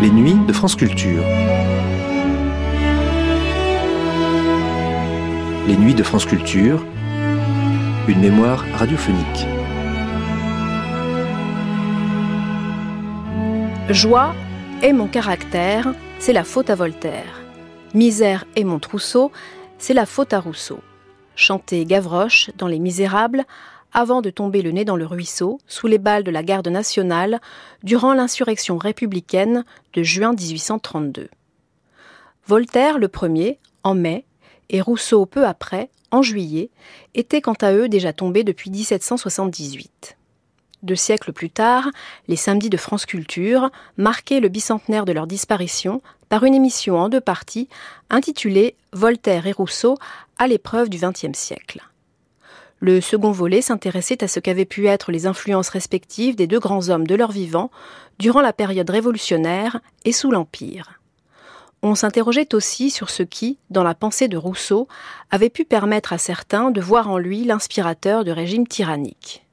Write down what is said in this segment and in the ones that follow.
Les nuits de France Culture. Les nuits de France Culture. Une mémoire radiophonique. Joie est mon caractère, c'est la faute à Voltaire. Misère est mon trousseau, c'est la faute à Rousseau. Chanter Gavroche dans Les Misérables avant de tomber le nez dans le ruisseau, sous les balles de la garde nationale, durant l'insurrection républicaine de juin 1832. Voltaire, le premier, en mai, et Rousseau, peu après, en juillet, étaient quant à eux déjà tombés depuis 1778. Deux siècles plus tard, les samedis de France Culture marquaient le bicentenaire de leur disparition par une émission en deux parties intitulée Voltaire et Rousseau à l'épreuve du XXe siècle. Le second volet s'intéressait à ce qu'avaient pu être les influences respectives des deux grands hommes de leur vivant durant la période révolutionnaire et sous l'Empire. On s'interrogeait aussi sur ce qui, dans la pensée de Rousseau, avait pu permettre à certains de voir en lui l'inspirateur de régimes tyranniques.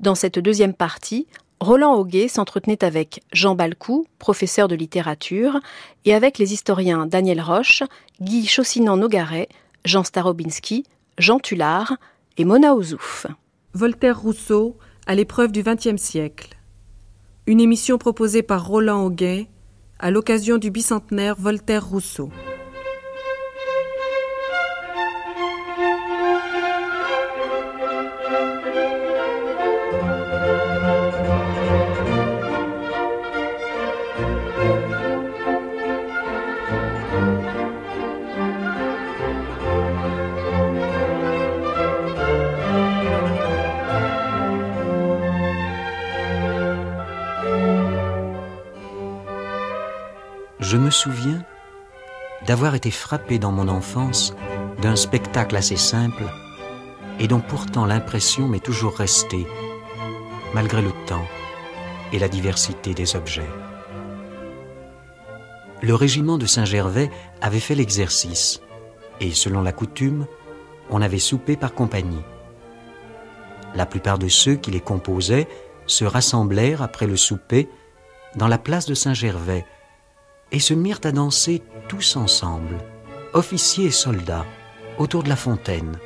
Dans cette deuxième partie, Roland Auguet s'entretenait avec Jean Balcou, professeur de littérature, et avec les historiens Daniel Roche, Guy Chaussinan-Nogaret, Jean Starobinski, Jean Tullard, et Mona Ouzouf. Voltaire Rousseau à l'épreuve du XXe siècle. Une émission proposée par Roland Auguet à l'occasion du bicentenaire Voltaire Rousseau. D'avoir été frappé dans mon enfance d'un spectacle assez simple et dont pourtant l'impression m'est toujours restée, malgré le temps et la diversité des objets. Le régiment de Saint-Gervais avait fait l'exercice et, selon la coutume, on avait soupé par compagnie. La plupart de ceux qui les composaient se rassemblèrent après le souper dans la place de Saint-Gervais et se mirent à danser tous ensemble, officiers et soldats, autour de la fontaine,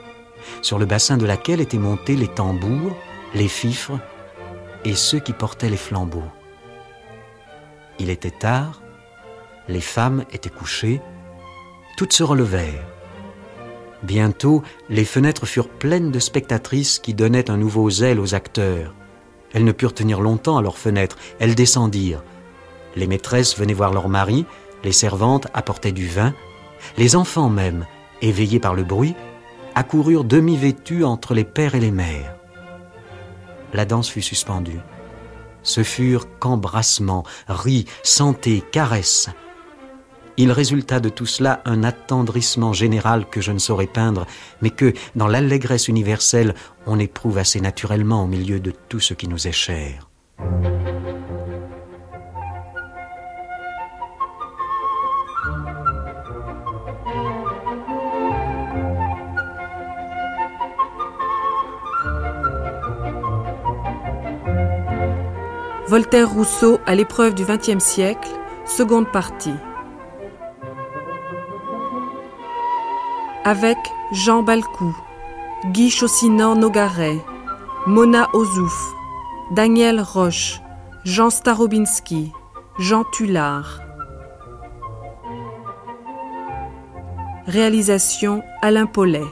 sur le bassin de laquelle étaient montés les tambours, les fifres et ceux qui portaient les flambeaux. Il était tard, les femmes étaient couchées, toutes se relevèrent. Bientôt, les fenêtres furent pleines de spectatrices qui donnaient un nouveau zèle aux acteurs. Elles ne purent tenir longtemps à leurs fenêtres, elles descendirent, les maîtresses venaient voir leurs maris, les servantes apportaient du vin, les enfants même, éveillés par le bruit, accoururent demi-vêtus entre les pères et les mères. La danse fut suspendue. Ce furent qu'embrassements, rires, santé, caresses. Il résulta de tout cela un attendrissement général que je ne saurais peindre, mais que, dans l'allégresse universelle, on éprouve assez naturellement au milieu de tout ce qui nous est cher. Voltaire Rousseau à l'épreuve du XXe siècle, seconde partie. Avec Jean Balcou, Guy Chaussinan Nogaret, Mona Ozouf, Daniel Roche, Jean Starobinski, Jean Tullard. Réalisation Alain Paulet.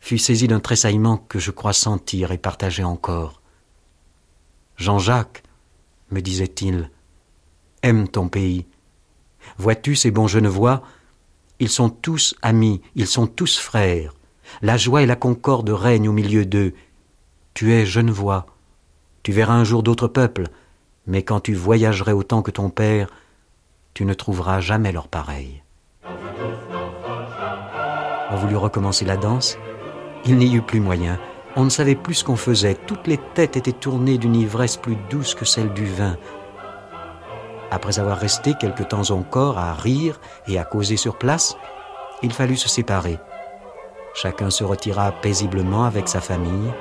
Fut saisi d'un tressaillement que je crois sentir et partager encore. Jean-Jacques, me disait-il, aime ton pays, Vois-tu ces bons Genevois? Ils sont tous amis, ils sont tous frères. La joie et la concorde règnent au milieu d'eux. Tu es Genevois. Tu verras un jour d'autres peuples, mais quand tu voyagerais autant que ton père, tu ne trouveras jamais leur pareil. On voulut recommencer la danse. Il n'y eut plus moyen. On ne savait plus ce qu'on faisait. Toutes les têtes étaient tournées d'une ivresse plus douce que celle du vin. Après avoir resté quelque temps encore à rire et à causer sur place, il fallut se séparer. Chacun se retira paisiblement avec sa famille.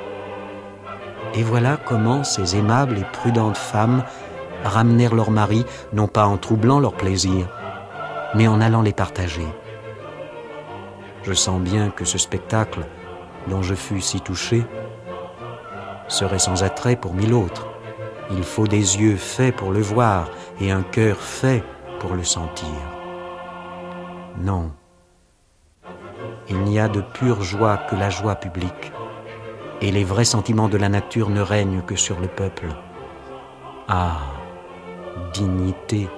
Et voilà comment ces aimables et prudentes femmes ramenèrent leurs maris, non pas en troublant leur plaisir, mais en allant les partager. Je sens bien que ce spectacle, dont je fus si touché, serait sans attrait pour mille autres. Il faut des yeux faits pour le voir et un cœur fait pour le sentir. Non, il n'y a de pure joie que la joie publique, et les vrais sentiments de la nature ne règnent que sur le peuple. Ah, dignité,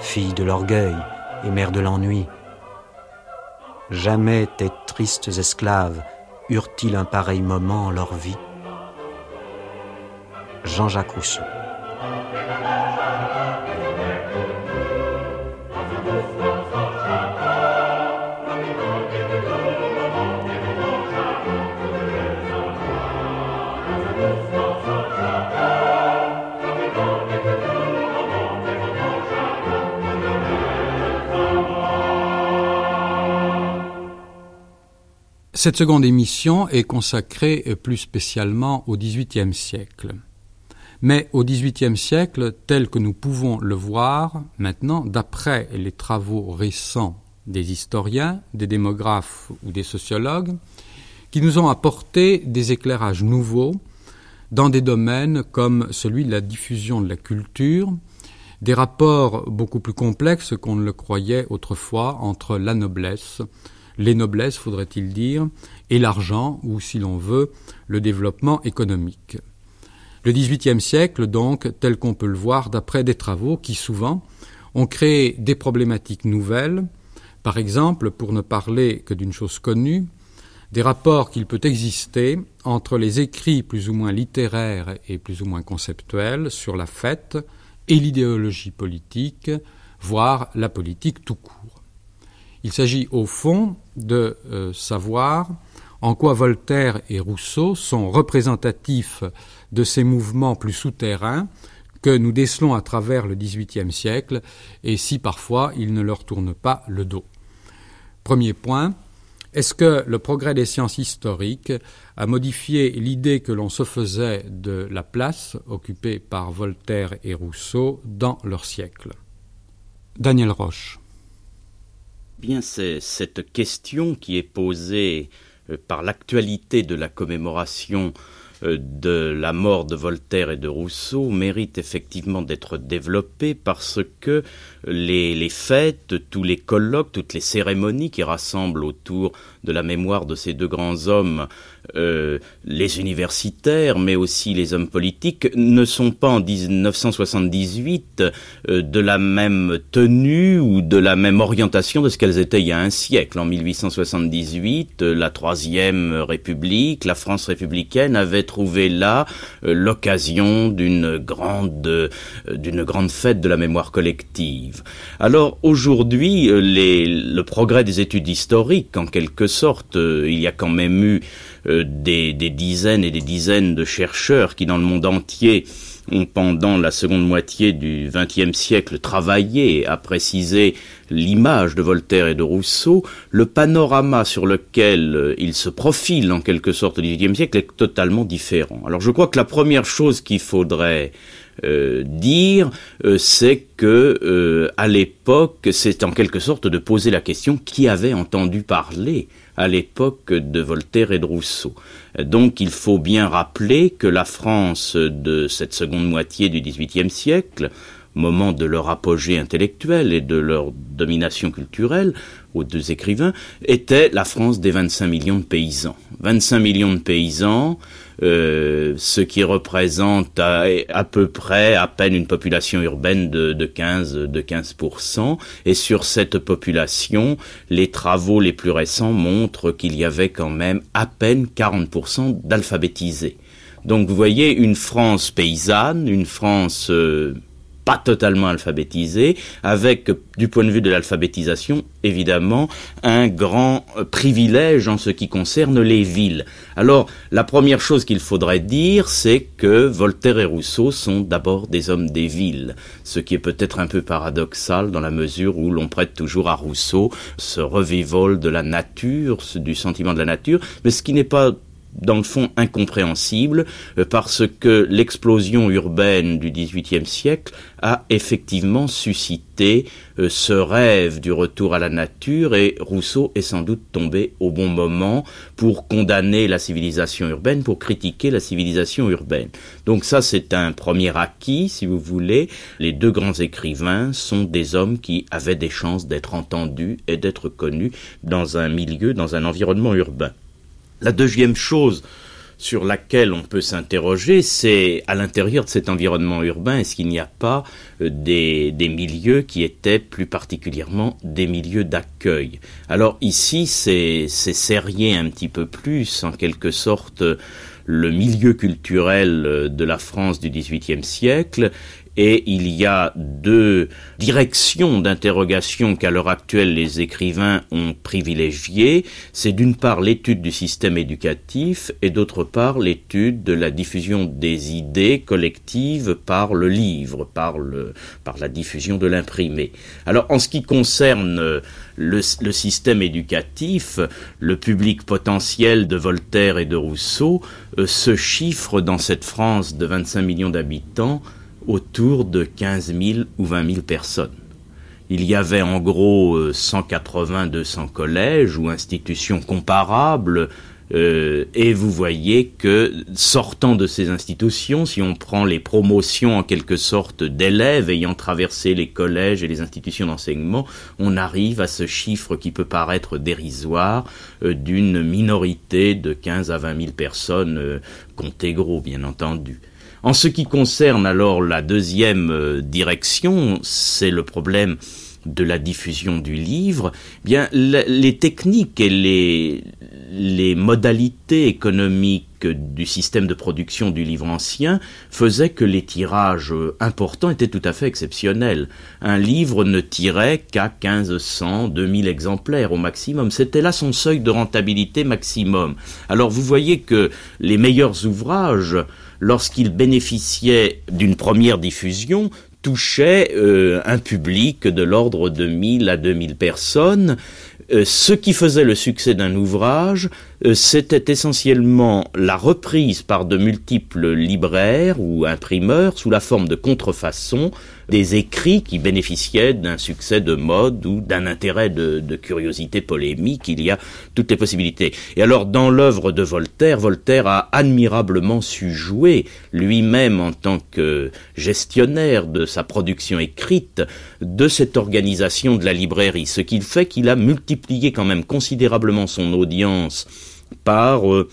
fille de l'orgueil et mère de l'ennui, Jamais tes tristes esclaves eurent-ils un pareil moment en leur vie? Jean-Jacques Rousseau. Cette seconde émission est consacrée plus spécialement au XVIIIe siècle. Mais au XVIIIe siècle, tel que nous pouvons le voir maintenant, d'après les travaux récents des historiens, des démographes ou des sociologues, qui nous ont apporté des éclairages nouveaux dans des domaines comme celui de la diffusion de la culture, des rapports beaucoup plus complexes qu'on ne le croyait autrefois entre la noblesse, les noblesses, faudrait-il dire, et l'argent, ou si l'on veut, le développement économique. Le XVIIIe siècle, donc, tel qu'on peut le voir d'après des travaux qui, souvent, ont créé des problématiques nouvelles, par exemple, pour ne parler que d'une chose connue, des rapports qu'il peut exister entre les écrits plus ou moins littéraires et plus ou moins conceptuels sur la fête et l'idéologie politique, voire la politique tout court. Il s'agit au fond de euh, savoir en quoi Voltaire et Rousseau sont représentatifs de ces mouvements plus souterrains que nous décelons à travers le XVIIIe siècle et si parfois ils ne leur tournent pas le dos. Premier point, est-ce que le progrès des sciences historiques a modifié l'idée que l'on se faisait de la place occupée par Voltaire et Rousseau dans leur siècle? Daniel Roche. Bien, cette question qui est posée euh, par l'actualité de la commémoration euh, de la mort de Voltaire et de Rousseau mérite effectivement d'être développée parce que les, fêtes, tous les colloques, toutes les cérémonies qui rassemblent autour de la mémoire de ces deux grands hommes euh, les universitaires, mais aussi les hommes politiques, ne sont pas en 1978 euh, de la même tenue ou de la même orientation de ce qu'elles étaient il y a un siècle. En 1878, euh, la Troisième République, la France républicaine, avait trouvé là l'occasion d'une grande, d'une grande fête de la mémoire collective. Alors aujourd'hui, le progrès des études historiques, en quelque sorte, il y a quand même eu euh, des, dizaines et des dizaines de chercheurs qui, dans le monde entier, ont pendant la seconde moitié du XXe siècle travaillé à préciser l'image de Voltaire et de Rousseau, le panorama sur lequel euh, ils se profilent en quelque sorte au XVIIIe siècle est totalement différent. Alors je crois que la première chose qu'il faudrait euh, dire, c'est que à l'époque, c'est en quelque sorte de poser la question qui avait entendu parler à l'époque de Voltaire et de Rousseau. Donc il faut bien rappeler que la France de cette seconde moitié du XVIIIe siècle, moment de leur apogée intellectuelle et de leur domination culturelle, aux deux écrivains, était la France des 25 millions de paysans. 25 millions de paysans, euh, ce qui représente à, peu près à peine une population urbaine de, de 15 de 15%. Et sur cette population, les travaux les plus récents montrent qu'il y avait quand même à peine 40% d'alphabétisés. Donc vous voyez une France paysanne, une France euh, pas totalement alphabétisée, avec, du point de vue de l'alphabétisation, évidemment, un grand euh, privilège en ce qui concerne les villes. Alors, la première chose qu'il faudrait dire, c'est que Voltaire et Rousseau sont d'abord des hommes des villes, ce qui est peut-être un peu paradoxal dans la mesure où l'on prête toujours à Rousseau ce revival de la nature, du sentiment de la nature, mais ce qui n'est pas dans le fond incompréhensible euh, parce que l'explosion urbaine du XVIIIe siècle a effectivement suscité euh, ce rêve du retour à la nature et Rousseau est sans doute tombé au bon moment pour condamner la civilisation urbaine, pour critiquer la civilisation urbaine. Donc ça c'est un premier acquis si vous voulez. Les deux grands écrivains sont des hommes qui avaient des chances d'être entendus et d'être connus dans un milieu, dans un environnement urbain. La deuxième chose sur laquelle on peut s'interroger, c'est à l'intérieur de cet environnement urbain, est-ce qu'il n'y a pas euh, des, milieux qui étaient plus particulièrement des milieux d'accueil? Alors ici, c'est serré un petit peu plus, en quelque sorte, le milieu culturel euh, de la France du XVIIIe siècle et il y a deux directions d'interrogation qu'à l'heure actuelle les écrivains ont privilégiées. C'est d'une part l'étude du système éducatif et d'autre part l'étude de la diffusion des idées collectives par le livre, par, le, par la diffusion de l'imprimé. Alors en ce qui concerne le, le, système éducatif, le public potentiel de Voltaire et de Rousseau euh, se chiffre dans cette France de 25 millions d'habitants autour de 15 000 ou 20 000 personnes. Il y avait en gros 180-200 euh, collèges ou institutions comparables, euh, et vous voyez que sortant de ces institutions, si on prend les promotions en quelque sorte d'élèves ayant traversé les collèges et les institutions d'enseignement, on arrive à ce chiffre qui peut paraître dérisoire euh, d'une minorité de 15 à 20 000 personnes, euh, comptez gros bien entendu. En ce qui concerne alors la deuxième euh, direction, c'est le problème de la diffusion du livre, eh bien les techniques et les, les modalités économiques du système de production du livre ancien faisaient que les tirages importants étaient tout à fait exceptionnels. Un livre ne tirait qu'à 1500, 2000 exemplaires au maximum. C'était là son seuil de rentabilité maximum. Alors vous voyez que les meilleurs ouvrages lorsqu'il bénéficiait d'une première diffusion, touchait euh, un public de l'ordre de 1000 à 2000 personnes. Euh, ce qui faisait le succès d'un ouvrage, euh, c'était essentiellement la reprise par de multiples libraires ou imprimeurs sous la forme de contrefaçons des écrits qui bénéficiaient d'un succès de mode ou d'un intérêt de, curiosité polémique. Il y a toutes les possibilités. Et alors, dans l'œuvre de Voltaire, Voltaire a admirablement su jouer, lui-même en tant que gestionnaire de sa production écrite, de cette organisation de la librairie, ce qui fait qu'il a multiplié quand même considérablement son audience par euh,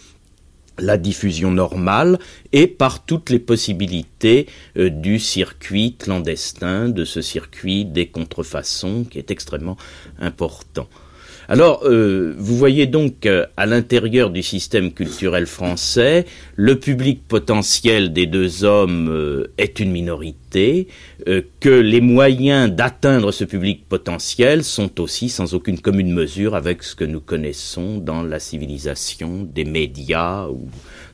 la diffusion normale et par toutes les possibilités euh, du circuit clandestin, de ce circuit des contrefaçons qui est extrêmement important. Alors, euh, vous voyez donc à l'intérieur du système culturel français, le public potentiel des deux hommes euh, est une minorité, euh, que les moyens d'atteindre ce public potentiel sont aussi sans aucune commune mesure avec ce que nous connaissons dans la civilisation des médias ou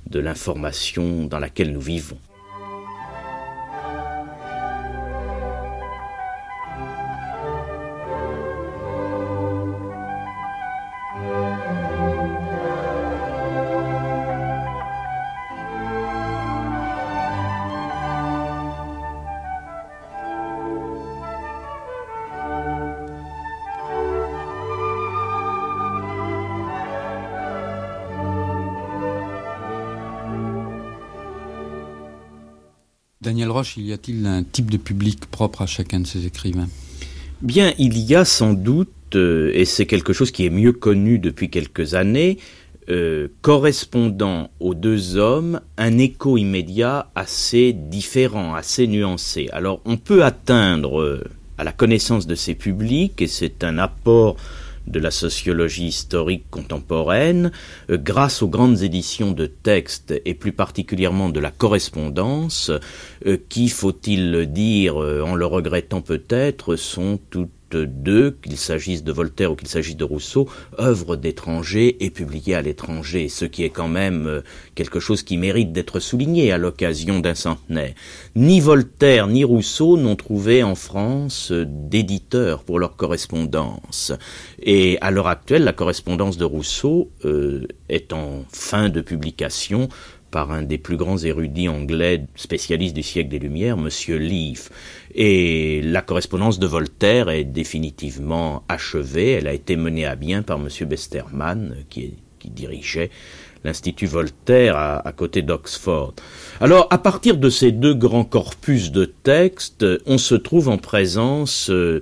de l'information dans laquelle nous vivons. Roche, y a-t-il un type de public propre à chacun de ces écrivains? Bien, il y a sans doute, euh, et c'est quelque chose qui est mieux connu depuis quelques années, euh, correspondant aux deux hommes un écho immédiat assez différent, assez nuancé. Alors on peut atteindre euh, à la connaissance de ces publics, et c'est un apport de la sociologie historique contemporaine, euh, grâce aux grandes éditions de textes et plus particulièrement de la correspondance, qui, faut-il le dire, en le regrettant peut-être, sont toutes d'eux, qu'il s'agisse de Voltaire ou qu'il s'agisse de Rousseau, œuvres d'étrangers et publiées à l'étranger, ce qui est quand même euh, quelque chose qui mérite d'être souligné à l'occasion d'un centenaire. Ni Voltaire ni Rousseau n'ont trouvé en France d'éditeurs pour leur correspondance. Et à l'heure actuelle, la correspondance de Rousseau euh, est en fin de publication par un des plus grands érudits anglais spécialistes du siècle des Lumières, M. Leaf. Et la correspondance de Voltaire est définitivement achevée. Elle a été menée à bien par M. Besterman, qui, dirigeait l'Institut Voltaire à, côté d'Oxford. Alors, à partir de ces deux grands corpus de textes, on se trouve en présence euh,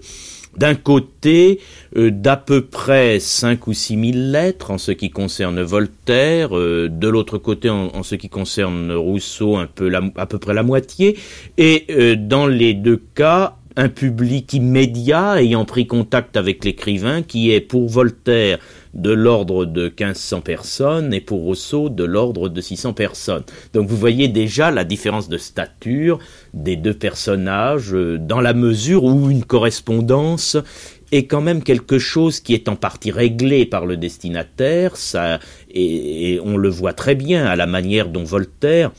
d'un côté euh, d'à peu près cinq ou six mille lettres en ce qui concerne Voltaire, euh, de l'autre côté en, ce qui concerne Rousseau un peu à peu près la moitié, et euh, dans les deux cas un public immédiat ayant pris contact avec l'écrivain qui est pour Voltaire de l'ordre de 1500 personnes et pour Rousseau de l'ordre de 600 personnes. Donc vous voyez déjà la différence de stature des deux personnages euh, dans la mesure où une correspondance est quand même quelque chose qui est en partie réglé par le destinataire, ça, et on le voit très bien à la manière dont Voltaire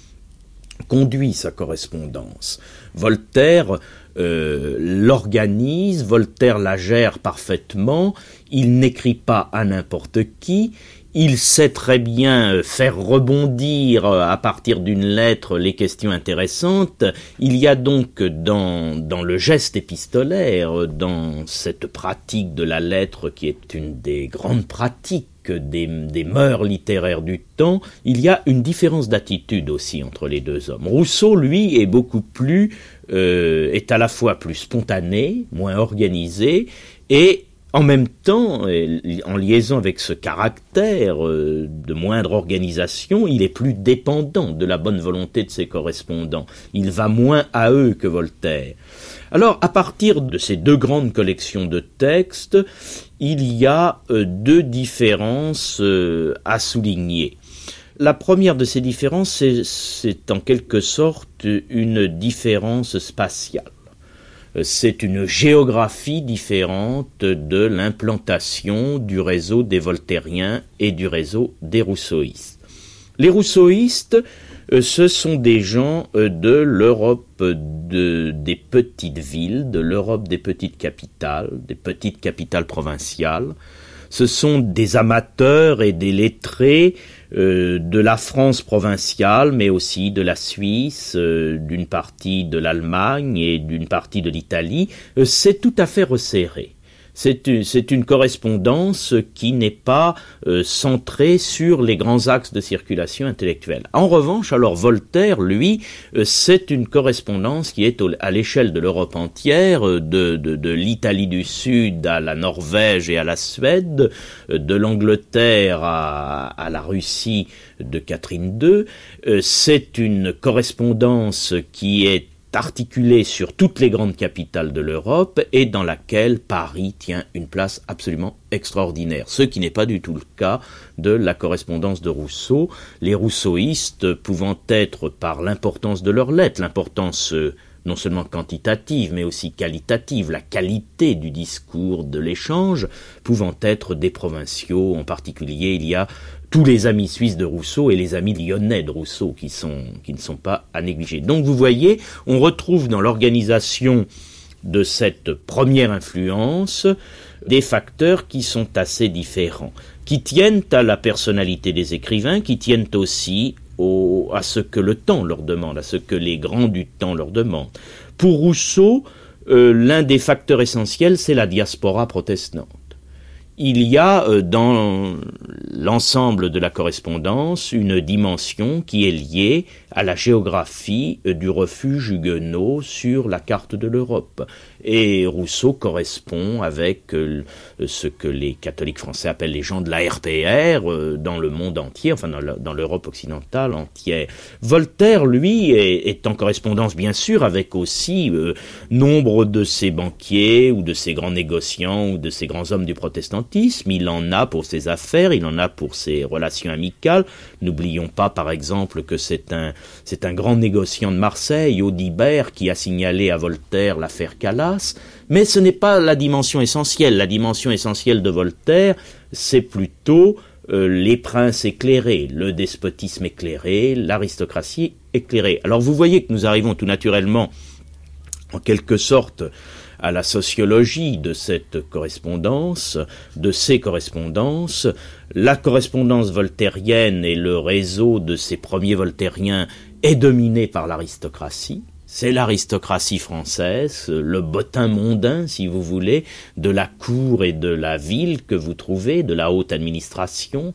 conduit sa correspondance. Voltaire euh, l'organise, Voltaire la gère parfaitement, il n'écrit pas à n'importe qui, il sait très bien faire rebondir euh, à partir d'une lettre les questions intéressantes. Il y a donc dans, dans le geste épistolaire, dans cette pratique de la lettre qui est une des grandes pratiques des, des, mœurs littéraires du temps, il y a une différence d'attitude aussi entre les deux hommes. Rousseau, lui, est beaucoup plus, euh, est à la fois plus spontané, moins organisé, et en même temps, en liaison avec ce caractère euh, de moindre organisation, il est plus dépendant de la bonne volonté de ses correspondants. Il va moins à eux que Voltaire. Alors, à partir de ces deux grandes collections de textes, il y a euh, deux différences euh, à souligner. La première de ces différences, c'est en quelque sorte une différence spatiale. Euh, c'est une géographie différente de l'implantation du réseau des voltairiens et du réseau des rousseauistes. Les rousseauistes euh, ce sont des gens euh, de l'Europe des petites villes, de l'Europe des petites capitales, des petites capitales provinciales. Ce sont des amateurs et des lettrés euh, de la France provinciale, mais aussi de la Suisse, d'une partie de l'Allemagne et d'une partie de l'Italie. C'est tout à fait resserré c'est une correspondance qui n'est pas euh, centrée sur les grands axes de circulation intellectuelle. En revanche, alors Voltaire, lui, euh, c'est une correspondance qui est à l'échelle de l'Europe entière, euh, de, l'Italie du Sud à la Norvège et à la Suède, de l'Angleterre à, la Russie de Catherine II. c'est une correspondance qui est articulée sur toutes les grandes capitales de l'Europe et dans laquelle Paris tient une place absolument extraordinaire, ce qui n'est pas du tout le cas de la correspondance de Rousseau, les rousseauistes pouvant être par l'importance de leurs lettres, l'importance euh, non seulement quantitative, mais aussi qualitative, la qualité du discours, de l'échange, pouvant être des provinciaux. En particulier, il y a tous les amis suisses de Rousseau et les amis lyonnais de Rousseau qui, sont, qui ne sont pas à négliger. Donc vous voyez, on retrouve dans l'organisation de cette première influence des facteurs qui sont assez différents, qui tiennent à la personnalité des écrivains, qui tiennent aussi au, à ce que le temps leur demande, à ce que les grands du temps leur demandent. Pour Rousseau, euh, l'un des facteurs essentiels, c'est la diaspora protestante il y a euh, dans l'ensemble de la correspondance une dimension qui est liée à la géographie euh, du refuge huguenot sur la carte de l'Europe. Et Rousseau correspond avec euh, ce que les catholiques français appellent les gens de la RPR euh, dans le monde entier, enfin dans l'Europe occidentale entière. Voltaire, lui, est, en correspondance bien sûr avec aussi nombre de ses banquiers ou de ses grands négociants ou de ses grands hommes du protestantisme. Il en a pour ses affaires, il en a pour ses relations amicales. N'oublions pas par exemple que c'est un c'est un grand négociant de Marseille, Audibert, qui a signalé à Voltaire l'affaire Calas, mais ce n'est pas la dimension essentielle. La dimension essentielle de Voltaire, c'est plutôt euh, les princes éclairés, le despotisme éclairé, l'aristocratie éclairée. Alors vous voyez que nous arrivons tout naturellement, en quelque sorte, à la sociologie de cette correspondance, de ces correspondances. La correspondance voltairienne et le réseau de ces premiers voltairiens est dominé par l'aristocratie. C'est l'aristocratie française, le bottin mondain, si vous voulez, de la cour et de la ville que vous trouvez, de la haute administration,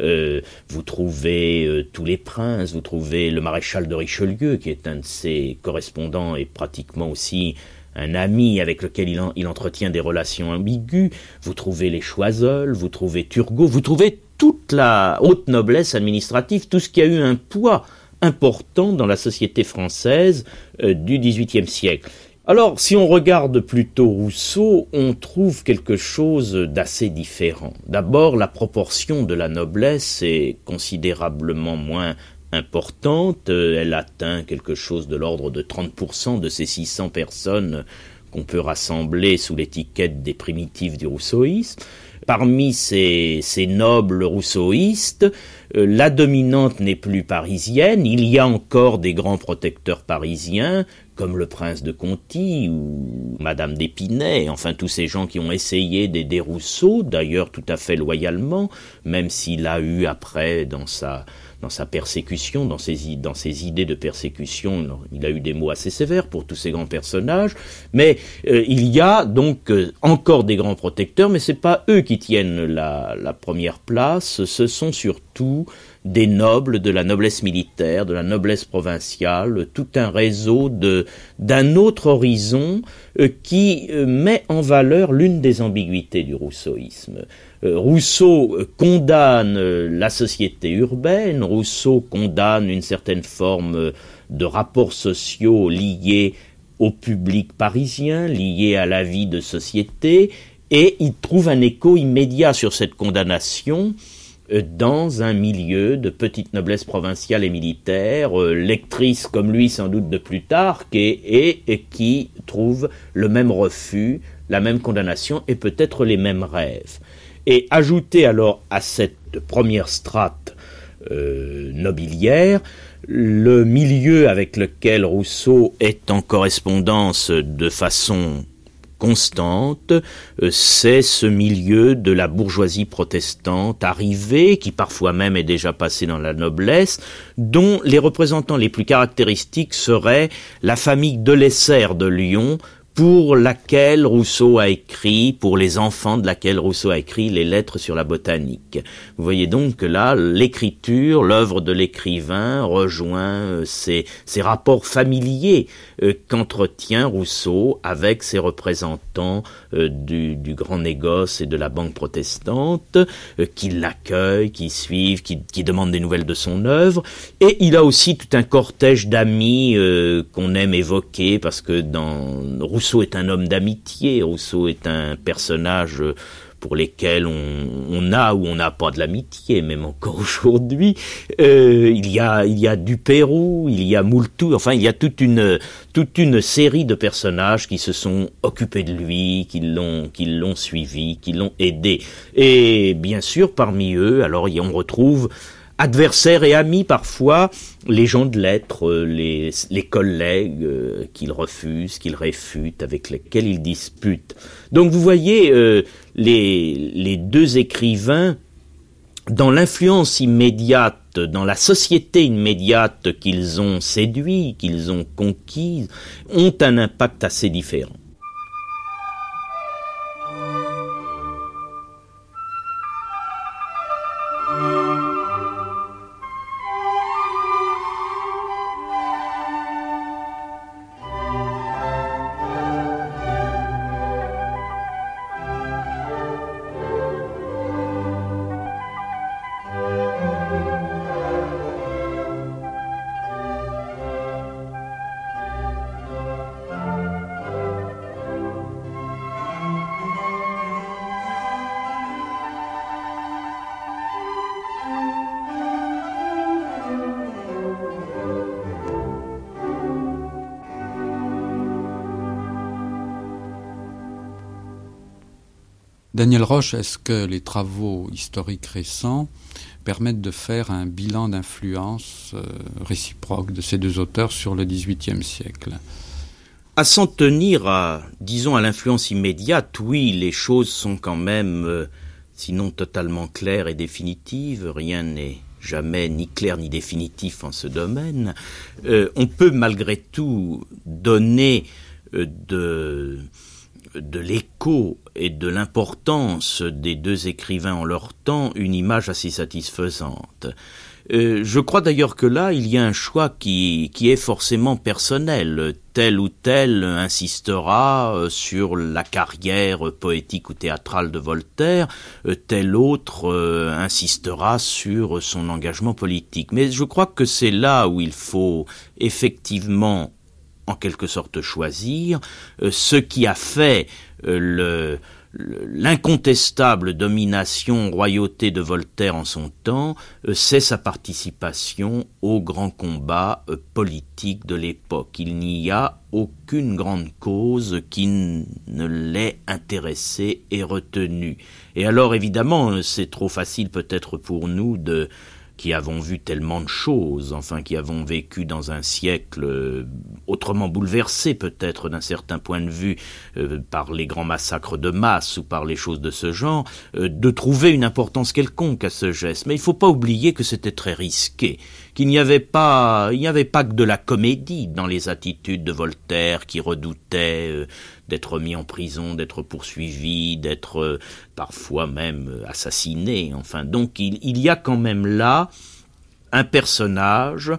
euh, vous trouvez euh, tous les princes, vous trouvez le maréchal de Richelieu, qui est un de ses correspondants et pratiquement aussi un ami avec lequel il, entretient des relations ambiguës, vous trouvez les Choiseul, vous trouvez Turgot, vous trouvez toute la haute noblesse administrative, tout ce qui a eu un poids important dans la société française euh, du XVIIIe siècle. Alors, si on regarde plutôt Rousseau, on trouve quelque chose d'assez différent. D'abord, la proportion de la noblesse est considérablement moins importante. Euh, elle atteint quelque chose de l'ordre de 30% de ces 600 personnes qu'on peut rassembler sous l'étiquette des primitifs du rousseauisme. Parmi ces, nobles rousseauistes, euh, la dominante n'est plus parisienne, il y a encore des grands protecteurs parisiens, comme le prince de Conti ou Madame d'Épinay, enfin tous ces gens qui ont essayé d'aider Rousseau, d'ailleurs tout à fait loyalement, même s'il a eu après dans sa dans sa persécution, dans ses, dans ses idées de persécution, il a eu des mots assez sévères pour tous ces grands personnages, mais euh, il y a donc euh, encore des grands protecteurs, mais ce n'est pas eux qui tiennent la première place, ce sont surtout des nobles, de la noblesse militaire, de la noblesse provinciale, tout un réseau d'un autre horizon euh, qui met en valeur l'une des ambiguïtés du rousseauisme. Euh, Rousseau condamne euh, la société urbaine, Rousseau condamne une certaine forme euh, de rapports sociaux liés au public parisien, liés à la vie de société, et il trouve un écho immédiat sur cette condamnation dans un milieu de petite noblesse provinciale et militaire, lectrice comme lui sans doute de Plutarque, et, et qui trouve le même refus, la même condamnation et peut-être les mêmes rêves. Et ajouter alors à cette première strate euh, nobiliaire le milieu avec lequel Rousseau est en correspondance de façon constante, euh, c'est ce milieu de la bourgeoisie protestante arrivée, qui parfois même est déjà passée dans la noblesse, dont les représentants les plus caractéristiques seraient la famille de Lesser de Lyon, pour laquelle Rousseau a écrit, pour les enfants de laquelle Rousseau a écrit les lettres sur la botanique. Vous voyez donc que là, l'écriture, l'œuvre de l'écrivain rejoint euh, ces, ces, rapports familiers euh, qu'entretient Rousseau avec ses représentants euh, du, du, grand négoce et de la banque protestante, qui l'accueillent, qui suivent, qui, qui, demandent des nouvelles de son œuvre. Et il a aussi tout un cortège d'amis qu'on aime évoquer parce que dans Rousseau Rousseau est un homme d'amitié, Rousseau est un personnage pour lesquels on, a ou on n'a pas de l'amitié, même encore aujourd'hui. Euh, il y a il y a Dupérou, il y a Moultou, enfin il y a toute une toute une série de personnages qui se sont occupés de lui, qui l'ont qui l'ont suivi, qui l'ont aidé. Et bien sûr parmi eux, alors on retrouve adversaires et amis parfois, les gens de lettres, euh, les, les collègues euh, qu'il refuse, qu'il réfute, avec lesquels il dispute. Donc vous voyez euh, les, les deux écrivains dans l'influence immédiate, dans la société immédiate qu'ils ont séduit, qu'ils ont conquise, ont un impact assez différent. Daniel Roche, est-ce que les travaux historiques récents permettent de faire un bilan d'influence euh, réciproque de ces deux auteurs sur le XVIIIe siècle? À s'en tenir à, disons, à l'influence immédiate, oui, les choses sont quand même, euh, sinon totalement claires et définitives, rien n'est jamais ni clair ni définitif en ce domaine. Euh, on peut malgré tout donner de, de l'écho et de l'importance des deux écrivains en leur temps une image assez satisfaisante. Euh, je crois d'ailleurs que là, il y a un choix qui, qui est forcément personnel. Tel ou tel insistera euh, sur la carrière poétique ou théâtrale de Voltaire, euh, tel autre insistera sur son engagement politique. Mais je crois que c'est là où il faut effectivement en quelque sorte choisir, ce qui a fait le, l'incontestable domination royauté de Voltaire en son temps, euh, c'est sa participation au grand combat euh, politique de l'époque. Il n'y a aucune grande cause qui ne l'ait intéressé et retenu. Et alors évidemment, c'est trop facile peut-être pour nous de qui avons vu tellement de choses, enfin qui avons vécu dans un siècle euh, autrement bouleversé peut-être d'un certain point de vue euh, par les grands massacres de masse ou par les choses de ce genre, euh, de trouver une importance quelconque à ce geste. Mais il ne faut pas oublier que c'était très risqué, qu'il n'y avait pas, il n'y avait pas que de la comédie dans les attitudes de Voltaire qui redoutait d'être mis en prison, d'être poursuivi, d'être euh, parfois même euh, assassiné. Enfin, donc il, y a quand même là un personnage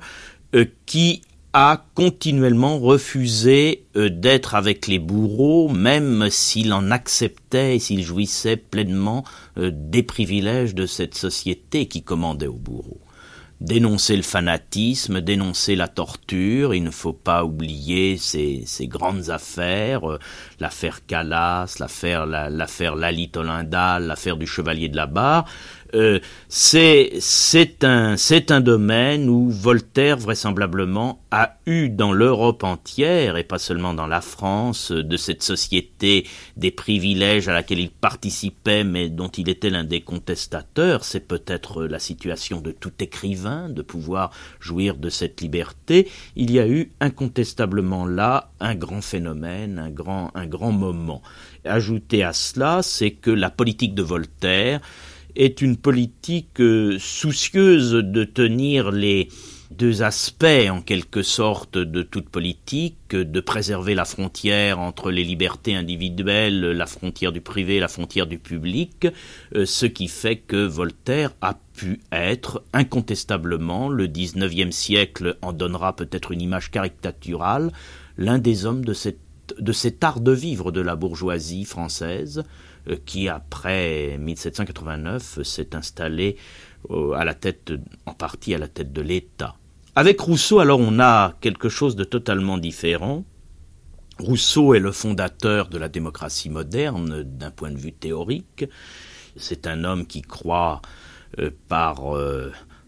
euh, qui a continuellement refusé d'être avec les bourreaux, même s'il en acceptait et s'il jouissait pleinement des privilèges de cette société qui commandait aux bourreaux dénoncer le fanatisme, dénoncer la torture. Il ne faut pas oublier ces, grandes affaires, euh, l'affaire Calas, l'affaire l'affaire Lalit l'affaire du Chevalier de la Barre. Euh, c'est un, domaine où Voltaire vraisemblablement a eu dans l'Europe entière, et pas seulement dans la France, de cette société des privilèges à laquelle il participait, mais dont il était l'un des contestateurs. C'est peut-être la situation de tout écrivain de pouvoir jouir de cette liberté. Il y a eu incontestablement là un grand phénomène, un grand, un grand moment. Ajouté à cela, c'est que la politique de Voltaire est une politique euh, soucieuse de tenir les deux aspects en quelque sorte de toute politique, de préserver la frontière entre les libertés individuelles, la frontière du privé, la frontière du public, euh, ce qui fait que Voltaire a pu être incontestablement, le XIXe siècle en donnera peut-être une image caricaturale, l'un des hommes de, cet art de vivre de la bourgeoisie française, qui, après 1789, s'est installé euh, à la tête, en partie à la tête de l'État. Avec Rousseau, alors, on a quelque chose de totalement différent. Rousseau est le fondateur de la démocratie moderne d'un point de vue théorique. C'est un homme qui croit euh, par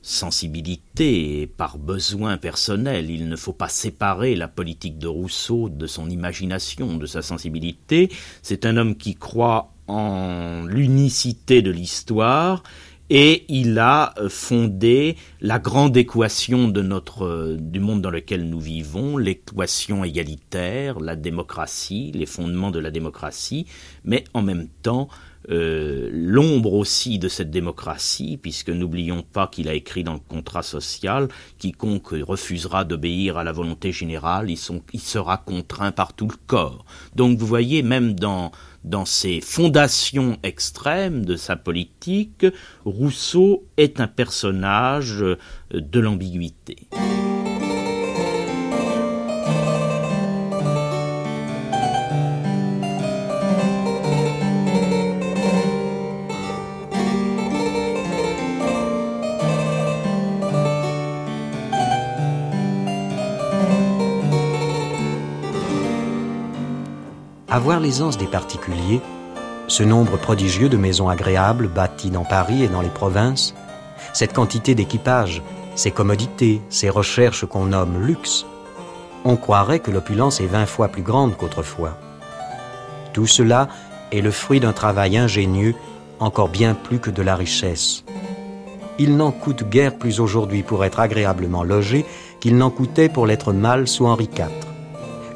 sensibilité et par besoin personnel. Il ne faut pas séparer la politique de Rousseau de son imagination, de sa sensibilité. C'est un homme qui croit en l'unicité de l'histoire et il a fondé la grande équation de notre du monde dans lequel nous vivons, l'équation égalitaire, la démocratie, les fondements de la démocratie, mais en même temps euh, l'ombre aussi de cette démocratie, puisque n'oublions pas qu'il a écrit dans le contrat social, quiconque refusera d'obéir à la volonté générale, il, sera contraint par tout le corps. Donc vous voyez, même dans, dans ces fondations extrêmes de sa politique, Rousseau est un personnage de l'ambiguïté. Voir l'aisance des particuliers, ce nombre prodigieux de maisons agréables bâties dans Paris et dans les provinces, cette quantité d'équipages, ces commodités, ces recherches qu'on nomme luxe, on croirait que l'opulence est vingt fois plus grande qu'autrefois. Tout cela est le fruit d'un travail ingénieux, encore bien plus que de la richesse. Il n'en coûte guère plus aujourd'hui pour être agréablement logé qu'il n'en coûtait pour l'être mal sous Henri IV.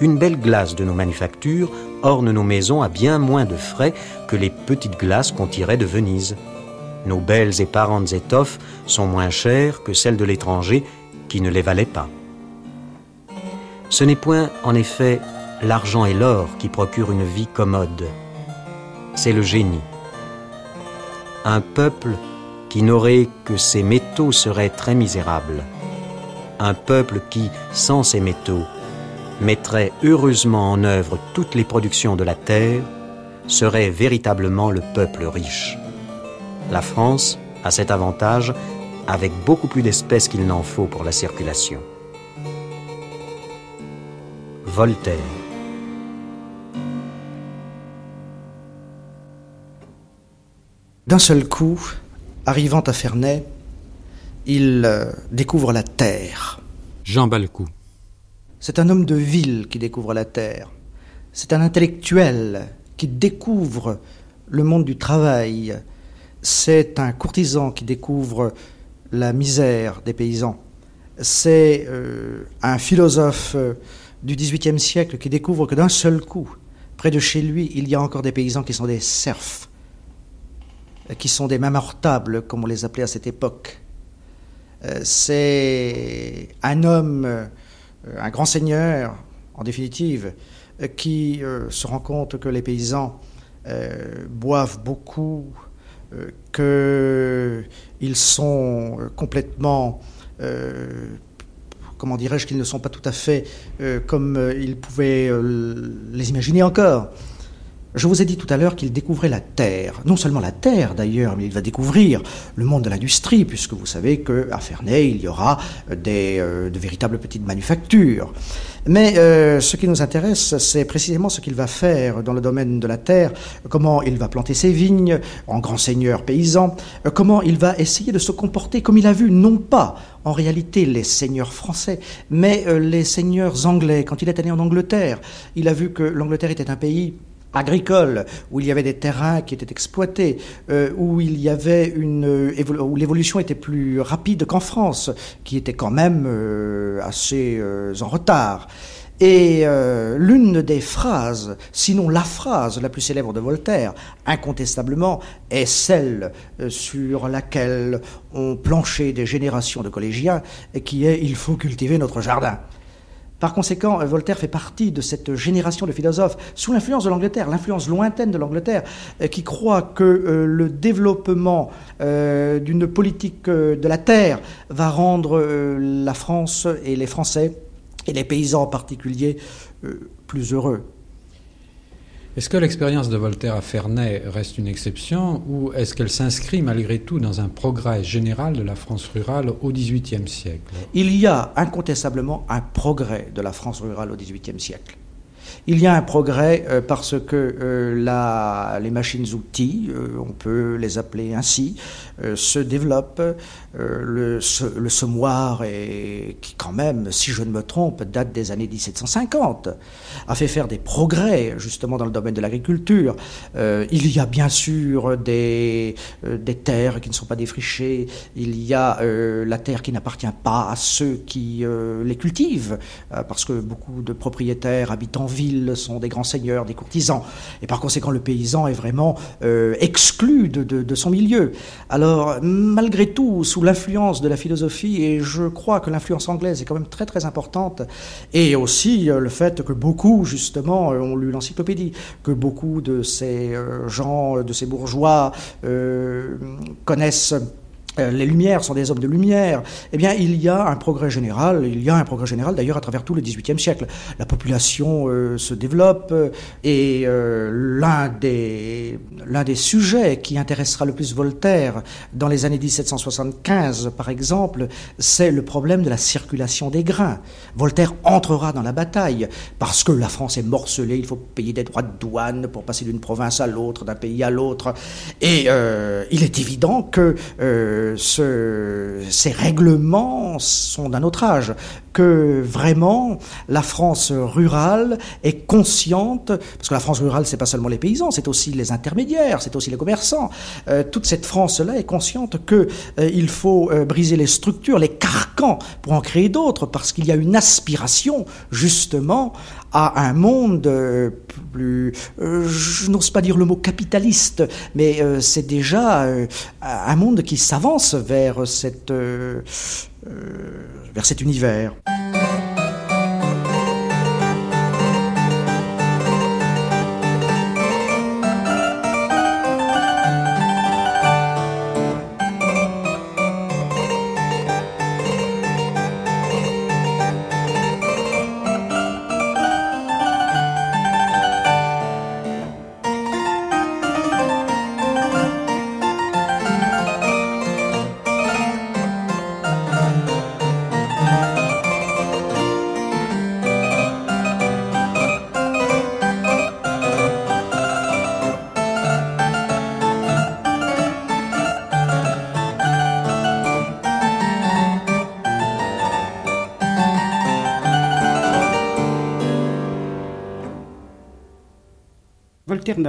Une belle glace de nos manufactures orne nos maisons à bien moins de frais que les petites glaces qu'on tirait de Venise. Nos belles et parentes étoffes sont moins chères que celles de l'étranger qui ne les valaient pas. Ce n'est point, en effet, l'argent et l'or qui procurent une vie commode. C'est le génie. Un peuple qui n'aurait que ses métaux serait très misérable. Un peuple qui, sans ces métaux, mettrait heureusement en œuvre toutes les productions de la terre serait véritablement le peuple riche. La France a cet avantage avec beaucoup plus d'espèces qu'il n'en faut pour la circulation. Voltaire. D'un seul coup, arrivant à Ferney, il euh, découvre la terre. Jean Balcou. C'est un homme de ville qui découvre la terre. C'est un intellectuel qui découvre le monde du travail. C'est un courtisan qui découvre la misère des paysans. C'est euh, un philosophe euh, du XVIIIe siècle qui découvre que d'un seul coup, près de chez lui, il y a encore des paysans qui sont des serfs, qui sont des mamortables, comme on les appelait à cette époque. Euh, c'est un homme euh, un grand seigneur, en définitive, euh, qui euh, se rend compte que les paysans boivent beaucoup, qu'ils sont complètement comment dirais-je, qu'ils ne sont pas tout à fait comme ils pouvaient les imaginer encore. Je vous ai dit tout à l'heure qu'il découvrait la Terre. Non seulement la Terre d'ailleurs, mais il va découvrir le monde de l'industrie, puisque vous savez qu'à Ferney, il y aura des, euh, de véritables petites manufactures. Mais euh, ce qui nous intéresse, c'est précisément ce qu'il va faire dans le domaine de la terre, comment il va planter ses vignes en grand seigneur paysan, euh, comment il va essayer de se comporter comme il a vu, non pas en réalité les seigneurs français, mais les seigneurs anglais. Quand il est allé en Angleterre, il a vu que l'Angleterre était un pays agricole, où il y avait des terrains qui étaient exploités, euh, où il y avait une euh, où l'évolution était plus rapide qu'en France, qui était quand même euh, assez en retard. Et l'une des phrases, sinon la phrase la plus célèbre de Voltaire, incontestablement, est celle sur laquelle ont planché des générations de collégiens, qui est ⁇ Il faut cultiver notre jardin ⁇ par conséquent, euh, Voltaire fait partie de cette génération de philosophes sous l'influence de l'Angleterre, l'influence lointaine de l'Angleterre, euh, qui croit que euh, le développement d'une politique de la terre va rendre la France et les Français, et les paysans en particulier, plus heureux. Est-ce que l'expérience de Voltaire à Ferney reste une exception ou est-ce qu'elle s'inscrit malgré tout dans un progrès général de la France rurale au XVIIIe siècle? Il y a incontestablement un progrès de la France rurale au XVIIIe siècle. Il y a un progrès euh, parce que euh, les machines-outils, euh, on peut les appeler ainsi, se développent. Le, semoir, qui quand même, si je ne me trompe, date des années 1750, a fait faire des progrès justement dans le domaine de l'agriculture. il y a bien sûr des, des terres qui ne sont pas défrichées, il y a la terre qui n'appartient pas à ceux qui les cultivent, parce que beaucoup de propriétaires habitent en ville sont des grands seigneurs, des courtisans. Et par conséquent, le paysan est vraiment euh, exclu de, son milieu. Alors, malgré tout, sous l'influence de la philosophie, et je crois que l'influence anglaise est quand même très très importante, et aussi euh, le fait que beaucoup, justement, euh, ont lu l'encyclopédie, que beaucoup de ces gens, de ces bourgeois connaissent les Lumières sont des hommes de lumière, eh bien, il y a un progrès général. Il y a un progrès général, d'ailleurs, à travers tout le XVIIIe siècle. La population euh, se développe euh, et l'un des, l'un des sujets qui intéressera le plus Voltaire dans les années 1775, par exemple, c'est le problème de la circulation des grains. Voltaire entrera dans la bataille parce que la France est morcelée, il faut payer des droits de douane pour passer d'une province à l'autre, d'un pays à l'autre. Et il est évident que ce, ces règlements sont d'un autre âge. que vraiment la France rurale est consciente, parce que la France rurale, c'est pas seulement les paysans, c'est aussi les intermédiaires, c'est aussi les commerçants. Euh, toute cette France-là est consciente que euh, il faut euh, briser les structures, les carcans pour en créer d'autres, parce qu'il y a une aspiration justement à un monde plus, je n'ose pas dire le mot capitaliste, mais c'est déjà un monde qui s'avance vers vers cet univers.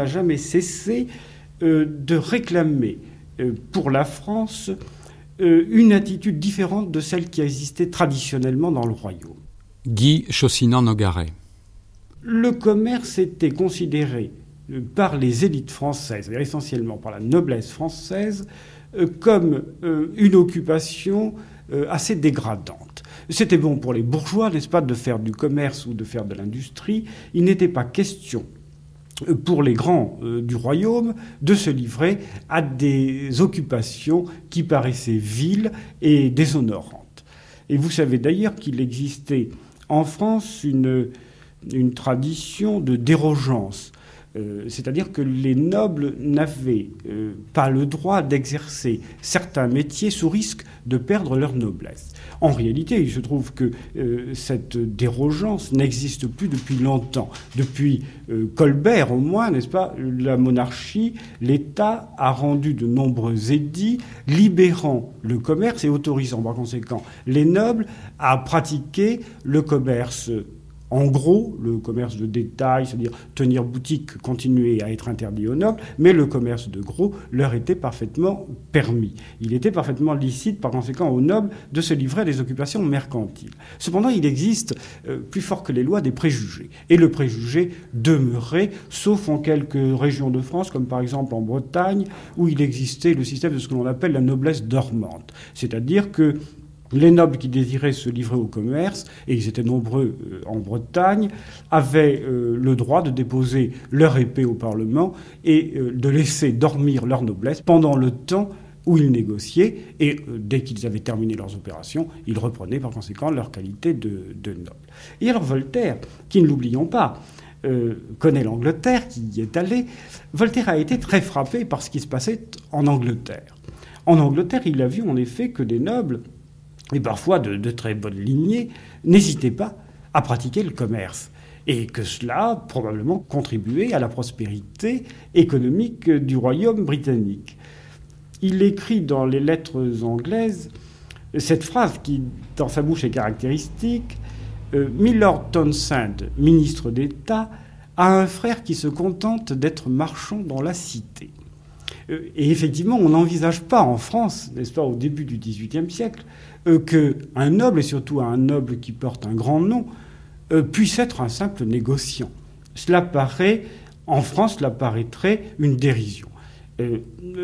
N'a jamais cessé euh, de réclamer euh, pour la France euh, une attitude différente de celle qui existait traditionnellement dans le royaume. Guy Chaussinan-Nogaret. Le commerce était considéré par les élites françaises, essentiellement par la noblesse française, comme une occupation assez dégradante. C'était bon pour les bourgeois, n'est-ce pas, de faire du commerce ou de faire de l'industrie. Il n'était pas question pour les grands euh, du royaume de se livrer à des occupations qui paraissaient viles et déshonorantes. Et vous savez d'ailleurs qu'il existait en France une, tradition de dérogeance euh, c'est-à-dire que les nobles n'avaient euh, pas le droit d'exercer certains métiers sous risque de perdre leur noblesse. En réalité, il se trouve que euh, cette dérogeance n'existe plus depuis longtemps. Depuis Colbert, au moins, n'est-ce pas, la monarchie, l'État a rendu de nombreux édits libérant le commerce et autorisant par conséquent les nobles à pratiquer le commerce en gros, le commerce de détail, c'est-à-dire tenir boutique, continuait à être interdit aux nobles, mais le commerce de gros leur était parfaitement permis. Il était parfaitement licite, par conséquent, aux nobles de se livrer à des occupations mercantiles. Cependant, il existe, euh, plus fort que les lois, des préjugés. Et le préjugé demeurait, sauf en quelques régions de France, comme par exemple en Bretagne, où il existait le système de ce que l'on appelle la noblesse dormante. C'est-à-dire que les nobles qui désiraient se livrer au commerce, et ils étaient nombreux euh, en Bretagne, avaient euh, le droit de déposer leur épée au Parlement et euh, de laisser dormir leur noblesse pendant le temps où ils négociaient, et dès qu'ils avaient terminé leurs opérations, ils reprenaient par conséquent leur qualité de, de noble. Et alors Voltaire, qui ne l'oublions pas, connaît l'Angleterre, qui y est allé, Voltaire a été très frappé par ce qui se passait en Angleterre. En Angleterre, il a vu en effet que des nobles et parfois de, très bonnes lignées, n'hésitaient pas à pratiquer le commerce et que cela probablement contribuait à la prospérité économique du royaume britannique. Il écrit dans les lettres anglaises cette phrase qui, dans sa bouche, est caractéristique. Euh, Milord Townsend, ministre d'État, a un frère qui se contente d'être marchand dans la cité. Euh, et effectivement, on n'envisage pas en France, n'est-ce pas, au début du XVIIIe siècle, euh, qu'un noble, et surtout un noble qui porte un grand nom, euh, puisse être un simple négociant. Cela paraît, en France, cela paraîtrait une dérision.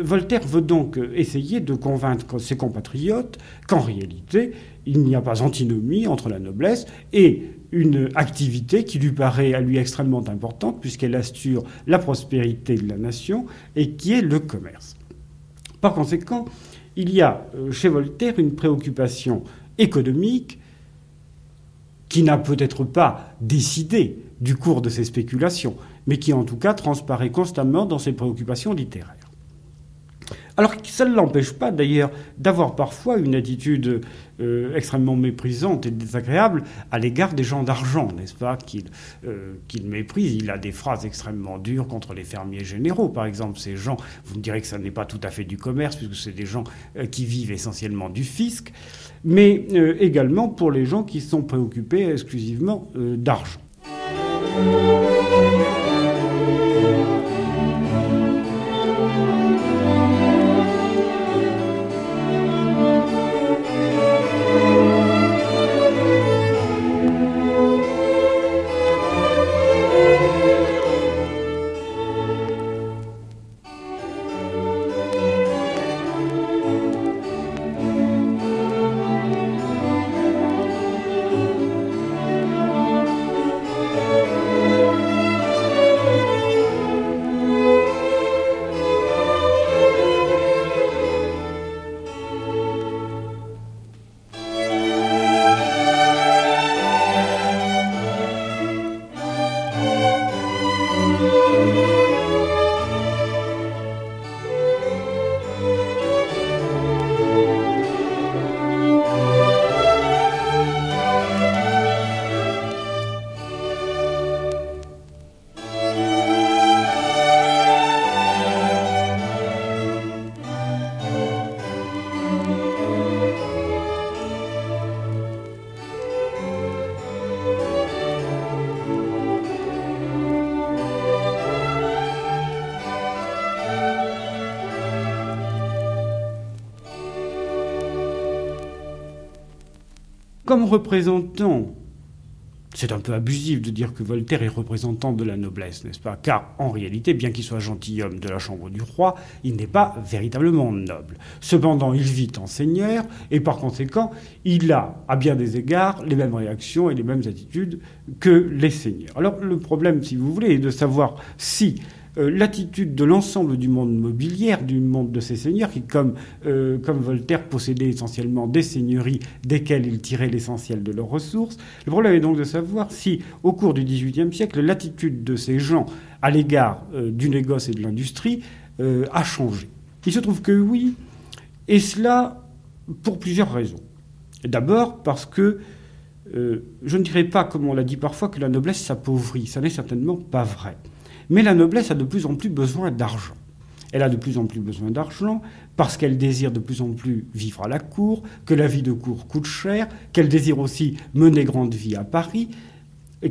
Voltaire veut donc essayer de convaincre ses compatriotes qu'en réalité, il n'y a pas antinomie entre la noblesse et une activité qui lui paraît à lui extrêmement importante puisqu'elle assure la prospérité de la nation et qui est le commerce. Par conséquent, il y a euh, chez Voltaire une préoccupation économique qui n'a peut-être pas décidé du cours de ses spéculations, mais qui en tout cas transparaît constamment dans ses préoccupations littéraires. Alors ça ne l'empêche pas d'ailleurs d'avoir parfois une attitude euh, extrêmement méprisante et désagréable à l'égard des gens d'argent, n'est-ce pas, euh, qu'il méprise. Il a des phrases extrêmement dures contre les fermiers généraux, par exemple. Ces gens, vous me direz que ça n'est pas tout à fait du commerce, puisque c'est des gens euh, qui vivent essentiellement du fisc, mais également pour les gens qui sont préoccupés exclusivement d'argent. Représentant, c'est un peu abusif de dire que Voltaire est représentant de la noblesse, n'est-ce pas? Car en réalité, bien qu'il soit gentilhomme de la chambre du roi, il n'est pas véritablement noble. Cependant, il vit en seigneur et par conséquent, il a, à bien des égards, les mêmes réactions et les mêmes attitudes que les seigneurs. Alors le problème, si vous voulez, est de savoir si euh, l'attitude de l'ensemble du monde mobilier, du monde de ces seigneurs, qui, comme, euh, Voltaire, possédait essentiellement des seigneuries desquelles il tirait l'essentiel de leurs ressources. Le problème est donc de savoir si, au cours du XVIIIe siècle, l'attitude de ces gens à l'égard euh, du négoce et de l'industrie a changé. Il se trouve que oui, et cela pour plusieurs raisons. D'abord parce que je ne dirais pas, comme on l'a dit parfois, que la noblesse s'appauvrit. Ça n'est certainement pas vrai. Mais la noblesse a de plus en plus besoin d'argent. Elle a de plus en plus besoin d'argent parce qu'elle désire de plus en plus vivre à la cour, que la vie de cour coûte cher, qu'elle désire aussi mener grande vie à Paris,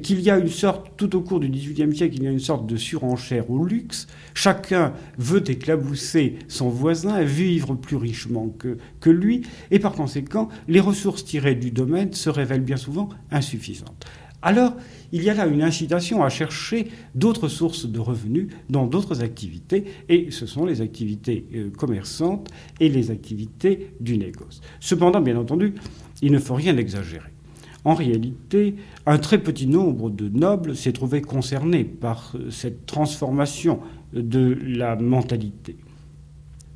qu'il y a une sorte, tout au cours du XVIIIe siècle, il y a une sorte de surenchère au luxe. Chacun veut éclabousser son voisin, vivre plus richement que, que lui, et par conséquent, les ressources tirées du domaine se révèlent bien souvent insuffisantes. Alors, il y a là une incitation à chercher d'autres sources de revenus dans d'autres activités, et ce sont les activités euh, commerçantes et les activités du négoce. Cependant, bien entendu, il ne faut rien exagérer. En réalité, un très petit nombre de nobles s'est trouvé concerné par euh, cette transformation de la mentalité.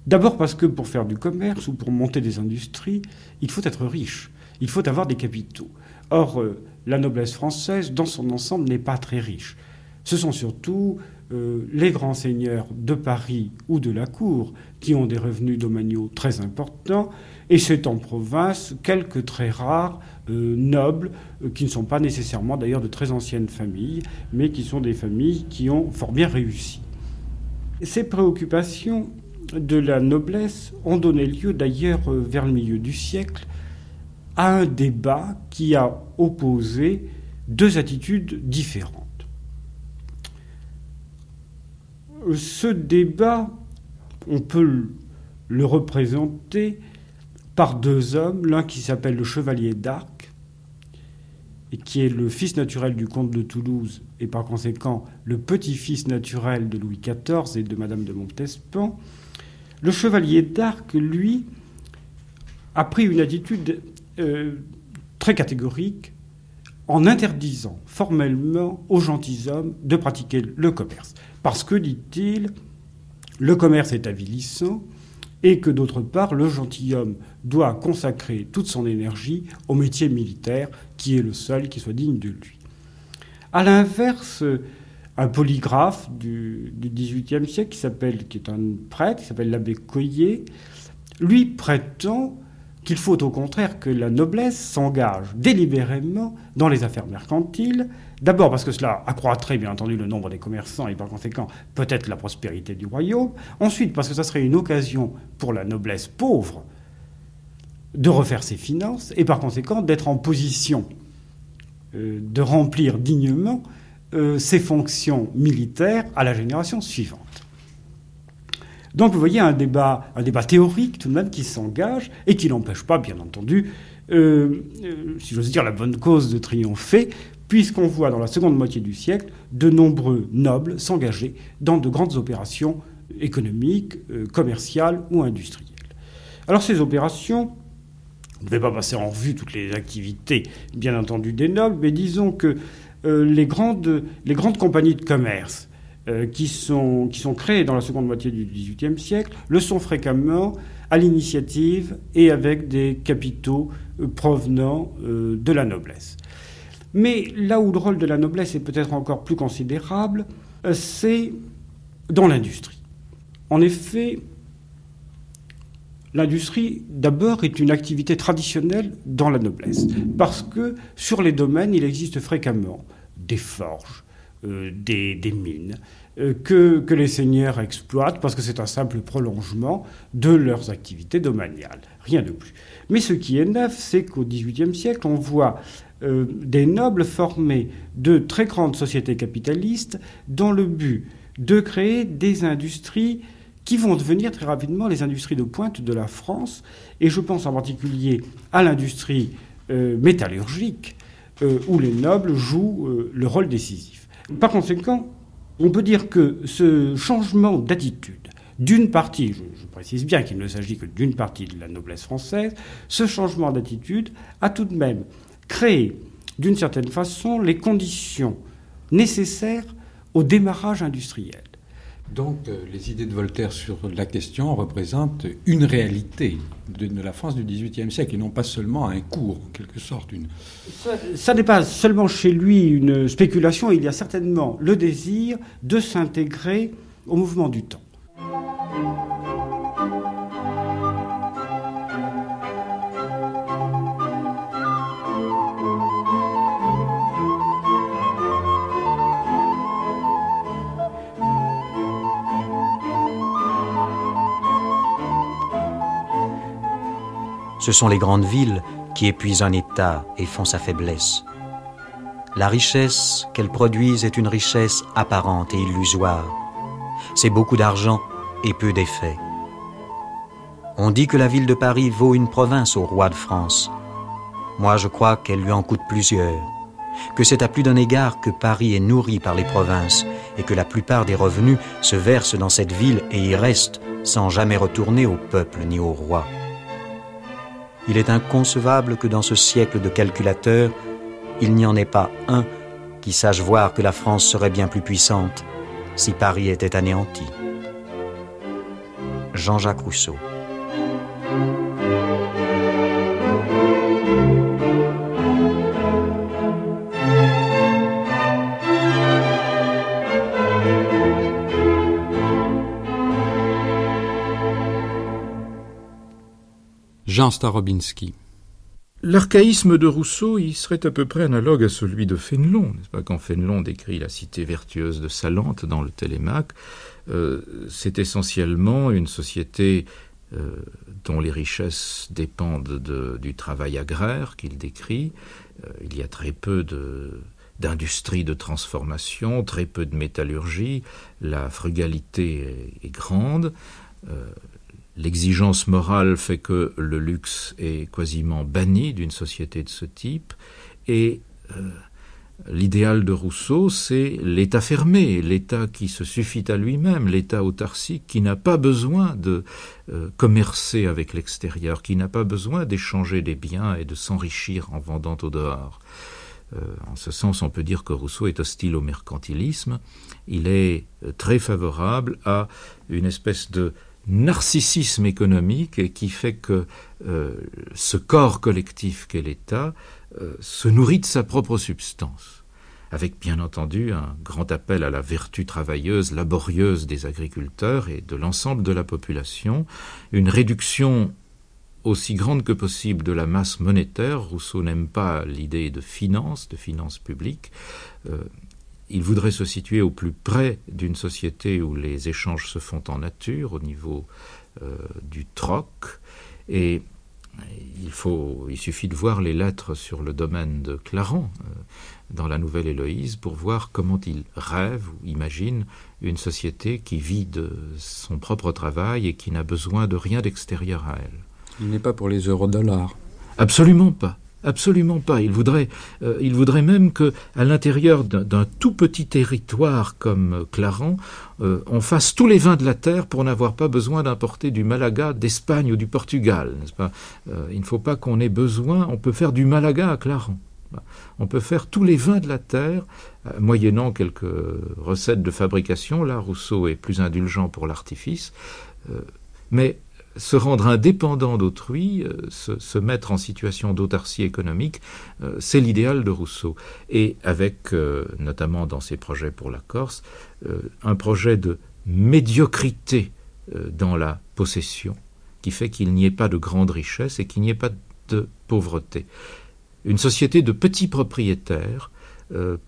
D'abord parce que pour faire du commerce ou pour monter des industries, il faut être riche, il faut avoir des capitaux. Or, euh, la noblesse française, dans son ensemble, n'est pas très riche. Ce sont surtout euh, les grands seigneurs de Paris ou de la cour qui ont des revenus domaniaux très importants, et c'est en province quelques très rares euh, nobles, euh, qui ne sont pas nécessairement d'ailleurs de très anciennes familles, mais qui sont des familles qui ont fort bien réussi. Ces préoccupations de la noblesse ont donné lieu d'ailleurs vers le milieu du siècle à un débat qui a opposé deux attitudes différentes. Ce débat, on peut le représenter par deux hommes, l'un qui s'appelle le chevalier d'Arc, et qui est le fils naturel du comte de Toulouse, et par conséquent le petit-fils naturel de Louis XIV et de Madame de Montespan. Le chevalier d'Arc, lui, a pris une attitude euh, très catégorique en interdisant formellement aux gentilshommes de pratiquer le commerce. Parce que, dit-il, le commerce est avilissant et que d'autre part, le gentilhomme doit consacrer toute son énergie au métier militaire qui est le seul qui soit digne de lui. À l'inverse, un polygraphe du, XVIIIe siècle qui s'appelle, qui est un prêtre, qui s'appelle l'abbé Coyer, lui prétend qu'il faut au contraire que la noblesse s'engage délibérément dans les affaires mercantiles, d'abord parce que cela accroîtrait bien entendu le nombre des commerçants et par conséquent peut-être la prospérité du royaume, ensuite parce que ça serait une occasion pour la noblesse pauvre de refaire ses finances et par conséquent d'être en position euh, de remplir dignement euh, ses fonctions militaires à la génération suivante. Donc vous voyez un débat, théorique tout de même qui s'engage et qui n'empêche pas, bien entendu, euh, euh, si j'ose dire, la bonne cause de triompher, puisqu'on voit dans la seconde moitié du siècle de nombreux nobles s'engager dans de grandes opérations économiques, euh, commerciales ou industrielles. Alors ces opérations, on ne vais pas passer en revue toutes les activités, bien entendu, des nobles, mais disons que les grandes compagnies de commerce, euh, qui, sont, qui sont créés dans la seconde moitié du XVIIIe siècle le sont fréquemment à l'initiative et avec des capitaux euh, provenant euh, de la noblesse. Mais là où le rôle de la noblesse est peut-être encore plus considérable, c'est dans l'industrie. En effet, l'industrie, d'abord, est une activité traditionnelle dans la noblesse, parce que sur les domaines, il existe fréquemment des forges, euh, des, mines euh, que, les seigneurs exploitent parce que c'est un simple prolongement de leurs activités domaniales, rien de plus. Mais ce qui est neuf, c'est qu'au XVIIIe siècle, on voit euh, des nobles formés de très grandes sociétés capitalistes dans le but de créer des industries qui vont devenir très rapidement les industries de pointe de la France. Et je pense en particulier à l'industrie métallurgique, où les nobles jouent le rôle décisif. Par conséquent, on peut dire que ce changement d'attitude d'une partie, je, précise bien qu'il ne s'agit que d'une partie de la noblesse française, ce changement d'attitude a tout de même créé, d'une certaine façon, les conditions nécessaires au démarrage industriel. Donc euh, les idées de Voltaire sur la question représentent une réalité de, la France du XVIIIe siècle et non pas seulement un cours, en quelque sorte. Ça, n'est pas seulement chez lui une spéculation, il y a certainement le désir de s'intégrer au mouvement du temps. Ce sont les grandes villes qui épuisent un État et font sa faiblesse. La richesse qu'elles produisent est une richesse apparente et illusoire. C'est beaucoup d'argent et peu d'effets. On dit que la ville de Paris vaut une province au roi de France. Moi, je crois qu'elle lui en coûte plusieurs, que c'est à plus d'un égard que Paris est nourri par les provinces et que la plupart des revenus se versent dans cette ville et y restent sans jamais retourner au peuple ni au roi. Il est inconcevable que dans ce siècle de calculateurs, il n'y en ait pas un qui sache voir que la France serait bien plus puissante si Paris était anéanti. Jean-Jacques Rousseau. Jean Starobinski. L'archaïsme de Rousseau y serait à peu près analogue à celui de Fénelon, n'est-ce pas Quand Fénelon décrit la cité vertueuse de Salente dans le Télémaque, euh, c'est essentiellement une société euh, dont les richesses dépendent du travail agraire qu'il décrit. Euh, il y a très peu d'industrie de transformation, très peu de métallurgie, la frugalité est, est grande. L'exigence morale fait que le luxe est quasiment banni d'une société de ce type, et euh, l'idéal de Rousseau, c'est l'État fermé, l'État qui se suffit à lui-même, l'État autarcique qui n'a pas besoin de euh, commercer avec l'extérieur, qui n'a pas besoin d'échanger des biens et de s'enrichir en vendant au dehors. Euh, en ce sens, on peut dire que Rousseau est hostile au mercantilisme. Il est très favorable à une espèce de narcissisme économique qui fait que euh, ce corps collectif qu'est l'État euh, se nourrit de sa propre substance. avec bien entendu un grand appel à la vertu travailleuse, laborieuse des agriculteurs et de l'ensemble de la population, une réduction aussi grande que possible de la masse monétaire. Rousseau n'aime pas l'idée de finance, de finance publique. Euh, il voudrait se situer au plus près d'une société où les échanges se font en nature, au niveau euh, du troc, et il, faut, il suffit de voir les lettres sur le domaine de Claren euh, dans la Nouvelle Héloïse pour voir comment il rêve ou imagine une société qui vit de son propre travail et qui n'a besoin de rien d'extérieur à elle. Il n'est pas pour les euro-dollars. Absolument pas. Absolument pas. Il voudrait, euh, il voudrait même que, à l'intérieur d'un tout petit territoire comme Claren, euh, on fasse tous les vins de la terre pour n'avoir pas besoin d'importer du Malaga d'Espagne ou du Portugal, euh, Il ne faut pas qu'on ait besoin. On peut faire du Malaga à Claren. On peut faire tous les vins de la terre, moyennant quelques recettes de fabrication. Là, Rousseau est plus indulgent pour l'artifice, mais se rendre indépendant d'autrui, euh, se, mettre en situation d'autarcie économique, euh, c'est l'idéal de Rousseau. Et avec, euh, notamment dans ses projets pour la Corse, un projet de médiocrité dans la possession, qui fait qu'il n'y ait pas de grande richesse et qu'il n'y ait pas de pauvreté. Une société de petits propriétaires,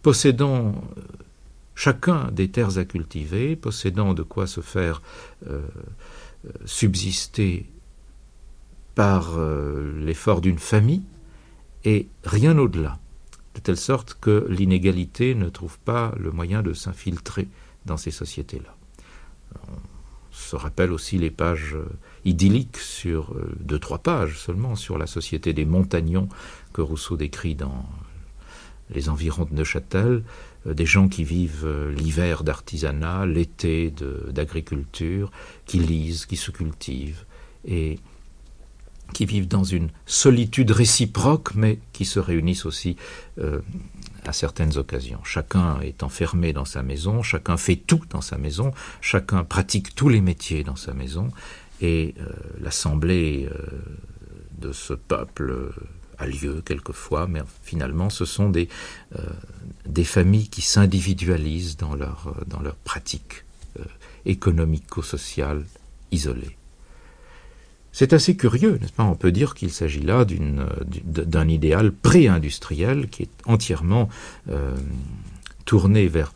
possédant chacun des terres à cultiver, possédant de quoi se faire subsister par euh, l'effort d'une famille et rien au-delà, de telle sorte que l'inégalité ne trouve pas le moyen de s'infiltrer dans ces sociétés-là. On se rappelle aussi les pages euh, idylliques sur euh, deux, trois pages seulement sur la société des montagnons que Rousseau décrit dans les environs de Neuchâtel, des gens qui vivent euh, l'hiver d'artisanat, l'été d'agriculture, qui lisent, qui se cultivent, et qui vivent dans une solitude réciproque, mais qui se réunissent aussi euh, à certaines occasions. Chacun est enfermé dans sa maison, chacun fait tout dans sa maison, chacun pratique tous les métiers dans sa maison, et l'assemblée de ce peuple a lieu quelquefois, mais finalement ce sont des, euh, des familles qui s'individualisent dans leur, euh, dans leur pratique euh, économico-sociale isolée. C'est assez curieux, n'est-ce pas? On peut dire qu'il s'agit là d'un idéal pré-industriel qui est entièrement tourné vers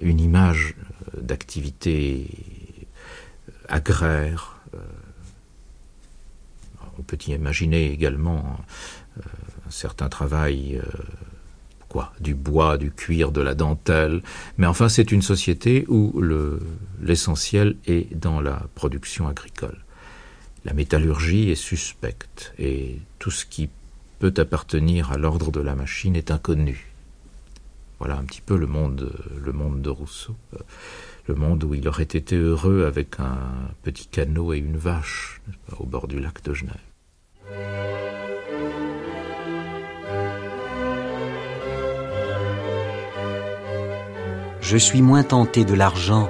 une image d'activité agraire. on peut y imaginer également un certain travail, euh, quoi, du bois, du cuir, de la dentelle. Mais enfin, c'est une société où l'essentiel est dans la production agricole. La métallurgie est suspecte et tout ce qui peut appartenir à l'ordre de la machine est inconnu. Voilà un petit peu le monde, le monde de Rousseau, le monde où il aurait été heureux avec un petit canot et une vache au bord du lac de Genève. Je suis moins tenté de l'argent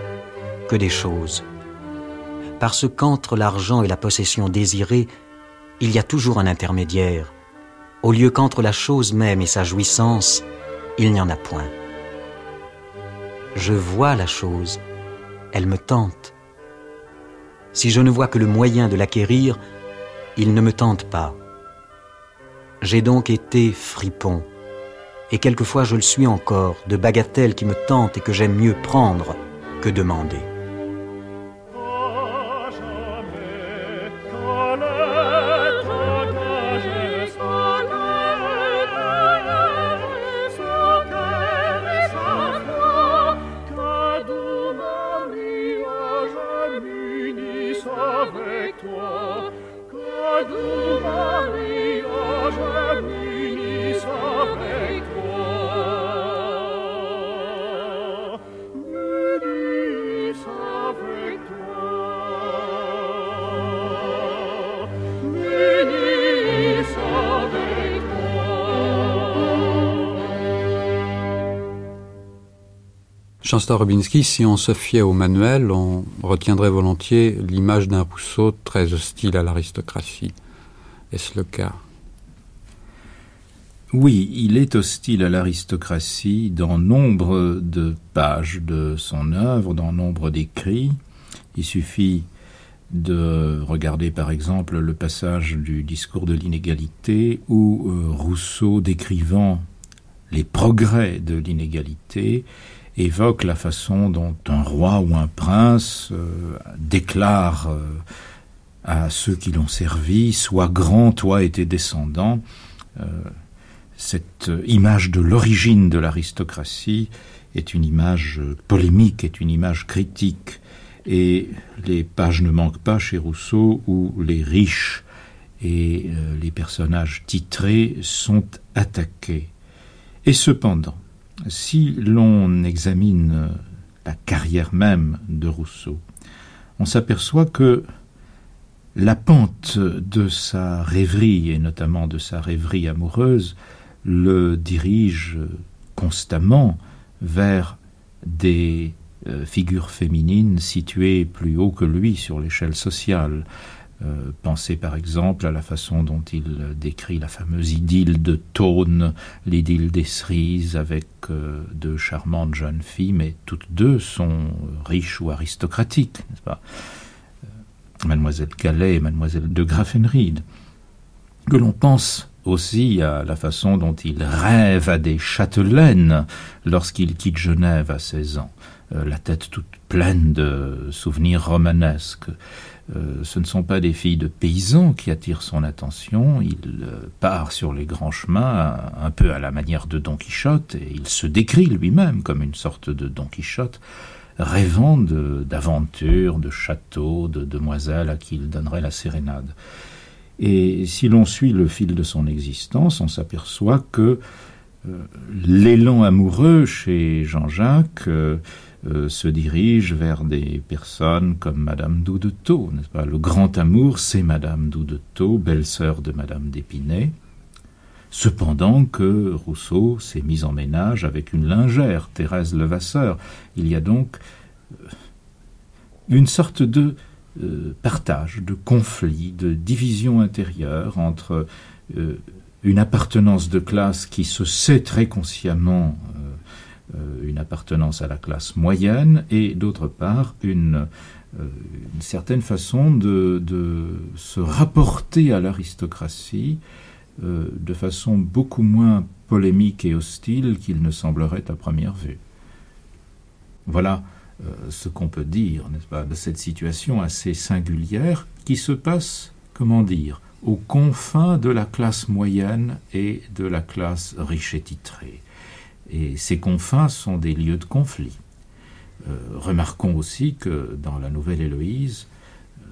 que des choses. Parce qu'entre l'argent et la possession désirée, il y a toujours un intermédiaire, au lieu qu'entre la chose même et sa jouissance, il n'y en a point. Je vois la chose, elle me tente. Si je ne vois que le moyen de l'acquérir, il ne me tente pas. J'ai donc été fripon et quelquefois je le suis encore, de bagatelles qui me tentent et que j'aime mieux prendre que demander. Chancellor-Robinski, si on se fiait au manuel, on retiendrait volontiers l'image d'un Rousseau très hostile à l'aristocratie. Est-ce le cas? Oui, il est hostile à l'aristocratie dans nombre de pages de son œuvre, dans nombre d'écrits. Il suffit de regarder par exemple le passage du discours de l'inégalité où euh, Rousseau décrivant les progrès de l'inégalité évoque la façon dont un roi ou un prince euh, déclare euh, à ceux qui l'ont servi Sois grand, toi et tes descendants. cette image de l'origine de l'aristocratie est une image polémique, est une image critique et les pages ne manquent pas chez Rousseau où les riches et euh, les personnages titrés sont attaqués. Et cependant, si l'on examine la carrière même de Rousseau, on s'aperçoit que la pente de sa rêverie, et notamment de sa rêverie amoureuse, le dirige constamment vers des euh, figure féminine située plus haut que lui sur l'échelle sociale. Euh, pensez par exemple à la façon dont il décrit la fameuse idylle de Tône, l'idylle des cerises avec euh, deux charmantes jeunes filles, mais toutes deux sont riches ou aristocratiques, n'est-ce pas? Mademoiselle Calais et Mademoiselle de Graffenried. Que l'on pense aussi à la façon dont il rêve à des châtelaines lorsqu'il quitte Genève à 16 ans. Euh, la tête toute pleine de souvenirs romanesques. Euh, ce ne sont pas des filles de paysans qui attirent son attention, il euh, part sur les grands chemins un peu à la manière de Don Quichotte, et il se décrit lui-même comme une sorte de Don Quichotte, rêvant d'aventures, de, châteaux, de demoiselles à qui il donnerait la sérénade. Et si l'on suit le fil de son existence, on s'aperçoit que l'élan amoureux chez Jean-Jacques euh, se dirige vers des personnes comme Madame Doudetot, n'est-ce pas? Le grand amour, c'est Madame Doudetot, belle-sœur de Madame d'Épinay. Cependant que Rousseau s'est mis en ménage avec une lingère, Thérèse Levasseur. Il y a donc euh, une sorte de euh, partage, de conflit, de division intérieure entre une appartenance de classe qui se sait très consciemment une appartenance à la classe moyenne et d'autre part une, euh, certaine façon de, de, se rapporter à l'aristocratie euh, de façon beaucoup moins polémique et hostile qu'il ne semblerait à première vue. Voilà ce qu'on peut dire, n'est-ce pas, de cette situation assez singulière qui se passe, comment dire, aux confins de la classe moyenne et de la classe riche et titrée. Et ces confins sont des lieux de conflit. Euh, remarquons aussi que dans la Nouvelle Héloïse,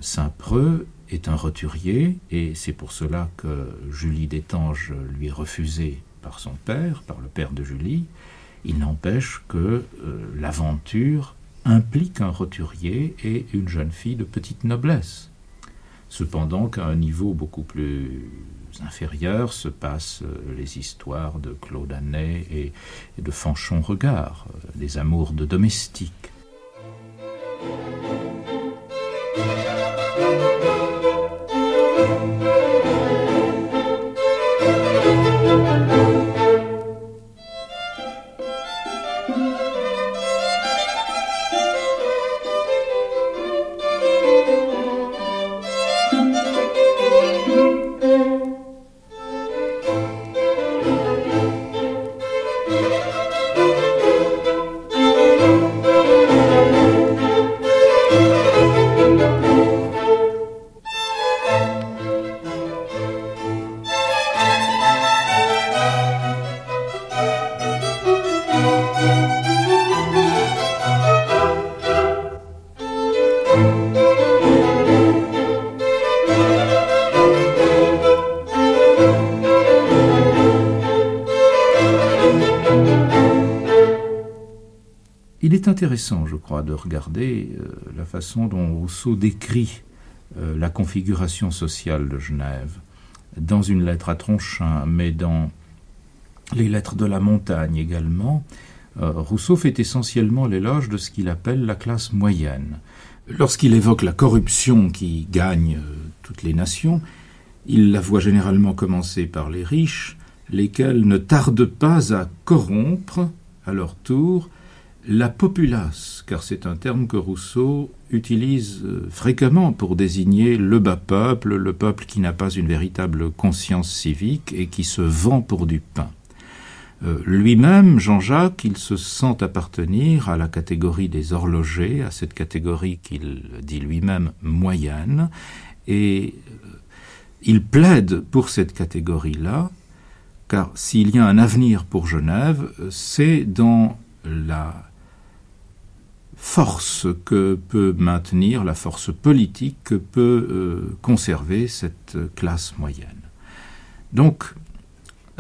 Saint-Preux est un roturier, et c'est pour cela que Julie d'Étanges lui est refusée par son père, par le père de Julie. Il n'empêche que euh, l'aventure implique un roturier et une jeune fille de petite noblesse. Cependant qu'à un niveau beaucoup plus inférieures se passent euh, les histoires de Claude Anet et, de Fanchon Regard, euh, des amours de domestiques. Intéressant, je crois, de regarder euh, la façon dont Rousseau décrit euh, la configuration sociale de Genève, dans une lettre à Tronchin, mais dans les lettres de la montagne également. Euh, Rousseau fait essentiellement l'éloge de ce qu'il appelle la classe moyenne. Lorsqu'il évoque la corruption qui gagne toutes les nations, il la voit généralement commencer par les riches, lesquels ne tardent pas à corrompre, à leur tour, la populace, car c'est un terme que Rousseau utilise euh, fréquemment pour désigner le bas peuple, le peuple qui n'a pas une véritable conscience civique et qui se vend pour du pain. Euh, lui-même, Jean-Jacques, il se sent appartenir à la catégorie des horlogers, à cette catégorie qu'il dit lui-même moyenne, et euh, il plaide pour cette catégorie-là, car s'il y a un avenir pour Genève, c'est dans la force que peut maintenir, la force politique que peut euh, conserver cette classe moyenne. Donc,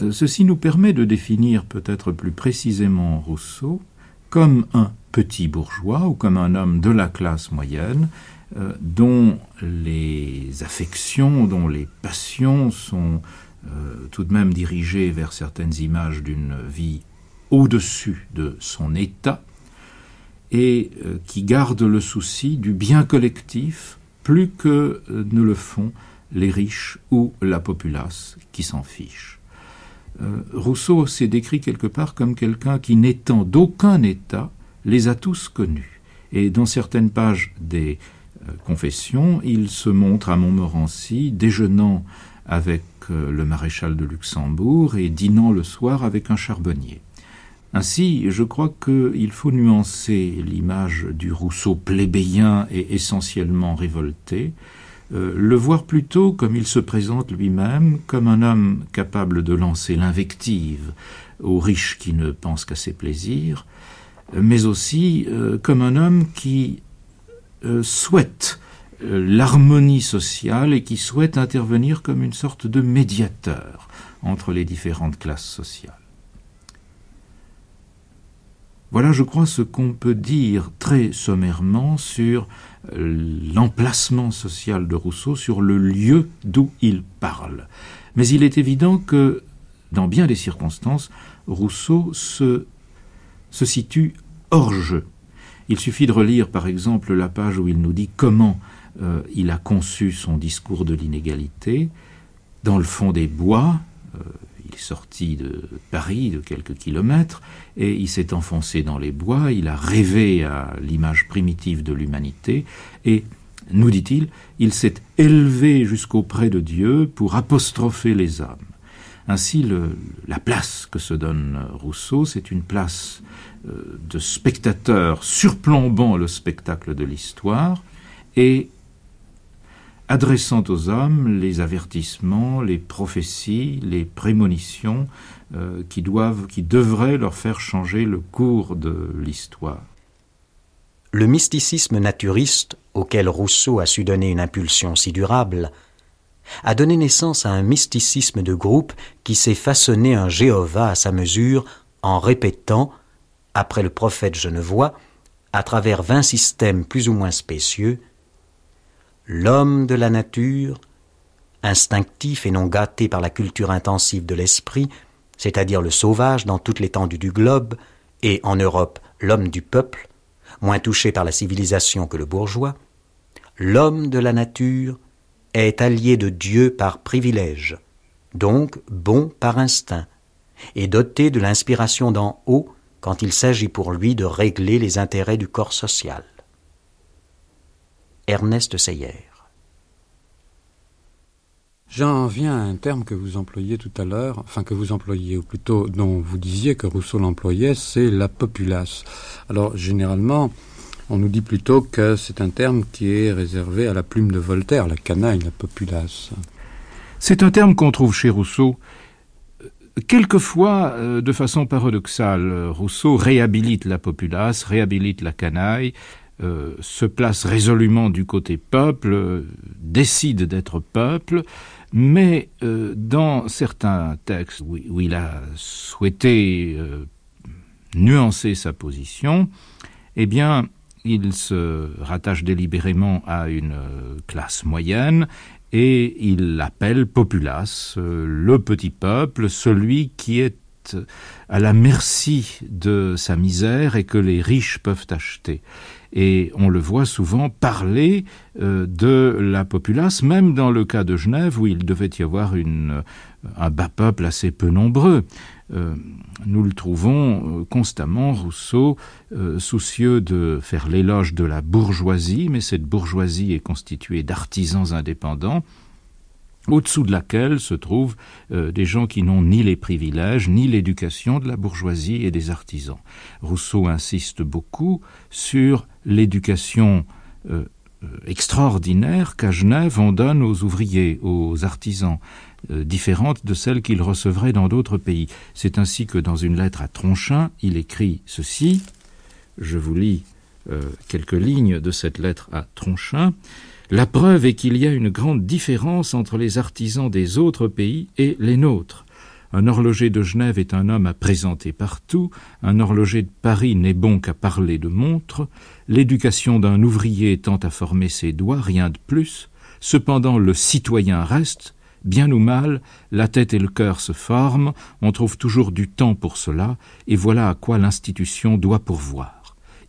euh, ceci nous permet de définir peut-être plus précisément Rousseau comme un petit bourgeois ou comme un homme de la classe moyenne euh, dont les affections, dont les passions sont tout de même dirigées vers certaines images d'une vie au-dessus de son état, et euh, qui garde le souci du bien collectif plus que euh, ne le font les riches ou la populace qui s'en fiche. Euh, Rousseau s'est décrit quelque part comme quelqu'un qui, n'étant d'aucun État, les a tous connus. Et dans certaines pages des Confessions, il se montre à Montmorency déjeunant avec le maréchal de Luxembourg et dînant le soir avec un charbonnier. Ainsi, je crois qu'il faut nuancer l'image du Rousseau plébéien et essentiellement révolté, euh, le voir plutôt comme il se présente lui-même, comme un homme capable de lancer l'invective aux riches qui ne pensent qu'à ses plaisirs, mais aussi euh, comme un homme qui euh, souhaite l'harmonie sociale et qui souhaite intervenir comme une sorte de médiateur entre les différentes classes sociales. Voilà, je crois, ce qu'on peut dire très sommairement sur euh, l'emplacement social de Rousseau, sur le lieu d'où il parle. Mais il est évident que, dans bien des circonstances, Rousseau se, situe hors jeu. Il suffit de relire, par exemple, la page où il nous dit comment euh, il a conçu son discours de l'inégalité. Dans le fond des bois, euh, est sorti de Paris de quelques kilomètres et il s'est enfoncé dans les bois, il a rêvé à l'image primitive de l'humanité et, nous dit-il, il, s'est élevé jusqu'auprès de Dieu pour apostropher les hommes. Ainsi, la place que se donne Rousseau, c'est une place euh, de spectateur surplombant le spectacle de l'histoire et adressant aux hommes les avertissements, les prophéties, les prémonitions euh, qui doivent, qui devraient leur faire changer le cours de l'histoire. Le mysticisme naturiste, auquel Rousseau a su donner une impulsion si durable, a donné naissance à un mysticisme de groupe qui s'est façonné un Jéhovah à sa mesure en répétant, après le prophète genevois, à travers vingt systèmes plus ou moins spécieux, L'homme de la nature, instinctif et non gâté par la culture intensive de l'esprit, c'est-à-dire le sauvage dans toute l'étendue du globe, et en Europe l'homme du peuple, moins touché par la civilisation que le bourgeois, l'homme de la nature est allié de Dieu par privilège, donc bon par instinct, et doté de l'inspiration d'en haut quand il s'agit pour lui de régler les intérêts du corps social. Ernest Seyer. J'en viens à un terme que vous employiez tout à l'heure, enfin que vous employiez, ou plutôt dont vous disiez que Rousseau l'employait, c'est la populace. Alors généralement, on nous dit plutôt que c'est un terme qui est réservé à la plume de Voltaire, la canaille, la populace. C'est un terme qu'on trouve chez Rousseau. Quelquefois, euh, de façon paradoxale, Rousseau réhabilite la populace, réhabilite la canaille, euh, se place résolument du côté peuple, décide d'être peuple, mais euh, dans certains textes où, il a souhaité euh, nuancer sa position, eh bien, il se rattache délibérément à une classe moyenne et il l'appelle populace, le petit peuple, celui qui est à la merci de sa misère et que les riches peuvent acheter. Et on le voit souvent parler euh, de la populace, même dans le cas de Genève, où il devait y avoir une, un bas peuple assez peu nombreux. Euh, nous le trouvons euh, constamment, Rousseau, euh, soucieux de faire l'éloge de la bourgeoisie, mais cette bourgeoisie est constituée d'artisans indépendants, au-dessous de laquelle se trouvent euh, des gens qui n'ont ni les privilèges ni l'éducation de la bourgeoisie et des artisans. Rousseau insiste beaucoup sur l'éducation euh, euh, extraordinaire qu'à Genève on donne aux ouvriers, aux artisans, différente de celle qu'il recevrait dans d'autres pays. C'est ainsi que dans une lettre à Tronchin, il écrit ceci. Je vous lis quelques lignes de cette lettre à Tronchin. La preuve est qu'il y a une grande différence entre les artisans des autres pays et les nôtres. Un horloger de Genève est un homme à présenter partout, un horloger de Paris n'est bon qu'à parler de montre, l'éducation d'un ouvrier tend à former ses doigts, rien de plus, cependant le citoyen reste, bien ou mal, la tête et le cœur se forment, on trouve toujours du temps pour cela, et voilà à quoi l'institution doit pourvoir.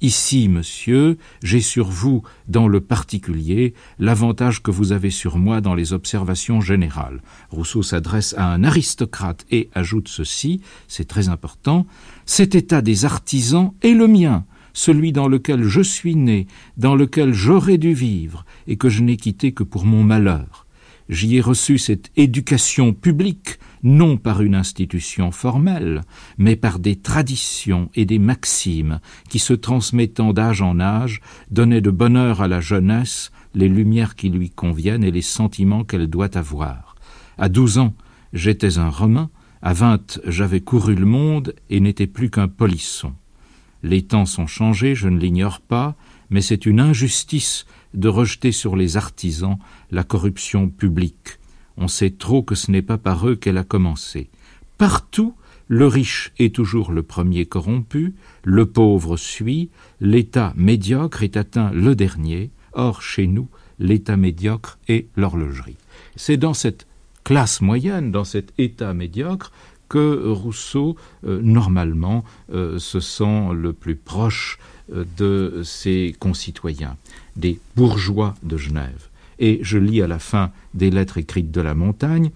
Ici, monsieur, j'ai sur vous, dans le particulier, l'avantage que vous avez sur moi dans les observations générales. Rousseau s'adresse à un aristocrate et ajoute ceci, c'est très important, cet état des artisans est le mien, celui dans lequel je suis né, dans lequel j'aurais dû vivre, et que je n'ai quitté que pour mon malheur. J'y ai reçu cette éducation publique, non par une institution formelle, mais par des traditions et des maximes qui, se transmettant d'âge en âge, donnaient de bonheur à la jeunesse les lumières qui lui conviennent et les sentiments qu'elle doit avoir. À douze ans, j'étais un Romain, à vingt, j'avais couru le monde et n'étais plus qu'un polisson. Les temps sont changés, je ne l'ignore pas, mais c'est une injustice de rejeter sur les artisans la corruption publique. On sait trop que ce n'est pas par eux qu'elle a commencé. Partout, le riche est toujours le premier corrompu, le pauvre suit, l'état médiocre est atteint le dernier, or chez nous, l'état médiocre est l'horlogerie. C'est dans cette classe moyenne, dans cet état médiocre, que Rousseau, euh, normalement, euh, se sent le plus proche euh, de ses concitoyens, des bourgeois de Genève. Et je lis à la fin des lettres écrites de la montagne,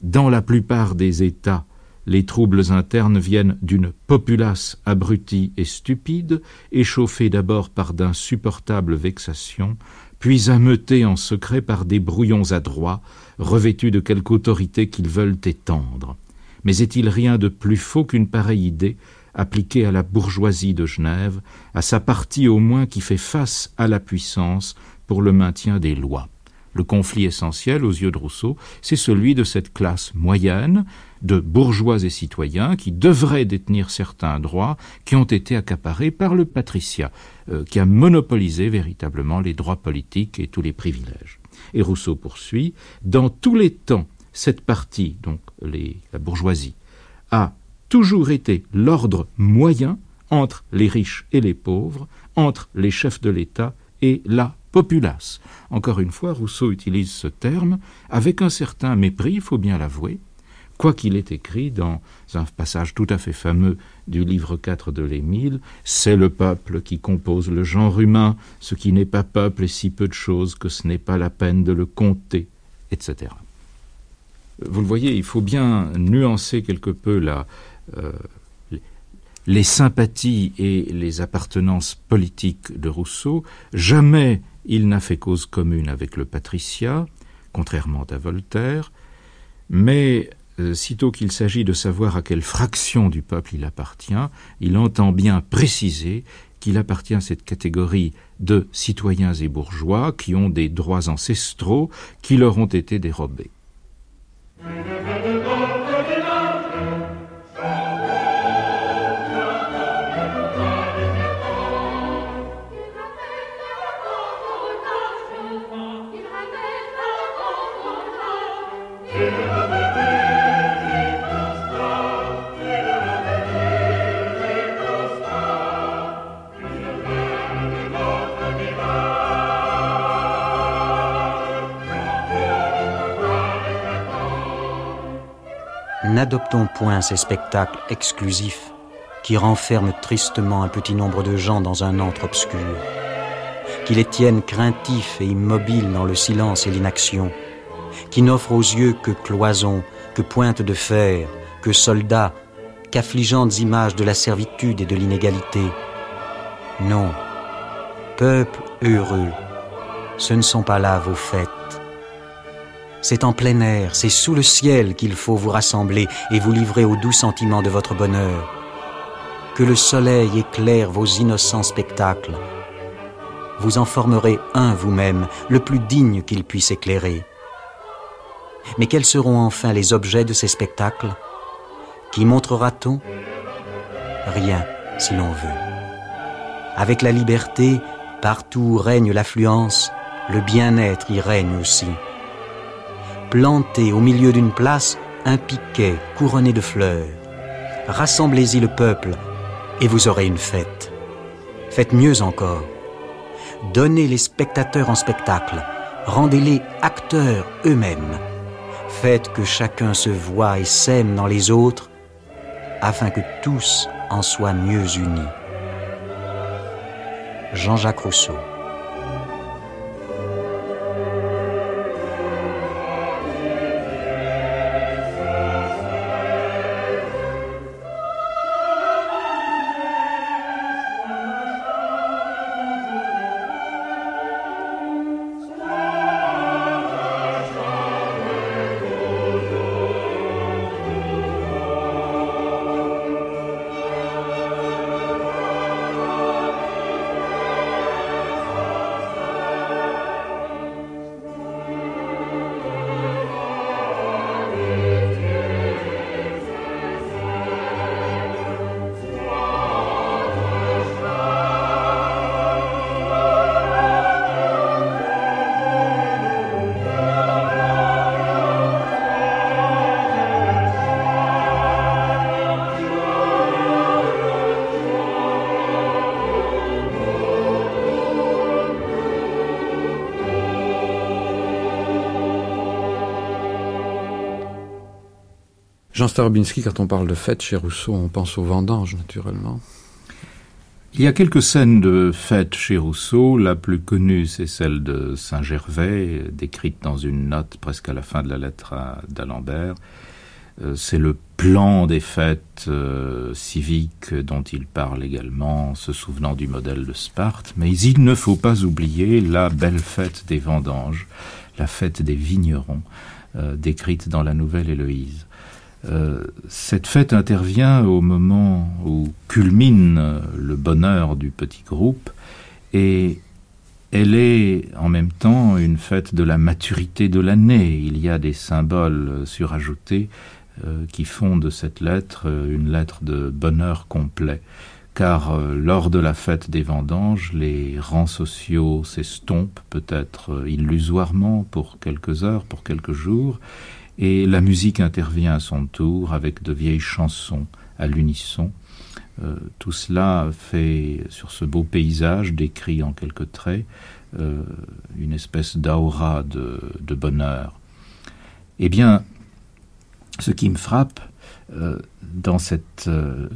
dans la plupart des États, les troubles internes viennent d'une populace abrutie et stupide, échauffée d'abord par d'insupportables vexations, puis ameutée en secret par des brouillons adroits, revêtus de quelque autorité qu'ils veulent étendre. Mais est-il rien de plus faux qu'une pareille idée appliquée à la bourgeoisie de Genève, à sa partie au moins qui fait face à la puissance pour le maintien des lois le conflit essentiel aux yeux de Rousseau, c'est celui de cette classe moyenne de bourgeois et citoyens qui devraient détenir certains droits qui ont été accaparés par le patriciat, euh, qui a monopolisé véritablement les droits politiques et tous les privilèges. Et Rousseau poursuit, dans tous les temps, cette partie, donc la bourgeoisie, a toujours été l'ordre moyen entre les riches et les pauvres, entre les chefs de l'État et la populace. Encore une fois, Rousseau utilise ce terme avec un certain mépris, il faut bien l'avouer, quoiqu'il est écrit dans un passage tout à fait fameux du livre 4 de l'Émile, c'est le peuple qui compose le genre humain, ce qui n'est pas peuple est si peu de choses que ce n'est pas la peine de le compter, etc. Vous le voyez, il faut bien nuancer quelque peu la, euh, les sympathies et les appartenances politiques de Rousseau. Jamais il n'a fait cause commune avec le patriciat, contrairement à Voltaire, mais euh, sitôt qu'il s'agit de savoir à quelle fraction du peuple il appartient, il entend bien préciser qu'il appartient à cette catégorie de citoyens et bourgeois qui ont des droits ancestraux qui leur ont été dérobés. N'adoptons point ces spectacles exclusifs qui renferment tristement un petit nombre de gens dans un antre obscur, qui les tiennent craintifs et immobiles dans le silence et l'inaction, qui n'offrent aux yeux que cloisons, que pointes de fer, que soldats, qu'affligeantes images de la servitude et de l'inégalité. Non, peuple heureux, ce ne sont pas là vos fêtes. C'est en plein air, c'est sous le ciel qu'il faut vous rassembler et vous livrer aux doux sentiments de votre bonheur. Que le soleil éclaire vos innocents spectacles. Vous en formerez un vous-même, le plus digne qu'il puisse éclairer. Mais quels seront enfin les objets de ces spectacles? Qui montrera-t-on? Rien, si l'on veut. Avec la liberté, partout où règne l'affluence, le bien-être y règne aussi. Plantez au milieu d'une place un piquet couronné de fleurs. Rassemblez-y le peuple et vous aurez une fête. Faites mieux encore. Donnez les spectateurs en spectacle. Rendez-les acteurs eux-mêmes. Faites que chacun se voie et s'aime dans les autres afin que tous en soient mieux unis. Jean-Jacques Rousseau Jean Starobinski, quand on parle de fête chez Rousseau, on pense aux vendanges, naturellement. Il y a quelques scènes de fête chez Rousseau. La plus connue, c'est celle de Saint-Gervais, décrite dans une note presque à la fin de la lettre d'Alembert. Euh, c'est le plan des fêtes euh, civiques dont il parle également, se souvenant du modèle de Sparte. Mais il ne faut pas oublier la belle fête des vendanges, la fête des vignerons, euh, décrite dans la Nouvelle Héloïse. Euh, cette fête intervient au moment où culmine le bonheur du petit groupe et elle est en même temps une fête de la maturité de l'année. Il y a des symboles surajoutés euh, qui font de cette lettre euh, une lettre de bonheur complet. Car lors de la fête des vendanges, les rangs sociaux s'estompent peut-être illusoirement pour quelques heures, pour quelques jours, et la musique intervient à son tour avec de vieilles chansons à l'unisson. Euh, tout cela fait sur ce beau paysage décrit en quelques traits euh, une espèce d'aura de, bonheur. Eh bien, ce qui me frappe euh, dans cette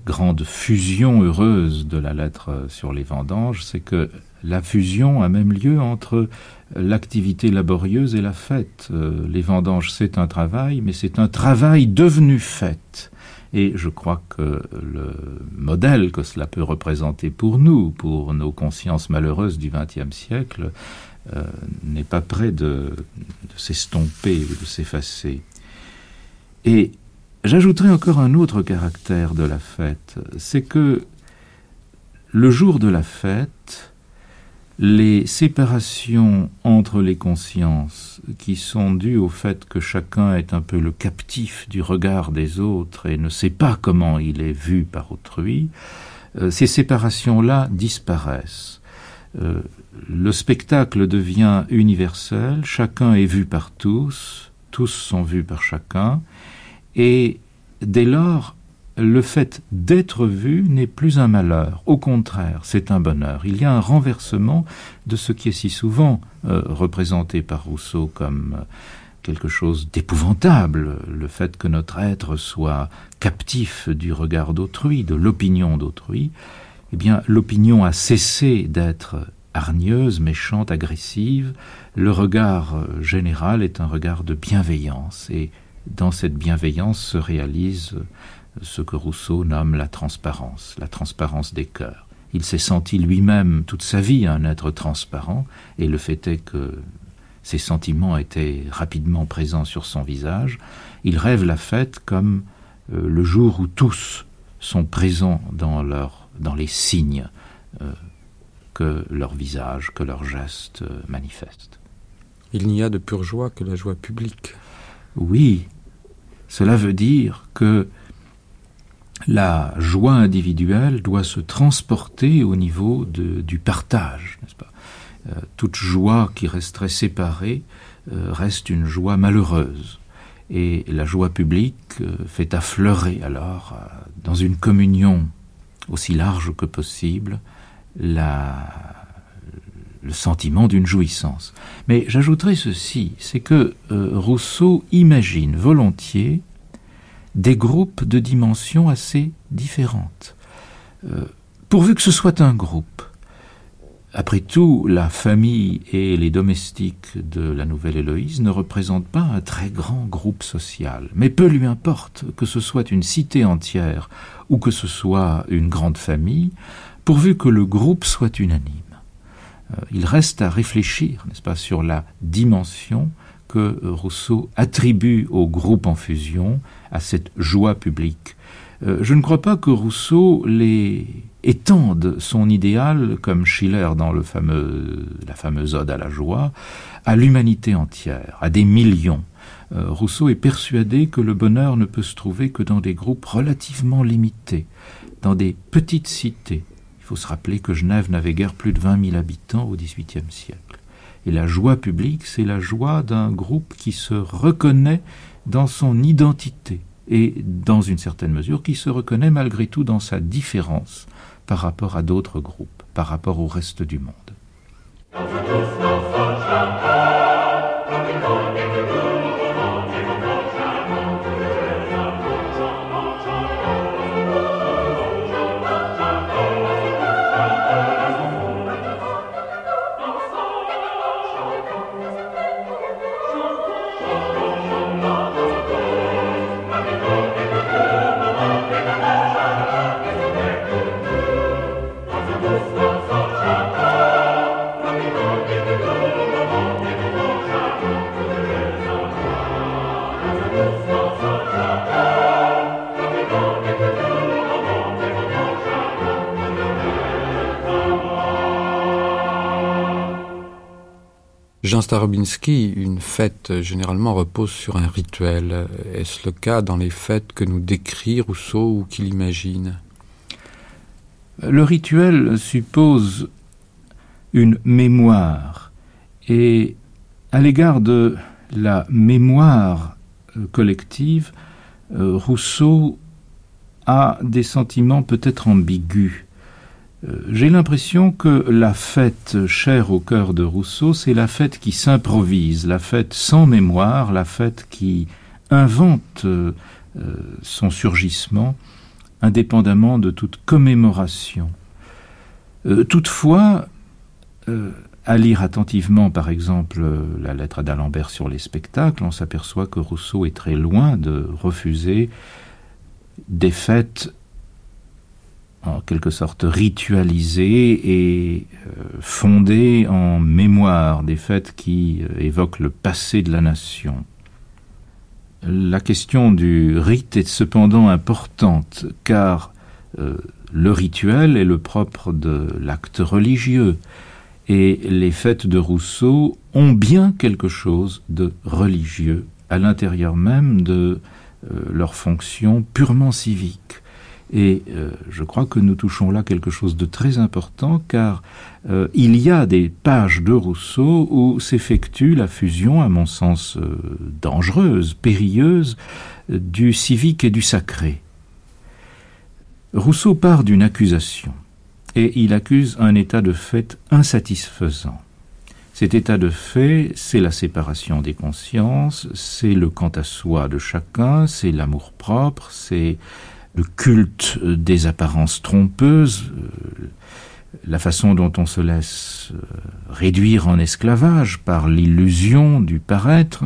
grande fusion heureuse de la lettre sur les vendanges, c'est que la fusion a même lieu entre l'activité laborieuse et la fête. Euh, les vendanges, c'est un travail, mais c'est un travail devenu fête. Et je crois que le modèle que cela peut représenter pour nous, pour nos consciences malheureuses du XXe siècle, euh, n'est pas près de, de s'estomper ou de s'effacer. Et j'ajouterai encore un autre caractère de la fête, c'est que le jour de la fête, les séparations entre les consciences qui sont dues au fait que chacun est un peu le captif du regard des autres et ne sait pas comment il est vu par autrui, euh, ces séparations-là disparaissent. Euh, le spectacle devient universel, chacun est vu par tous, tous sont vus par chacun, et dès lors, le fait d'être vu n'est plus un malheur, au contraire, c'est un bonheur. Il y a un renversement de ce qui est si souvent euh, représenté par Rousseau comme quelque chose d'épouvantable, le fait que notre être soit captif du regard d'autrui, de l'opinion d'autrui, eh bien l'opinion a cessé d'être hargneuse, méchante, agressive, le regard euh, général est un regard de bienveillance, et dans cette bienveillance se réalise euh, ce que Rousseau nomme la transparence, la transparence des cœurs. Il s'est senti lui-même toute sa vie un être transparent, et le fait est que ses sentiments étaient rapidement présents sur son visage. Il rêve la fête comme euh, le jour où tous sont présents dans, leur, dans les signes euh, que leur visage, que leurs gestes euh, manifestent. Il n'y a de pure joie que la joie publique. Oui, cela veut dire que la joie individuelle doit se transporter au niveau du partage, n'est-ce pas? Euh, Toute joie qui resterait séparée euh, reste une joie malheureuse. Et la joie publique euh, fait affleurer alors, dans une communion aussi large que possible, la, le sentiment d'une jouissance. Mais j'ajouterai ceci, c'est que Rousseau imagine volontiers des groupes de dimensions assez différentes. Euh, pourvu que ce soit un groupe. Après tout, la famille et les domestiques de la nouvelle Héloïse ne représentent pas un très grand groupe social, mais peu lui importe que ce soit une cité entière ou que ce soit une grande famille, pourvu que le groupe soit unanime. Euh, il reste à réfléchir, n'est-ce pas, sur la dimension que Rousseau attribue au groupe en fusion, à cette joie publique. Euh, je ne crois pas que Rousseau les étende son idéal, comme Schiller dans le fameux, la fameuse ode à la joie, à l'humanité entière, à des millions. Euh, Rousseau est persuadé que le bonheur ne peut se trouver que dans des groupes relativement limités, dans des petites cités. Il faut se rappeler que Genève n'avait guère plus de 20 000 habitants au XVIIIe siècle. Et la joie publique, c'est la joie d'un groupe qui se reconnaît dans son identité et, dans une certaine mesure, qui se reconnaît malgré tout dans sa différence par rapport à d'autres groupes, par rapport au reste du monde. Starobinski, une fête généralement repose sur un rituel. Est-ce le cas dans les fêtes que nous décrit Rousseau ou qu'il imagine? Le rituel suppose une mémoire et à l'égard de la mémoire collective, euh, Rousseau a des sentiments peut-être ambigus. Euh, J'ai l'impression que la fête chère au cœur de Rousseau, c'est la fête qui s'improvise, la fête sans mémoire, la fête qui invente euh, euh, son surgissement indépendamment de toute commémoration. Toutefois, à lire attentivement, par exemple, la lettre d'Alembert sur les spectacles, on s'aperçoit que Rousseau est très loin de refuser des fêtes en quelque sorte ritualisées et euh, fondées en mémoire, des fêtes qui euh, évoquent le passé de la nation. La question du rite est cependant importante, car euh, le rituel est le propre de l'acte religieux, et les fêtes de Rousseau ont bien quelque chose de religieux à l'intérieur même de euh, leur fonction purement civique. Et euh, je crois que nous touchons là quelque chose de très important, car euh, il y a des pages de Rousseau où s'effectue la fusion, à mon sens euh, dangereuse, périlleuse, du civique et du sacré. Rousseau part d'une accusation, et il accuse un état de fait insatisfaisant. Cet état de fait, c'est la séparation des consciences, c'est le quant à soi de chacun, c'est l'amour propre, c'est le culte des apparences trompeuses, euh, la façon dont on se laisse euh, réduire en esclavage par l'illusion du paraître.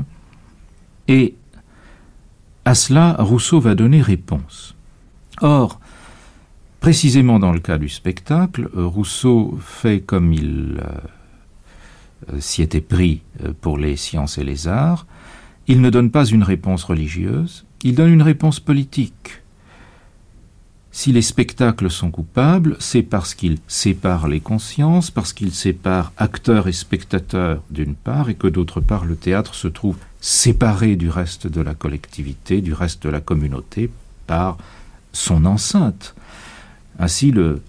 Et à cela, Rousseau va donner réponse. Or, précisément dans le cas du spectacle, Rousseau fait comme il euh, s'y était pris euh, pour les sciences et les arts, il ne donne pas une réponse religieuse, il donne une réponse politique. Si les spectacles sont coupables, c'est parce qu'ils séparent les consciences, parce qu'ils séparent acteurs et spectateurs d'une part, et que d'autre part le théâtre se trouve séparé du reste de la collectivité, du reste de la communauté, par son enceinte. Ainsi le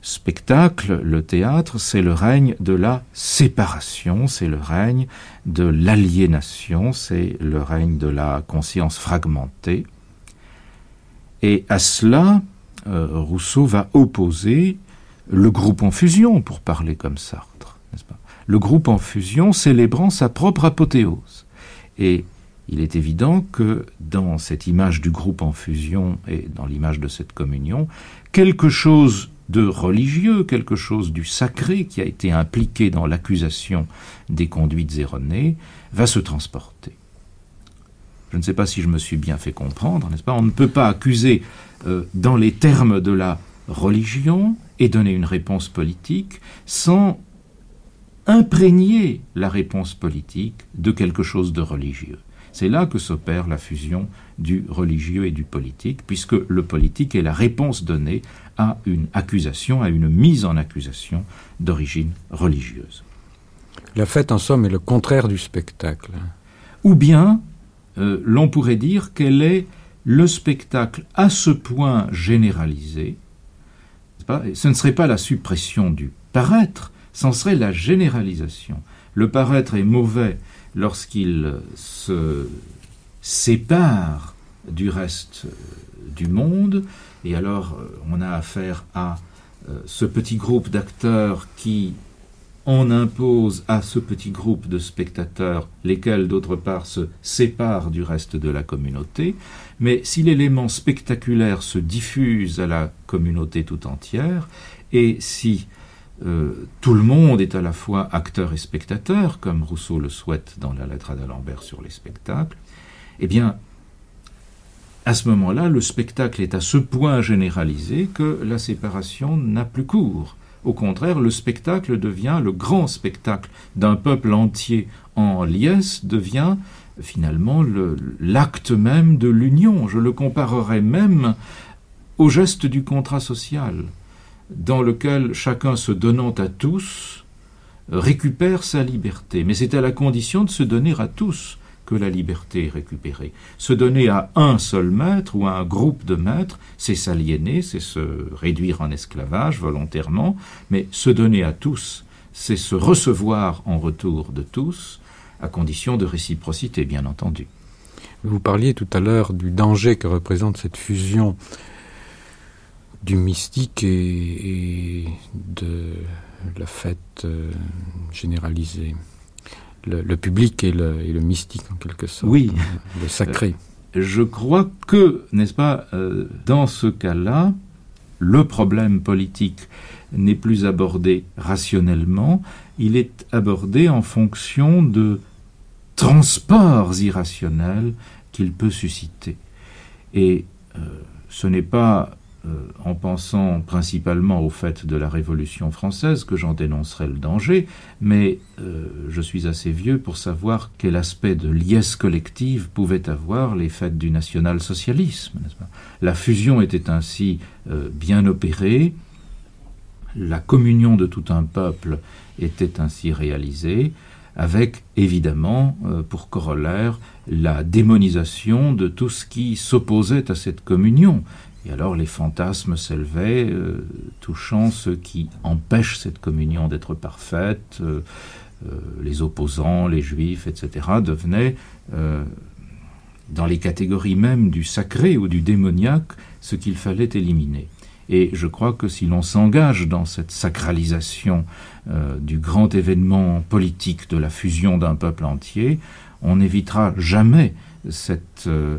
spectacle, le théâtre, c'est le règne de la séparation, c'est le règne de l'aliénation, c'est le règne de la conscience fragmentée. Et à cela, Rousseau va opposer le groupe en fusion, pour parler comme Sartre. Pas? Le groupe en fusion célébrant sa propre apothéose. Et il est évident que dans cette image du groupe en fusion et dans l'image de cette communion, quelque chose de religieux, quelque chose du sacré qui a été impliqué dans l'accusation des conduites erronées, va se transporter. Je ne sais pas si je me suis bien fait comprendre, n'est-ce pas? On ne peut pas accuser euh, dans les termes de la religion et donner une réponse politique sans imprégner la réponse politique de quelque chose de religieux. C'est là que s'opère la fusion du religieux et du politique, puisque le politique est la réponse donnée à une accusation, à une mise en accusation d'origine religieuse. La fête, en somme, est le contraire du spectacle. Ou bien, euh, l'on pourrait dire qu'elle est le spectacle à ce point généralisé, ce ne serait pas la suppression du paraître, c'en serait la généralisation. Le paraître est mauvais lorsqu'il se sépare du reste du monde, et alors euh, on a affaire à euh, ce petit groupe d'acteurs qui on impose à ce petit groupe de spectateurs, lesquels d'autre part se séparent du reste de la communauté, mais si l'élément spectaculaire se diffuse à la communauté tout entière, et si euh, tout le monde est à la fois acteur et spectateur, comme Rousseau le souhaite dans la lettre à d'Alembert sur les spectacles, eh bien, à ce moment-là, le spectacle est à ce point généralisé que la séparation n'a plus cours. Au contraire, le spectacle devient le grand spectacle d'un peuple entier en liesse, devient finalement l'acte même de l'union. Je le comparerai même au geste du contrat social, dans lequel chacun se donnant à tous récupère sa liberté. Mais c'est à la condition de se donner à tous que la liberté est récupérée. Se donner à un seul maître ou à un groupe de maîtres, c'est s'aliéner, c'est se réduire en esclavage volontairement, mais se donner à tous, c'est se recevoir en retour de tous, à condition de réciprocité, bien entendu. Vous parliez tout à l'heure du danger que représente cette fusion du mystique et, de la fête euh, généralisée le, public et le, le, mystique en quelque sorte. Oui. Le sacré. Euh, je crois que, n'est-ce pas, euh, dans ce cas-là, le problème politique n'est plus abordé rationnellement, il est abordé en fonction de transports irrationnels qu'il peut susciter. Et euh, ce n'est pas euh, en pensant principalement au fait de la Révolution française que j'en dénoncerai le danger, mais euh, je suis assez vieux pour savoir quel aspect de liesse collective pouvaient avoir les fêtes du national-socialisme. La fusion était ainsi bien opérée, la communion de tout un peuple était ainsi réalisée, avec évidemment pour corollaire la démonisation de tout ce qui s'opposait à cette communion, et alors les fantasmes s'élevaient, euh, touchant ceux qui empêchent cette communion d'être parfaite, euh, euh, les opposants, les juifs, etc., devenaient, dans les catégories même du sacré ou du démoniaque, ce qu'il fallait éliminer. Et je crois que si l'on s'engage dans cette sacralisation euh, du grand événement politique de la fusion d'un peuple entier, on n'évitera jamais cette, euh,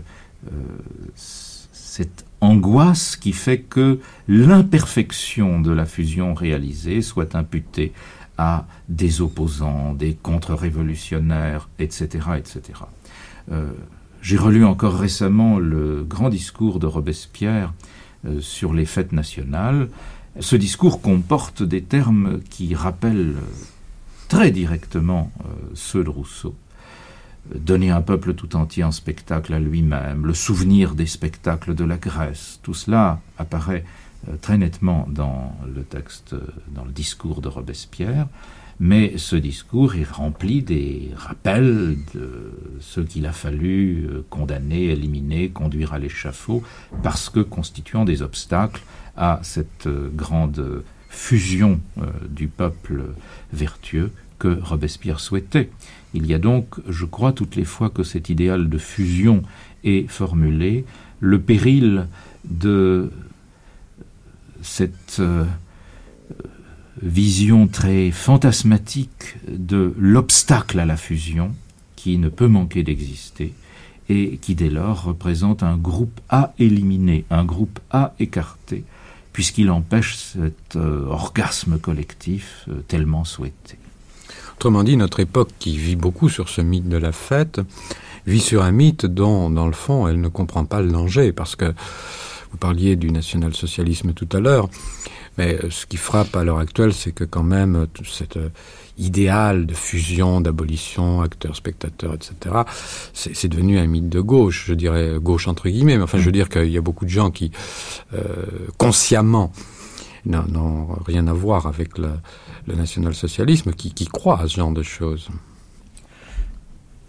cette angoisse qui fait que l'imperfection de la fusion réalisée soit imputée à des opposants, des contre-révolutionnaires, etc. etc. Euh, j'ai relu encore récemment le grand discours de Robespierre euh, sur les fêtes nationales. Ce discours comporte des termes qui rappellent très directement euh, ceux de Rousseau. Donner un peuple tout entier en spectacle à lui-même, le souvenir des spectacles de la Grèce, tout cela apparaît très nettement dans le texte, dans le discours de Robespierre. Mais ce discours est rempli des rappels de ce qu'il a fallu euh, condamner, éliminer, conduire à l'échafaud, parce que constituant des obstacles à cette euh, grande fusion euh, du peuple vertueux que Robespierre souhaitait. Il y a donc, je crois, toutes les fois que cet idéal de fusion est formulé, le péril de cette vision très fantasmatique de l'obstacle à la fusion qui ne peut manquer d'exister et qui dès lors représente un groupe à éliminer, un groupe à écarter, puisqu'il empêche cet euh, orgasme collectif euh, tellement souhaité. Autrement dit, notre époque qui vit beaucoup sur ce mythe de la fête, vit sur un mythe dont, dans le fond, elle ne comprend pas le danger, parce que vous parliez du national-socialisme tout à l'heure, mais euh, ce qui frappe à l'heure actuelle, c'est que quand même cet euh, idéal de fusion, d'abolition, acteurs, spectateurs, etc., c'est devenu un mythe de gauche, je dirais gauche entre guillemets, mais enfin je veux dire qu'il y a beaucoup de gens qui, euh, consciemment, n'ont rien à voir avec le, le national-socialisme, qui, qui croient à ce genre de choses.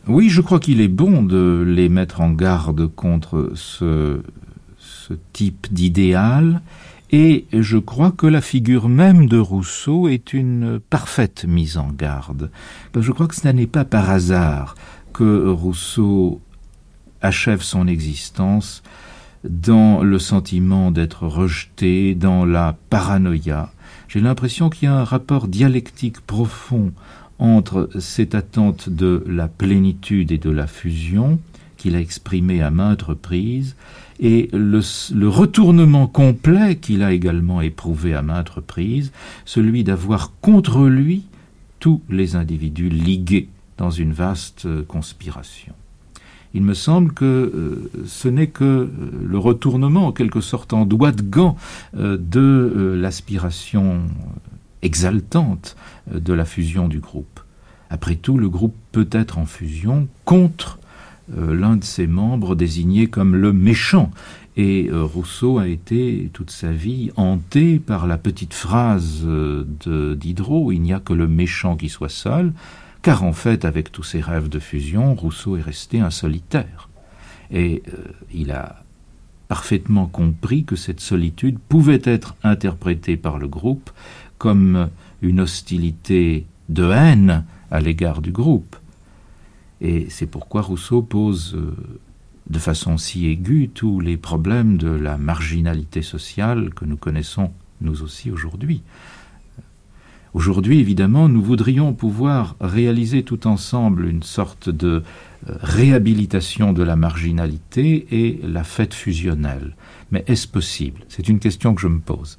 Oui, je crois qu'il est bon de les mettre en garde contre ce, ce type d'idéal et je crois que la figure même de Rousseau est une parfaite mise en garde. Je crois que ce n'est pas par hasard que Rousseau achève son existence dans le sentiment d'être rejeté, dans la paranoïa. J'ai l'impression qu'il y a un rapport dialectique profond entre cette attente de la plénitude et de la fusion, qu'il a exprimée à maintes reprises, et le, retournement complet qu'il a également éprouvé à maintes reprises, celui d'avoir contre lui tous les individus ligués dans une vaste euh, conspiration. Il me semble que euh, ce n'est que euh, le retournement, en quelque sorte en doigt de gant, de l'aspiration exaltante de la fusion du groupe. Après tout, le groupe peut être en fusion contre l'un de ses membres désigné comme le méchant. Et euh, Rousseau a été toute sa vie hanté par la petite phrase euh, de Diderot Il n'y a que le méchant qui soit seul, car en fait, avec tous ses rêves de fusion, Rousseau est resté un solitaire. Et euh, il a parfaitement compris que cette solitude pouvait être interprétée par le groupe comme une hostilité de haine à l'égard du groupe. Et c'est pourquoi Rousseau pose euh, de façon si aiguë tous les problèmes de la marginalité sociale que nous connaissons nous aussi aujourd'hui. Aujourd'hui, évidemment, nous voudrions pouvoir réaliser tout ensemble une sorte de euh, réhabilitation de la marginalité et la fête fusionnelle. Mais est-ce possible? C'est une question que je me pose.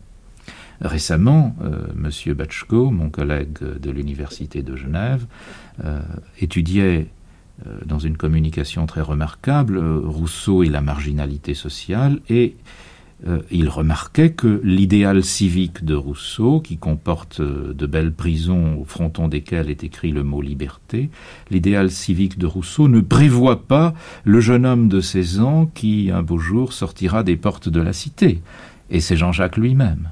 Récemment, euh, M. Batchko, mon collègue de l'Université de Genève, étudiait dans une communication très remarquable euh, Rousseau et la marginalité sociale et euh, il remarquait que l'idéal civique de Rousseau, qui comporte euh, de belles prisons au fronton desquelles est écrit le mot liberté, l'idéal civique de Rousseau ne prévoit pas le jeune homme de 16 ans qui, un beau jour, sortira des portes de la cité. Et c'est Jean-Jacques lui-même.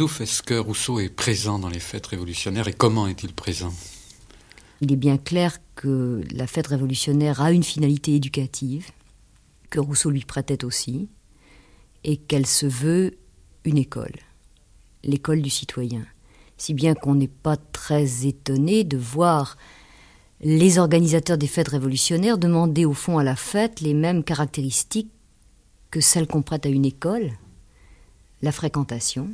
Ozouf, est-ce que Rousseau est présent dans les fêtes révolutionnaires et comment est-il présent? Il est bien clair que la fête révolutionnaire a une finalité éducative, que Rousseau lui prêtait aussi, et qu'elle se veut une école, l'école du citoyen. Si bien qu'on n'est pas très étonné de voir les organisateurs des fêtes révolutionnaires demander au fond à la fête les mêmes caractéristiques que celles qu'on prête à une école, la fréquentation,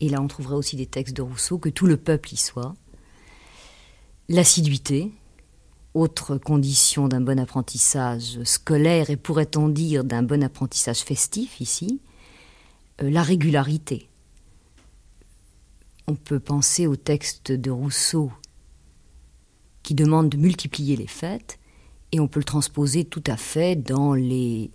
et là on trouverait aussi des textes de Rousseau, que tout le peuple y soit, l'assiduité, autre condition d'un bon apprentissage scolaire et pourrait-on dire d'un bon apprentissage festif ici, euh, la régularité. On peut penser au texte de Rousseau qui demande de multiplier les fêtes, et on peut le transposer tout à fait dans les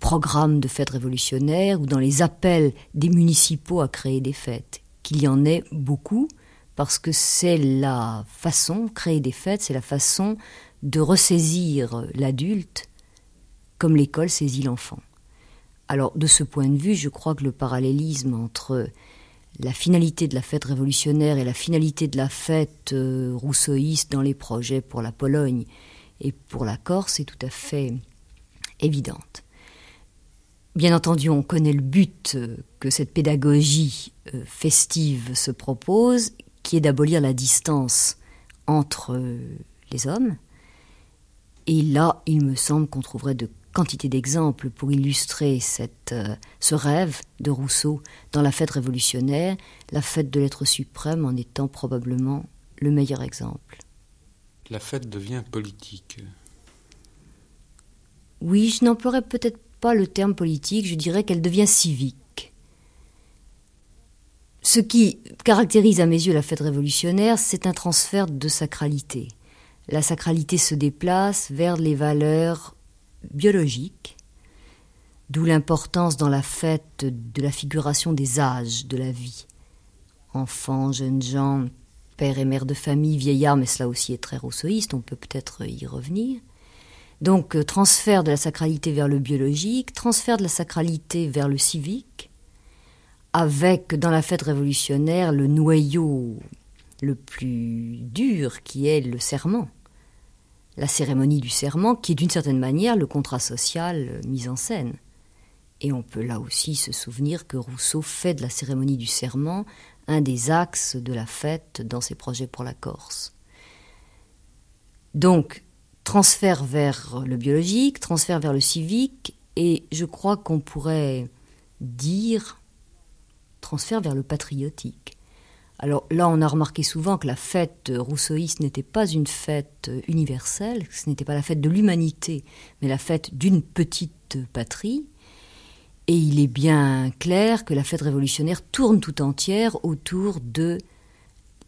programmes de fêtes révolutionnaires ou dans les appels des municipaux à créer des fêtes, qu'il y en ait beaucoup, parce que c'est la façon, créer des fêtes, c'est la façon de ressaisir l'adulte comme l'école saisit l'enfant. Alors de ce point de vue, je crois que le parallélisme entre la finalité de la fête révolutionnaire et la finalité de la fête euh, rousseauiste dans les projets pour la Pologne et pour la Corse est tout à fait évidente. Bien entendu, on connaît le but euh, que cette pédagogie euh, festive se propose, qui est d'abolir la distance entre les hommes. Et là, il me semble qu'on trouverait de quantité d'exemples pour illustrer cette, euh, ce rêve de Rousseau dans la fête révolutionnaire, la fête de l'être suprême en étant probablement le meilleur exemple. La fête devient politique. Oui, je n'emploierais peut-être pas le terme politique, je dirais qu'elle devient civique. Ce qui caractérise à mes yeux la fête révolutionnaire, c'est un transfert de sacralité. La sacralité se déplace vers les valeurs biologique, d'où l'importance dans la fête de la figuration des âges de la vie. Enfants, jeunes gens, père et mère de famille, vieillards, mais cela aussi est très rousseauiste, on peut peut-être y revenir. Donc euh, transfert de la sacralité vers le biologique, transfert de la sacralité vers le civique, avec dans la fête révolutionnaire le noyau le plus dur qui est le serment la cérémonie du serment, qui est d'une certaine manière le contrat social euh, mis en scène. Et on peut là aussi se souvenir que Rousseau fait de la cérémonie du serment un des axes de la fête dans ses projets pour la Corse. Donc, transfert vers le biologique, transfert vers le civique, et je crois qu'on pourrait dire transfert vers le patriotique. Alors là, on a remarqué souvent que la fête rousseauiste n'était pas une fête universelle, ce n'était pas la fête de l'humanité, mais la fête d'une petite patrie. Et il est bien clair que la fête révolutionnaire tourne tout entière autour de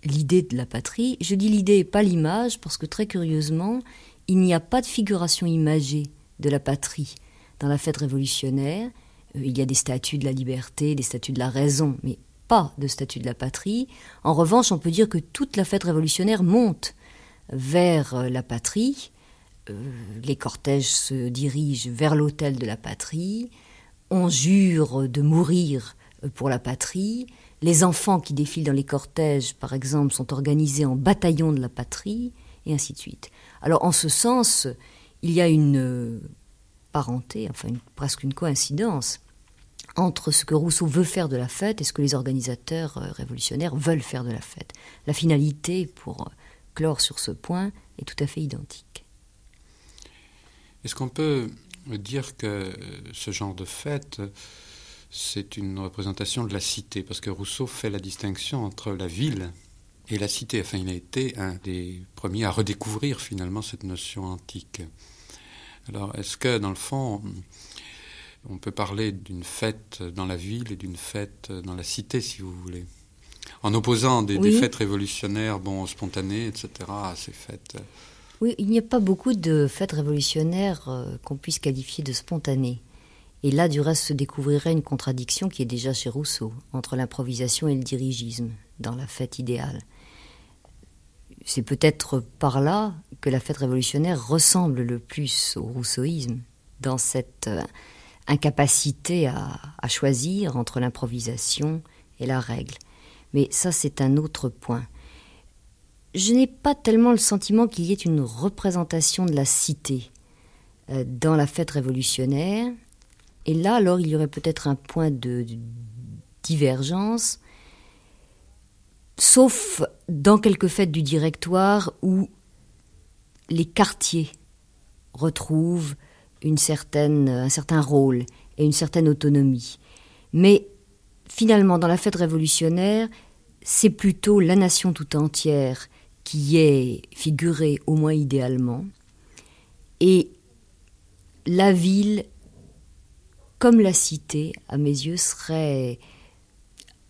l'idée de la patrie. Je dis l'idée et pas l'image, parce que très curieusement, il n'y a pas de figuration imagée de la patrie dans la fête révolutionnaire. Euh, il y a des statues de la liberté, des statues de la raison, mais pas de statut de la patrie. En revanche, on peut dire que toute la fête révolutionnaire monte vers euh, la patrie. Euh, les cortèges se dirigent vers l'autel de la patrie. On jure de mourir pour la patrie. Les enfants qui défilent dans les cortèges, par exemple, sont organisés en bataillons de la patrie, et ainsi de suite. Alors, en ce sens, il y a une parenté, enfin presque une coïncidence entre ce que Rousseau veut faire de la fête et ce que les organisateurs euh, révolutionnaires veulent faire de la fête. La finalité, pour euh, clore sur ce point, est tout à fait identique. Est-ce qu'on peut dire que euh, ce genre de fête, c'est une représentation de la cité? Parce que Rousseau fait la distinction entre la ville et la cité. Enfin, il a été un des premiers à redécouvrir finalement cette notion antique. Alors, est-ce que, dans le fond, on peut parler d'une fête dans la ville et d'une fête dans la cité, si vous voulez? En opposant des, fêtes révolutionnaires, bon, spontanées, etc., à ces fêtes. Oui, il n'y a pas beaucoup de fêtes révolutionnaires euh, qu'on puisse qualifier de spontanées. Et là, du reste, se découvrirait une contradiction qui est déjà chez Rousseau, entre l'improvisation et le dirigisme, dans la fête idéale. C'est peut-être par là que la fête révolutionnaire ressemble le plus au rousseauisme, dans cette euh, incapacité à, choisir entre l'improvisation et la règle. Mais ça, c'est un autre point. Je n'ai pas tellement le sentiment qu'il y ait une représentation de la cité euh, dans la fête révolutionnaire. Et là, alors, il y aurait peut-être un point de divergence, sauf dans quelques fêtes du directoire où les quartiers retrouvent une un certain rôle et une certaine autonomie. Mais finalement, dans la fête révolutionnaire, c'est plutôt la nation tout entière qui est figurée, au moins idéalement, et la ville, comme la cité, à mes yeux, serait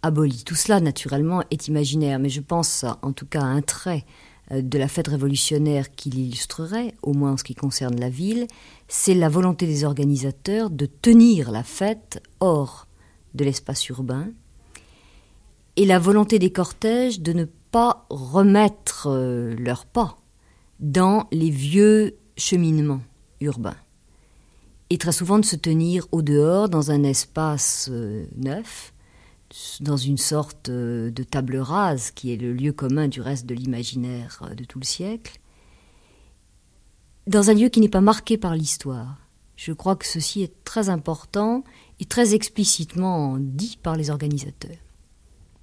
abolie. Tout cela, naturellement, est imaginaire, mais je pense en tout cas à un trait euh, de la fête révolutionnaire qui l'illustrerait, au moins en ce qui concerne la ville, c'est la volonté des organisateurs de tenir la fête hors de l'espace urbain, et la volonté des cortèges de ne pas remettre euh, leurs pas dans les vieux cheminements urbains, et très souvent de se tenir au dehors dans un espace euh, neuf, dans une sorte euh, de table rase qui est le lieu commun du reste de l'imaginaire de tout le siècle, dans un lieu qui n'est pas marqué par l'histoire. Je crois que ceci est très important et très explicitement dit par les organisateurs.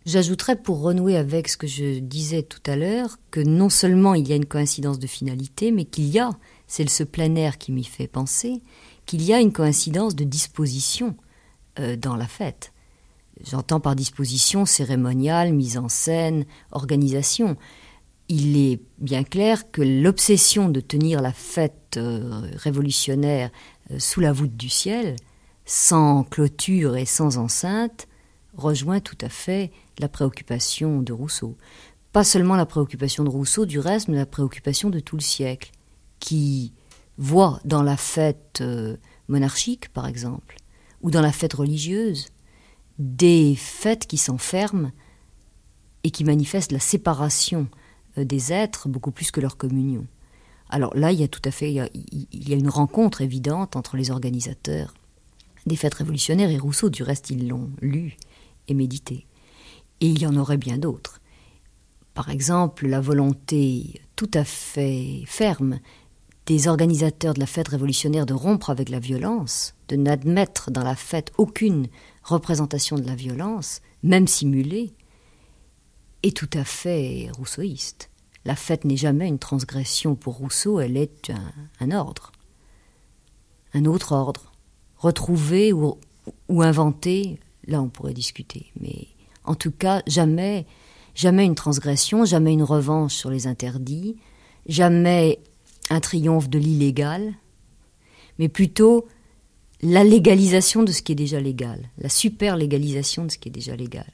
J'ajouterais pour renouer avec ce que je disais tout à l'heure que non seulement il y a une coïncidence de finalité, mais qu'il y a, c'est ce plein air qui m'y fait penser, qu'il y a une coïncidence de disposition euh, dans la fête. J'entends par disposition cérémoniale, mise en scène, organisation. Il est bien clair que l'obsession de tenir la fête euh, révolutionnaire euh, sous la voûte du ciel, sans clôture et sans enceinte, rejoint tout à fait la préoccupation de Rousseau. Pas seulement la préoccupation de Rousseau du reste, mais la préoccupation de tout le siècle, qui voit dans la fête euh, monarchique, par exemple, ou dans la fête religieuse, des fêtes qui s'enferment et qui manifestent la séparation euh, des êtres beaucoup plus que leur communion. Alors là, il y a tout à fait, il y a, il y a une rencontre évidente entre les organisateurs des fêtes révolutionnaires et Rousseau. Du reste, ils l'ont lu et médité. Et il y en aurait bien d'autres. Par exemple, la volonté tout à fait ferme des organisateurs de la fête révolutionnaire de rompre avec la violence, de n'admettre dans la fête aucune représentation de la violence, même simulée, est tout à fait rousseauiste. La fête n'est jamais une transgression. Pour Rousseau, elle est un, ordre, un autre ordre, retrouvé ou, ou inventé, là on pourrait discuter, mais en tout cas jamais, jamais une transgression, jamais une revanche sur les interdits, jamais un triomphe de l'illégal, mais plutôt la légalisation de ce qui est déjà légal, la super légalisation de ce qui est déjà légal.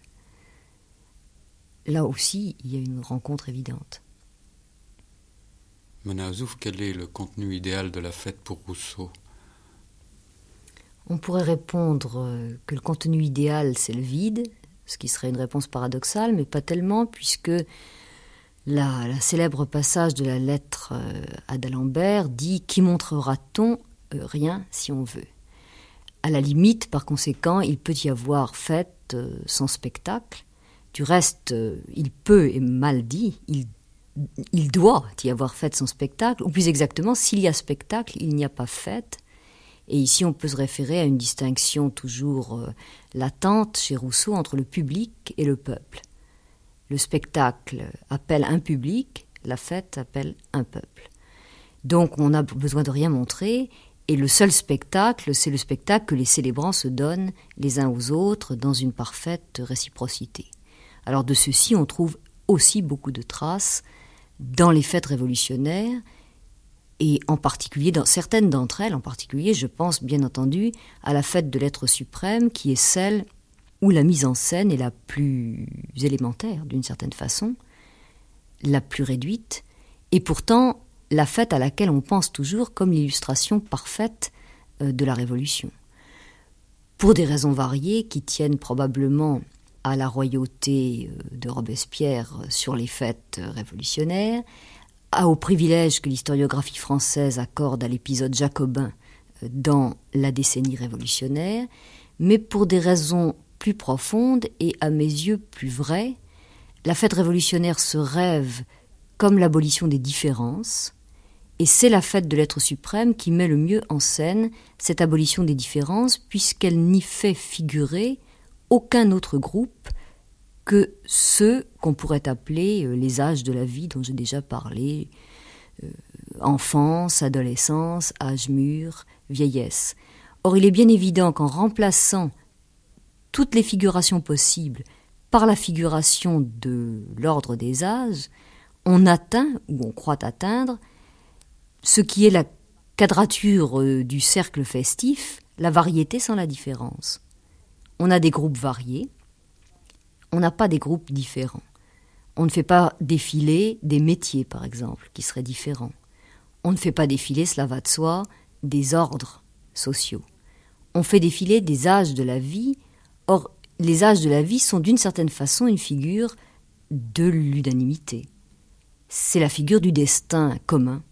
Là aussi, il y a une rencontre évidente. Menazouf, quel est le contenu idéal de la fête pour Rousseau? On pourrait répondre euh, que le contenu idéal, c'est le vide, ce qui serait une réponse paradoxale, mais pas tellement, puisque la, la célèbre passage de la lettre euh, à d'Alembert dit Qui montrera-t-on euh, Rien si on veut? À la limite, par conséquent, il peut y avoir fête euh, sans spectacle. Du reste, euh, il peut, et mal dit, il, il doit y avoir fête sans spectacle, ou plus exactement, s'il y a spectacle, il n'y a pas fête. Et ici, on peut se référer à une distinction toujours euh, latente chez Rousseau entre le public et le peuple. Le spectacle appelle un public, la fête appelle un peuple. Donc on n'a besoin de rien montrer, et le seul spectacle, c'est le spectacle que les célébrants se donnent les uns aux autres dans une parfaite réciprocité. Alors de ceci, on trouve aussi beaucoup de traces dans les fêtes révolutionnaires, et en particulier dans certaines d'entre elles, en particulier, je pense bien entendu à la fête de l'être suprême, qui est celle où la mise en scène est la plus élémentaire, d'une certaine façon, la plus réduite, et pourtant la fête à laquelle on pense toujours comme l'illustration parfaite euh, de la Révolution. Pour des raisons variées qui tiennent probablement à la royauté euh, de Robespierre sur les fêtes révolutionnaires, au privilège que l'historiographie française accorde à l'épisode jacobin dans la décennie révolutionnaire, mais pour des raisons plus profondes et à mes yeux plus vraies. La fête révolutionnaire se rêve comme l'abolition des différences, et c'est la fête de l'être suprême qui met le mieux en scène cette abolition des différences, puisqu'elle n'y fait figurer aucun autre groupe que ceux qu'on pourrait appeler euh, les âges de la vie dont j'ai déjà parlé, euh, enfance, adolescence, âge mûr, vieillesse. Or, il est bien évident qu'en remplaçant toutes les figurations possibles par la figuration de l'ordre des âges, on atteint, ou on croit atteindre, ce qui est la quadrature euh, du cercle festif, la variété sans la différence. On a des groupes variés, on n'a pas des groupes différents. On ne fait pas défiler des métiers, par exemple, qui seraient différents. On ne fait pas défiler, cela va de soi, des ordres sociaux. On fait défiler des âges de la vie. Or, les âges de la vie sont d'une certaine façon une figure de l'unanimité. C'est la figure du destin commun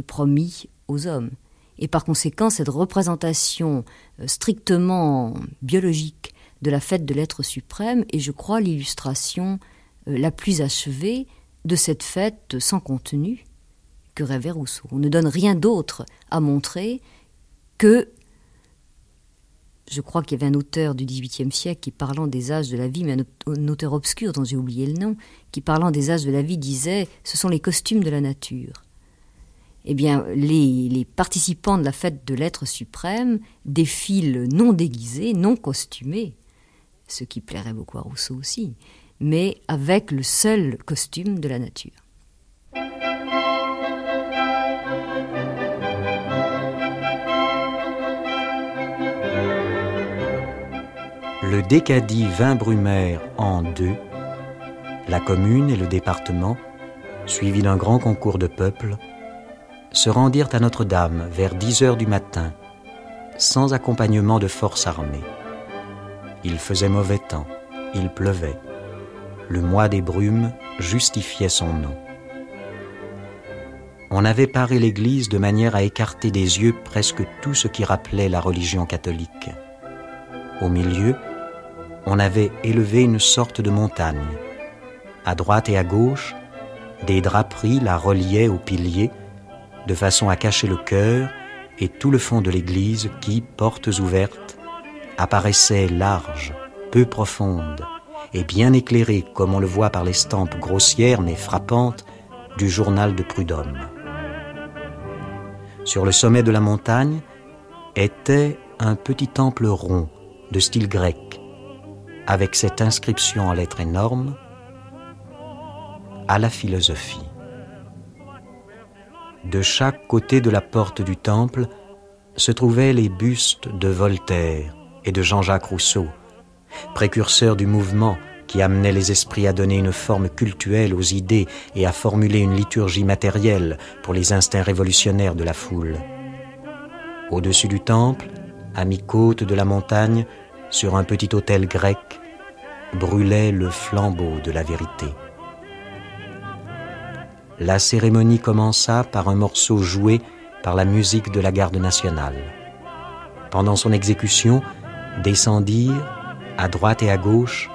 promis aux hommes. Et par conséquent, cette représentation euh, strictement biologique de la fête de l'être suprême est, je crois, l'illustration euh, la plus achevée de cette fête sans contenu que rêvait Rousseau. On ne donne rien d'autre à montrer que je crois qu'il y avait un auteur du XVIIIe siècle qui, parlant des âges de la vie, mais un auteur obscur dont j'ai oublié le nom, qui, parlant des âges de la vie, disait Ce sont les costumes de la nature eh bien, les, participants de la fête de l'être suprême défilent non déguisés, non costumés, ce qui plairait beaucoup à Rousseau aussi, mais avec le seul costume de la nature. Le décadit vin Brumaire en deux, la commune et le département, suivi d'un grand concours de peuple, se rendirent à Notre-Dame vers 10 heures du matin, sans accompagnement de forces armées. Il faisait mauvais temps, il pleuvait. Le mois des brumes justifiait son nom. On avait paré l'église de manière à écarter des yeux presque tout ce qui rappelait la religion catholique. Au milieu, on avait élevé une sorte de montagne. À droite et à gauche, des draperies la reliaient aux piliers de façon à cacher le chœur et tout le fond de l'église qui, portes ouvertes, apparaissait large, peu profonde et bien éclairée comme on le voit par l'estampe grossière mais frappante du journal de Prudhomme. Sur le sommet de la montagne était un petit temple rond de style grec, avec cette inscription en lettres énormes à la philosophie. De chaque côté de la porte du temple se trouvaient les bustes de Voltaire et de Jean-Jacques Rousseau, précurseurs du mouvement qui amenait les esprits à donner une forme cultuelle aux idées et à formuler une liturgie matérielle pour les instincts révolutionnaires de la foule. Au-dessus du temple, à mi-côte de la montagne, sur un petit hôtel grec, brûlait le flambeau de la vérité. La cérémonie commença par un morceau joué par la musique de la garde nationale. Pendant son exécution, descendirent, à droite et à gauche,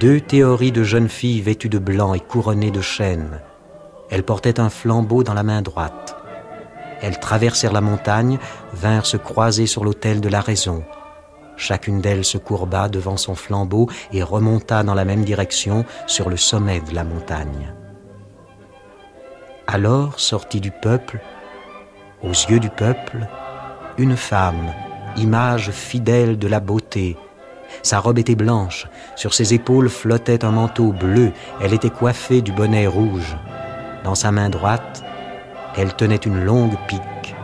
deux théories de jeunes filles vêtues de blanc et couronnées de chaînes. Elles portaient un flambeau dans la main droite. Elles traversèrent la montagne, vinrent se croiser sur l'autel de la raison. Chacune d'elles se courba devant son flambeau et remonta dans la même direction sur le sommet de la montagne. Alors sortit du peuple, aux yeux du peuple, une femme, image fidèle de la beauté. Sa robe était blanche, sur ses épaules flottait un manteau bleu, elle était coiffée du bonnet rouge. Dans sa main droite, elle tenait une longue pique.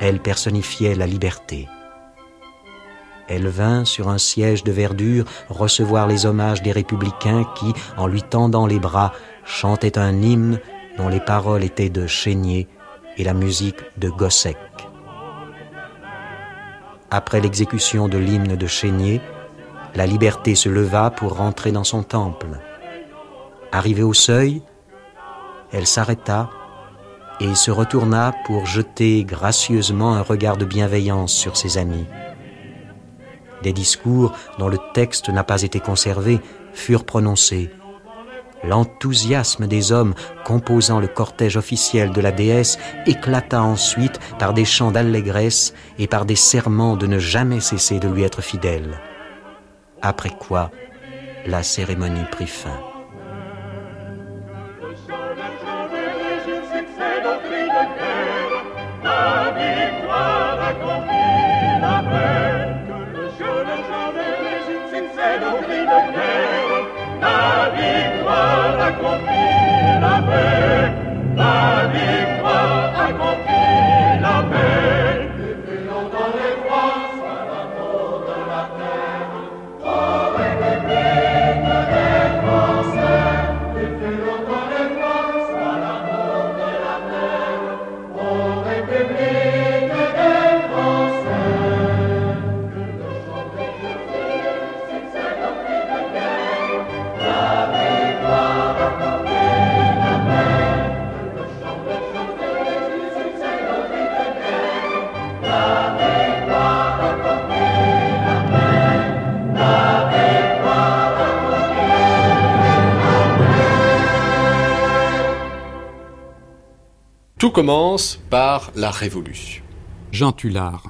Elle personnifiait la liberté. Elle vint sur un siège de verdure recevoir les hommages des républicains qui, en lui tendant les bras, chantaient un hymne dont les paroles étaient de Chénier et la musique de Gossec. Après l'exécution de l'hymne de Chénier, la liberté se leva pour rentrer dans son temple. Arrivée au seuil, elle s'arrêta et se retourna pour jeter gracieusement un regard de bienveillance sur ses amis. Des discours dont le texte n'a pas été conservé furent prononcés. L'enthousiasme des hommes composant le cortège officiel de la déesse éclata ensuite par des chants d'allégresse et par des serments de ne jamais cesser de lui être fidèle. Après quoi, la cérémonie prit fin. accomplir la paix, la victoire accomplie. Tout commence par la Révolution. Jean Tullard.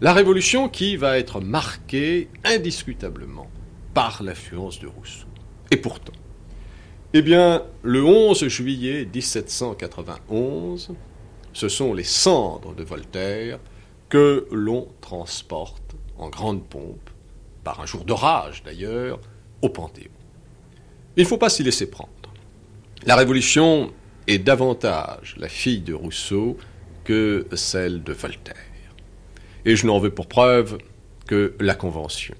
La Révolution qui va être marquée indiscutablement par l'influence de Rousseau. Et pourtant, eh bien, le 11 juillet 1791, ce sont les cendres de Voltaire que l'on transporte en grande pompe, par un jour d'orage d'ailleurs, au Panthéon. Il ne faut pas s'y laisser prendre. La Révolution est davantage la fille de Rousseau que celle de Voltaire. Et je n'en veux pour preuve que la Convention.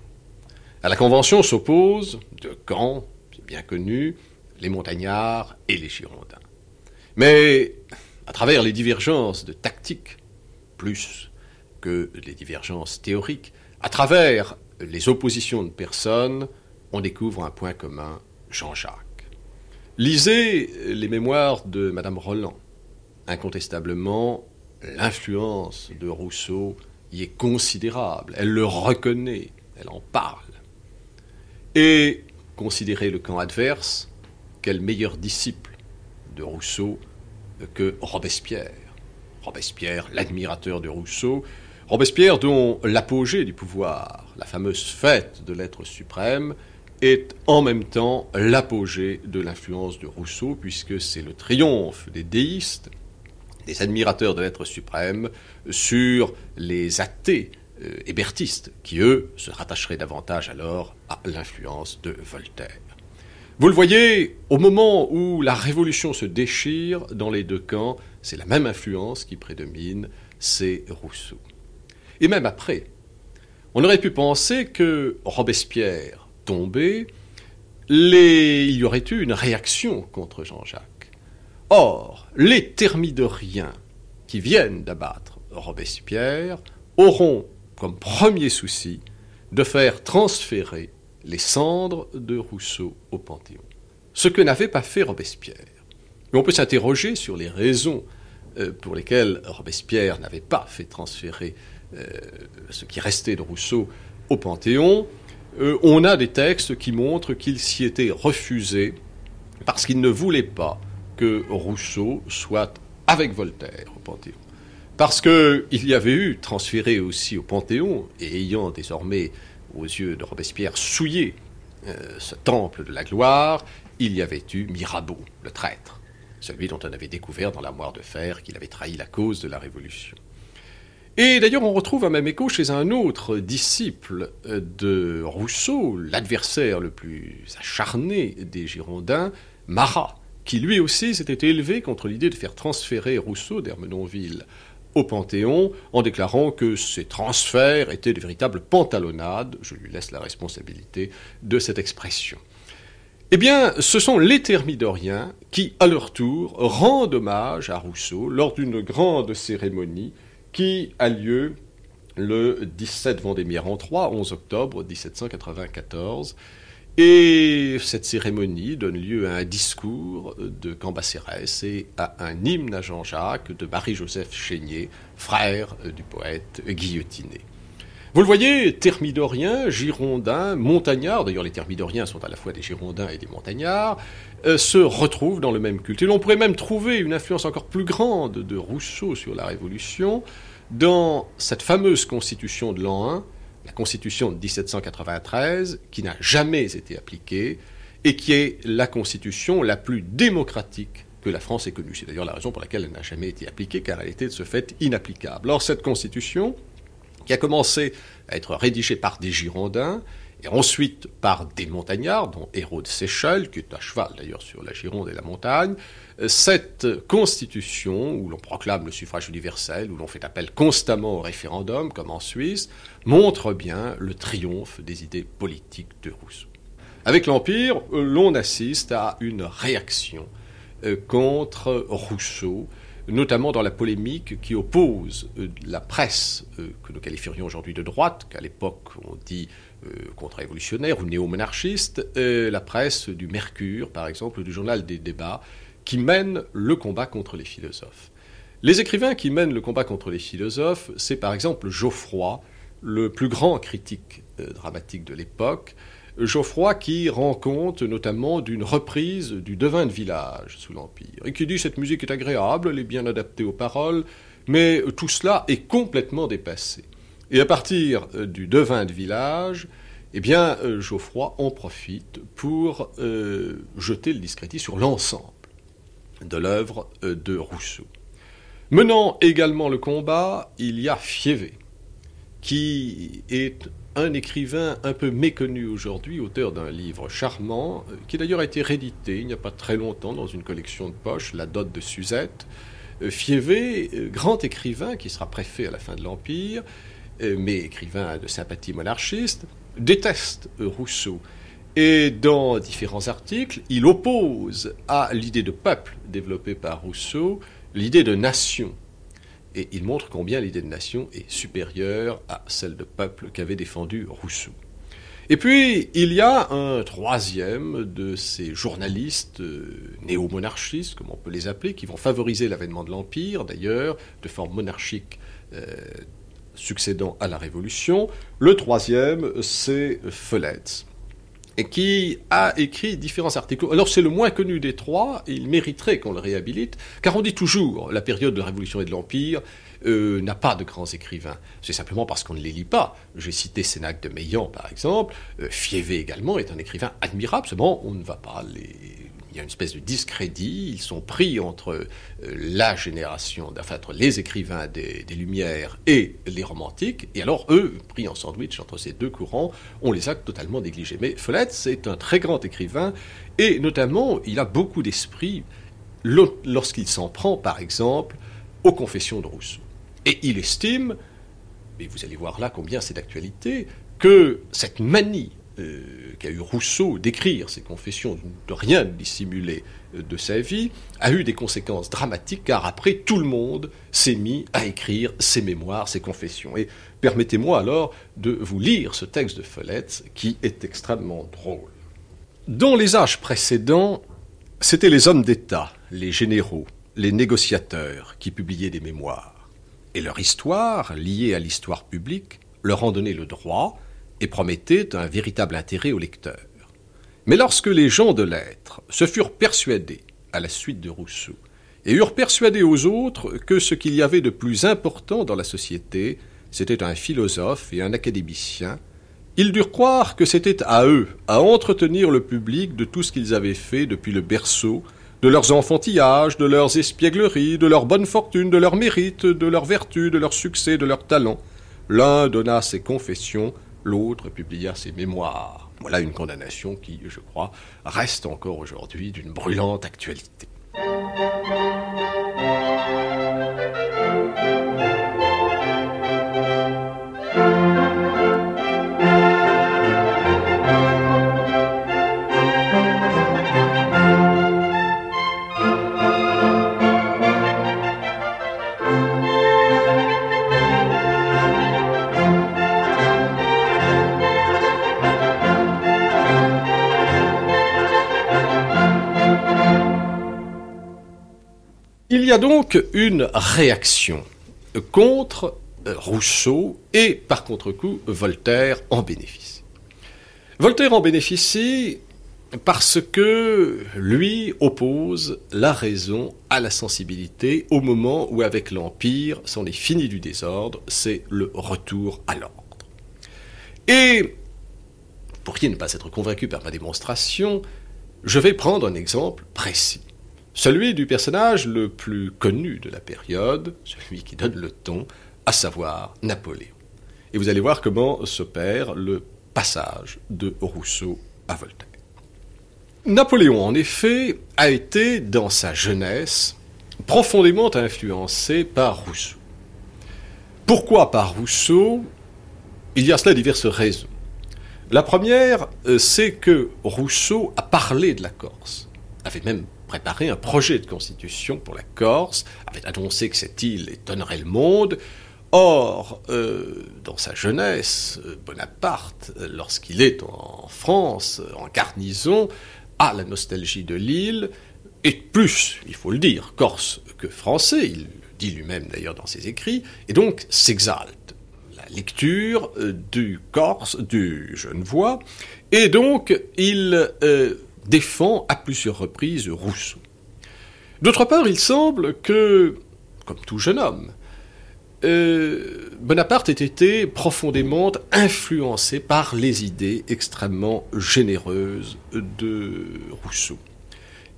À la Convention s'opposent, de camps, c'est bien connu, les montagnards et les girondins. Mais à travers les divergences de tactique, plus que les divergences théoriques, à travers les oppositions de personnes, on découvre un point commun, Jean-Jacques. Lisez les mémoires de Madame Roland. Incontestablement, l'influence de Rousseau y est considérable. Elle le reconnaît, elle en parle. Et considérez le camp adverse, quel meilleur disciple de Rousseau que Robespierre. Robespierre, l'admirateur de Rousseau, Robespierre dont l'apogée du pouvoir, la fameuse fête de l'être suprême, est en même temps l'apogée de l'influence de Rousseau, puisque c'est le triomphe des déistes, des admirateurs de l'être suprême, sur les athées euh, hébertistes, qui eux se rattacheraient davantage alors à l'influence de Voltaire. Vous le voyez, au moment où la révolution se déchire dans les deux camps, c'est la même influence qui prédomine, c'est Rousseau. Et même après, on aurait pu penser que Robespierre tombé, il y aurait eu une réaction contre Jean-Jacques. Or, les thermidoriens qui viennent d'abattre Robespierre auront comme premier souci de faire transférer les cendres de Rousseau au Panthéon. Ce que n'avait pas fait Robespierre. Mais on peut s'interroger sur les raisons euh, pour lesquelles Robespierre n'avait pas fait transférer euh, ce qui restait de Rousseau au Panthéon. Euh, on a des textes qui montrent qu'il s'y était refusé parce qu'il ne voulait pas que Rousseau soit avec Voltaire au Panthéon. Parce qu'il y avait eu transféré aussi au Panthéon, et ayant désormais aux yeux de Robespierre souillé euh, ce temple de la gloire, il y avait eu Mirabeau, le traître, celui dont on avait découvert dans l'armoire de fer qu'il avait trahi la cause de la Révolution. Et d'ailleurs, on retrouve un même écho chez un autre disciple de Rousseau, l'adversaire le plus acharné des Girondins, Marat, qui lui aussi s'était élevé contre l'idée de faire transférer Rousseau d'Hermenonville au Panthéon en déclarant que ces transferts étaient de véritables pantalonnades, je lui laisse la responsabilité de cette expression. Eh bien, ce sont les thermidoriens qui, à leur tour, rendent hommage à Rousseau lors d'une grande cérémonie qui a lieu le 17 Vendémiaire en 3, 11 octobre 1794. Et cette cérémonie donne lieu à un discours de Cambacérès et à un hymne à Jean-Jacques de Marie-Joseph Chénier, frère du poète guillotiné. Vous le voyez, thermidoriens, girondins, montagnards, d'ailleurs les thermidoriens sont à la fois des girondins et des montagnards, euh, se retrouvent dans le même culte. Et l'on pourrait même trouver une influence encore plus grande de Rousseau sur la Révolution dans cette fameuse constitution de l'an 1, la constitution de 1793, qui n'a jamais été appliquée et qui est la constitution la plus démocratique que la France ait connue. C'est d'ailleurs la raison pour laquelle elle n'a jamais été appliquée, car elle était de ce fait inapplicable. Or, cette constitution, qui a commencé à être rédigé par des Girondins, et ensuite par des montagnards, dont Hérault de Séchelles, qui est à cheval d'ailleurs sur la Gironde et la montagne, euh, cette constitution, où l'on proclame le suffrage universel, où l'on fait appel constamment au référendum, comme en Suisse, montre bien le triomphe des idées politiques de Rousseau. Avec l'Empire, euh, l'on assiste à une réaction euh, contre Rousseau, notamment dans la polémique qui oppose euh, la presse euh, que nous qualifierions aujourd'hui de droite, qu'à l'époque on dit euh, contre-révolutionnaire ou néo-monarchiste, la presse du Mercure, par exemple, du journal des débats, qui mène le combat contre les philosophes. Les écrivains qui mènent le combat contre les philosophes, c'est par exemple Geoffroy, le plus grand critique dramatique de l'époque, Geoffroy qui rend compte notamment d'une reprise du devin de village sous l'Empire, et qui dit cette musique est agréable, elle est bien adaptée aux paroles, mais tout cela est complètement dépassé. Et à partir euh, du devin de village, eh bien, euh, Geoffroy en profite pour euh, jeter le discrédit sur l'ensemble de l'œuvre de Rousseau. Menant également le combat, il y a Fiévé, qui est un écrivain un peu méconnu aujourd'hui, auteur d'un livre charmant, euh, qui d'ailleurs a été réédité il n'y a pas très longtemps dans une collection de poche, La dot de Suzette. Euh, Fiévé, euh, grand écrivain qui sera préfet à la fin de l'Empire, mais écrivain de sympathie monarchiste, déteste Rousseau. Et dans différents articles, il oppose à l'idée de peuple développée par Rousseau l'idée de nation et il montre combien l'idée de nation est supérieure à celle de peuple qu'avait défendu Rousseau. Et puis, il y a un troisième de ces journalistes euh, néo-monarchistes, comme on peut les appeler, qui vont favoriser l'avènement de l'Empire, d'ailleurs, de forme monarchique euh, succédant à la Révolution. Le troisième, c'est Folletz et qui a écrit différents articles. Alors c'est le moins connu des trois, il mériterait qu'on le réhabilite, car on dit toujours la période de la Révolution et de l'Empire euh, n'a pas de grands écrivains. C'est simplement parce qu'on ne les lit pas. J'ai cité Sénac de Meillan, par exemple. Euh, Fiévé également est un écrivain admirable, seulement on ne va pas les il y a une espèce de discrédit. Ils sont pris entre euh, la génération, enfin entre les écrivains des, Lumières et les romantiques. Et alors, eux, pris en sandwich entre ces deux courants, on les a totalement négligés. Mais Follett, c'est un très grand écrivain. Et notamment, il a beaucoup d'esprit lorsqu'il s'en prend, par exemple, aux confessions de Rousseau. Et il estime, et vous allez voir là combien c'est d'actualité, que cette manie euh, qu'a eu Rousseau d'écrire ses confessions, de rien dissimuler euh, de sa vie, a eu des conséquences dramatiques car après tout le monde s'est mis à écrire ses mémoires, ses confessions. Et permettez-moi alors de vous lire ce texte de Follett qui est extrêmement drôle. Dans les âges précédents, c'étaient les hommes d'État, les généraux, les négociateurs qui publiaient des mémoires. Et leur histoire, liée à l'histoire publique, leur en donnait le droit, et promettait un véritable intérêt au lecteur. Mais lorsque les gens de lettres se furent persuadés, à la suite de Rousseau, et eurent persuadé aux autres que ce qu'il y avait de plus important dans la société, c'était un philosophe et un académicien, ils durent croire que c'était à eux à entretenir le public de tout ce qu'ils avaient fait depuis le berceau, de leurs enfantillages, de leurs espiègleries, de leur bonne fortune, de leurs mérites, de leurs vertus, de leurs succès, de leurs talents. L'un donna ses confessions, l'autre publia ses mémoires. Voilà une condamnation qui, je crois, reste encore aujourd'hui d'une brûlante actualité. Y a donc une réaction contre Rousseau et par contre-coup Voltaire en bénéficie. Voltaire en bénéficie parce que lui oppose la raison à la sensibilité au moment où avec l'Empire, c'en est fini du désordre, c'est le retour à l'ordre. Et, pour qui ne pas être convaincu par ma démonstration, je vais prendre un exemple précis. Celui du personnage le plus connu de la période, celui qui donne le ton, à savoir Napoléon. Et vous allez voir comment s'opère le passage de Rousseau à Voltaire. Napoléon, en effet, a été, dans sa jeunesse, profondément influencé par Rousseau. Pourquoi par Rousseau? Il y a cela diverses raisons. La première, euh, c'est que Rousseau a parlé de la Corse, avait même préparé un projet de constitution pour la Corse, avait annoncé que cette île étonnerait le monde. Or, euh, dans sa jeunesse, Bonaparte, lorsqu'il est en France, en garnison, a la nostalgie de l'île, et plus, il faut le dire, corse que français, il le dit lui-même d'ailleurs dans ses écrits, et donc s'exalte. La lecture euh, du corse, du Genevois, et donc il euh, défend à plusieurs reprises Rousseau. D'autre part, il semble que, comme tout jeune homme, euh, Bonaparte ait été profondément influencé par les idées extrêmement généreuses de Rousseau.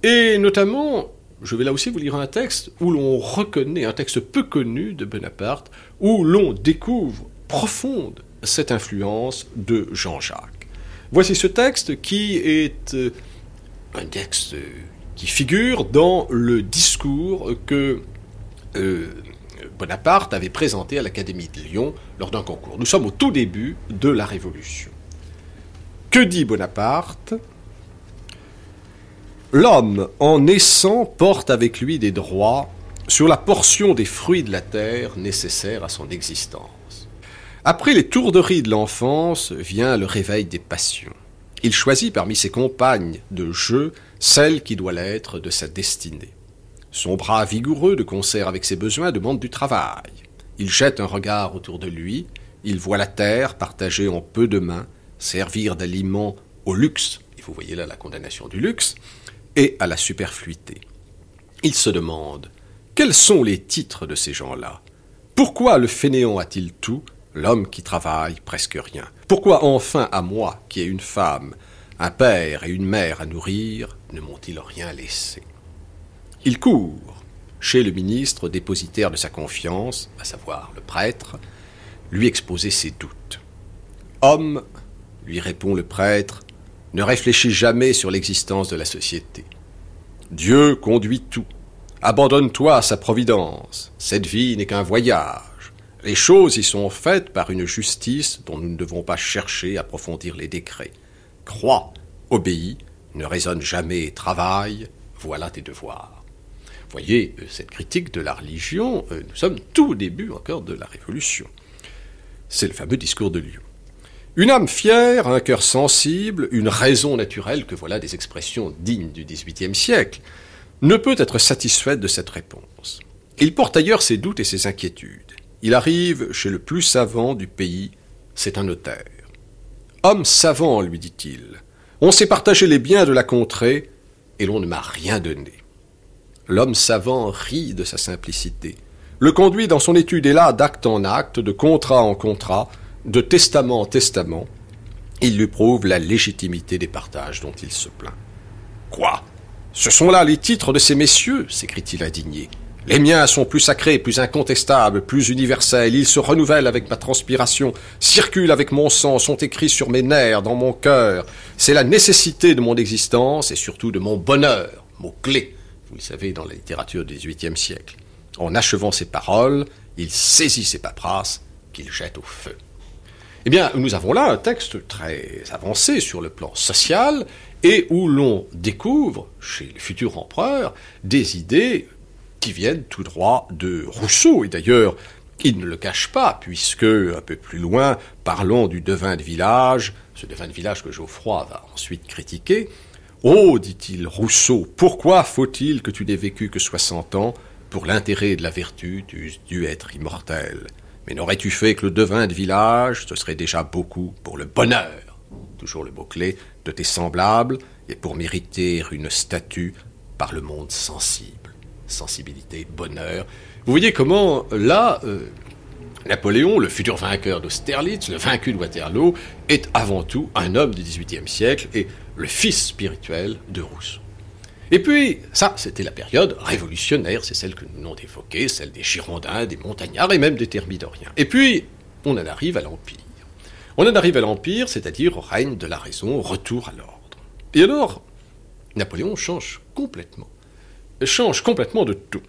Et notamment, je vais là aussi vous lire un texte où l'on reconnaît, un texte peu connu de Bonaparte, où l'on découvre profonde cette influence de Jean-Jacques. Voici ce texte qui est euh, un texte qui figure dans le discours que euh, Bonaparte avait présenté à l'Académie de Lyon lors d'un concours. Nous sommes au tout début de la Révolution. Que dit Bonaparte? L'homme, en naissant, porte avec lui des droits sur la portion des fruits de la terre nécessaire à son existence. Après les tourderies de l'enfance vient le réveil des passions. Il choisit parmi ses compagnes de jeu celle qui doit l'être de sa destinée. Son bras vigoureux, de concert avec ses besoins, demande du travail. Il jette un regard autour de lui, il voit la terre partagée en peu de mains, servir d'aliment au luxe, et vous voyez là la condamnation du luxe, et à la superfluité. Il se demande quels sont les titres de ces gens-là? Pourquoi le fainéant a-t-il tout, l'homme qui travaille presque rien Pourquoi enfin à moi, qui ai une femme, un père et une mère à nourrir, ne m'ont-ils rien laissé? Il court chez le ministre dépositaire de sa confiance, à savoir le prêtre, lui exposer ses doutes. Homme, lui répond le prêtre, ne réfléchis jamais sur l'existence de la société. Dieu conduit tout. Abandonne-toi à sa providence. Cette vie n'est qu'un voyage. Les choses y sont faites par une justice dont nous ne devons pas chercher à approfondir les décrets. Crois, obéis, ne raisonne jamais travaille, voilà tes devoirs voyez, euh, cette critique de la religion, euh, nous sommes tout au début encore de la Révolution. C'est le fameux discours de Lyon. Une âme fière, un cœur sensible, une raison naturelle, que voilà des expressions dignes du XVIIIe siècle, ne peut être satisfaite de cette réponse. Il porte ailleurs ses doutes et ses inquiétudes. Il arrive chez le plus savant du pays, c'est un notaire. Homme savant, lui dit-il, on s'est partagé les biens de la contrée, et l'on ne m'a rien donné. L'homme savant rit de sa simplicité, le conduit dans son étude et là d'acte en acte, de contrat en contrat, de testament en testament. Il lui prouve la légitimité des partages dont il se plaint. Quoi? Ce sont là les titres de ces messieurs? s'écrie-t-il indigné. Les miens sont plus sacrés, plus incontestables, plus universels. Ils se renouvellent avec ma transpiration, circulent avec mon sang, sont écrits sur mes nerfs, dans mon cœur. C'est la nécessité de mon existence et surtout de mon bonheur, mot clé vous le savez, dans la littérature du XVIIIe siècle. En achevant ces paroles, il saisit ses paperasses qu'il jette au feu. Eh bien, nous avons là un texte très avancé sur le plan social et où l'on découvre, chez le futur empereur, des idées qui viennent tout droit de Rousseau. Et d'ailleurs, il ne le cache pas, puisque, un peu plus loin, parlons du devin de village, ce devin de village que Geoffroy va ensuite critiquer, Oh, dit-il, Rousseau, pourquoi faut-il que tu n'aies vécu que soixante ans pour l'intérêt de la vertu, tu eusses dû être immortel? Mais n'aurais-tu fait que le devin de village, ce serait déjà beaucoup pour le bonheur, toujours le mot-clé, de tes semblables, et pour mériter une statue par le monde sensible. Sensibilité, bonheur. Vous voyez comment, là, euh, Napoléon, le futur vainqueur d'Austerlitz, le vaincu de Waterloo, est avant tout un homme du XVIIIe siècle et le fils spirituel de Rousseau. Et puis, ça, c'était la période révolutionnaire, c'est celle que nous venons d'évoquer, celle des Girondins, des Montagnards et même des Thermidoriens. Et puis, on en arrive à l'Empire. On en arrive à l'Empire, c'est-à-dire au règne de la raison, au retour à l'ordre. Et alors, Napoléon change complètement. Change complètement de tout.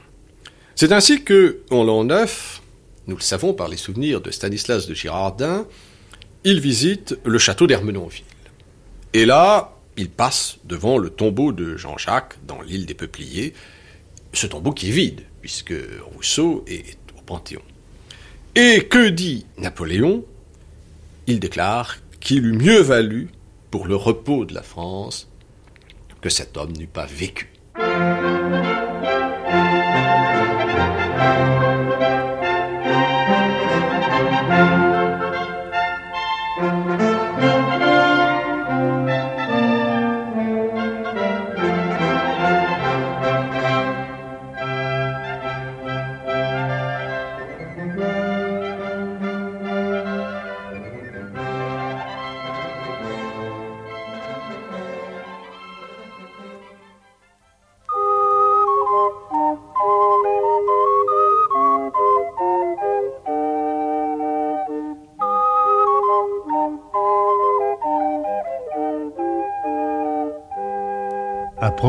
C'est ainsi que, en l'an 9, nous le savons par les souvenirs de Stanislas de Girardin, il visite le château d'Hermenonville. Et là, il passe devant le tombeau de Jean-Jacques dans l'île des Peupliers, ce tombeau qui est vide, puisque Rousseau est au Panthéon. Et que dit Napoléon? Il déclare qu'il eût mieux valu pour le repos de la France que cet homme n'eût pas vécu. Thank you.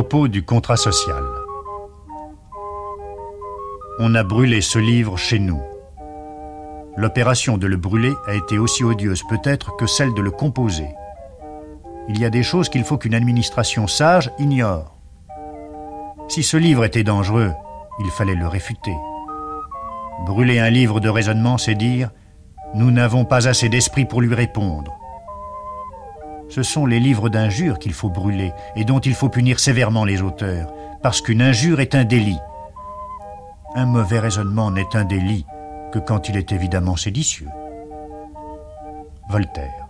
Du contrat social. On a brûlé ce livre chez nous. L'opération de le brûler a été aussi odieuse peut-être que celle de le composer. Il y a des choses qu'il faut qu'une administration sage ignore. Si ce livre était dangereux, il fallait le réfuter. Brûler un livre de raisonnement, c'est dire ⁇ Nous n'avons pas assez d'esprit pour lui répondre ⁇ ce sont les livres d'injures qu'il faut brûler et dont il faut punir sévèrement les auteurs, parce qu'une injure est un délit. Un mauvais raisonnement n'est un délit que quand il est évidemment séditieux. Voltaire.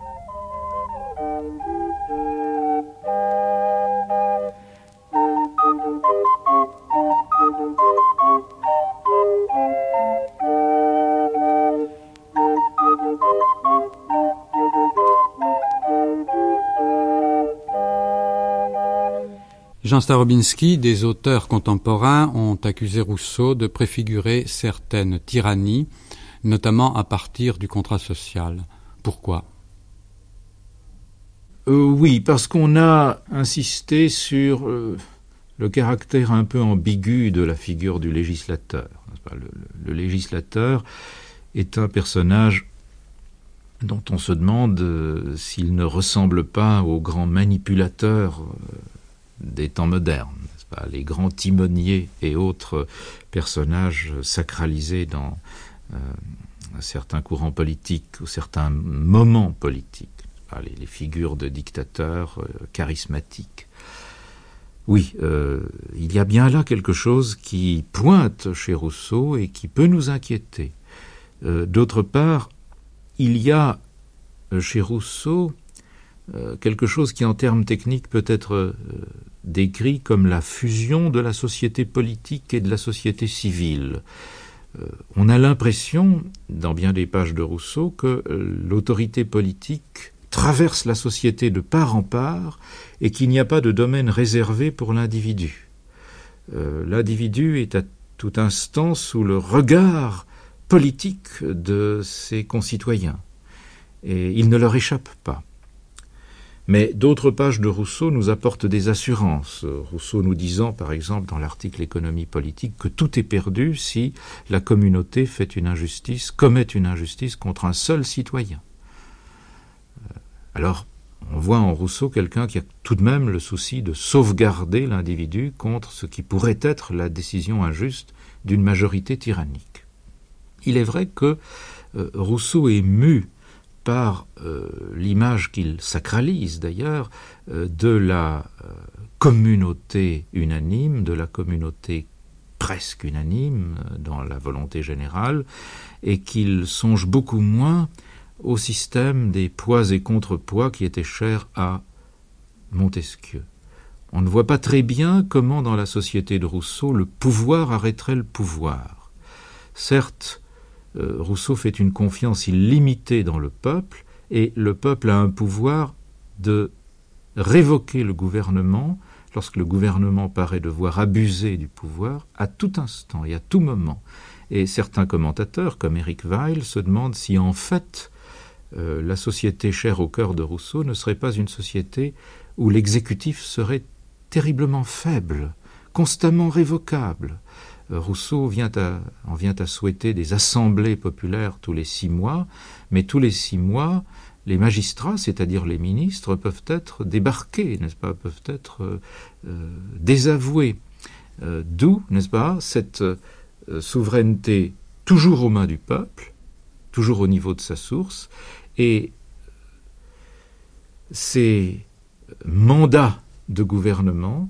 Jean Starobinski, des auteurs contemporains ont accusé Rousseau de préfigurer certaines tyrannies, notamment à partir du contrat social. Pourquoi? Euh, Oui, parce qu'on a insisté sur euh, le caractère un peu ambigu de la figure du législateur. Le, législateur est un personnage dont on se demande euh, s'il ne ressemble pas au grand manipulateur des temps modernes, les grands timoniers et autres personnages sacralisés dans euh, certains courants politiques ou certains moments politiques, les, figures de dictateurs euh, charismatiques. Oui, euh, il y a bien là quelque chose qui pointe chez Rousseau et qui peut nous inquiéter. D'autre part, il y a chez Rousseau quelque chose qui en termes techniques peut être décrit comme la fusion de la société politique et de la société civile. Euh, on a l'impression, dans bien des pages de Rousseau, que euh, l'autorité politique traverse la société de part en part et qu'il n'y a pas de domaine réservé pour l'individu. Euh, l'individu est à tout instant sous le regard politique de ses concitoyens et il ne leur échappe pas. Mais d'autres pages de Rousseau nous apportent des assurances. Rousseau nous disant, par exemple, dans l'article Économie politique, que tout est perdu si la communauté fait une injustice, commet une injustice contre un seul citoyen. Euh, alors, on voit en Rousseau quelqu'un qui a tout de même le souci de sauvegarder l'individu contre ce qui pourrait être la décision injuste d'une majorité tyrannique. Il est vrai que euh, Rousseau est mu par euh, l'image qu'il sacralise d'ailleurs euh, de la euh, communauté unanime, de la communauté presque unanime dans la volonté générale, et qu'il songe beaucoup moins au système des poids et contrepoids qui était cher à Montesquieu. On ne voit pas très bien comment dans la société de Rousseau le pouvoir arrêterait le pouvoir. Certes, Rousseau fait une confiance illimitée dans le peuple, et le peuple a un pouvoir de révoquer le gouvernement lorsque le gouvernement paraît devoir abuser du pouvoir à tout instant et à tout moment. Et certains commentateurs, comme Eric Weil, se demandent si en fait euh, la société chère au cœur de Rousseau ne serait pas une société où l'exécutif serait terriblement faible, constamment révocable. Euh, Rousseau vient en vient à souhaiter des assemblées populaires tous les six mois, mais tous les six mois, les magistrats, c'est-à-dire les ministres, peuvent être débarqués, n'est-ce pas, peuvent être euh, euh, désavoués. D'où, n'est-ce pas, cette souveraineté toujours aux mains du peuple, toujours au niveau de sa source, et ces mandats de gouvernement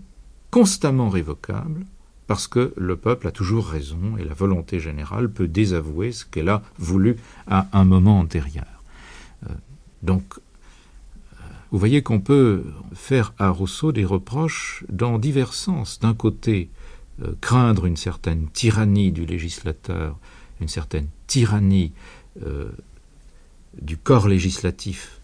constamment révocables, parce que le peuple a toujours raison et la volonté générale peut désavouer ce qu'elle a voulu à un moment antérieur. Euh, donc, euh, vous voyez qu'on peut faire à Rousseau des reproches dans divers sens. D'un côté, euh, craindre une certaine tyrannie du législateur, une certaine tyrannie du corps législatif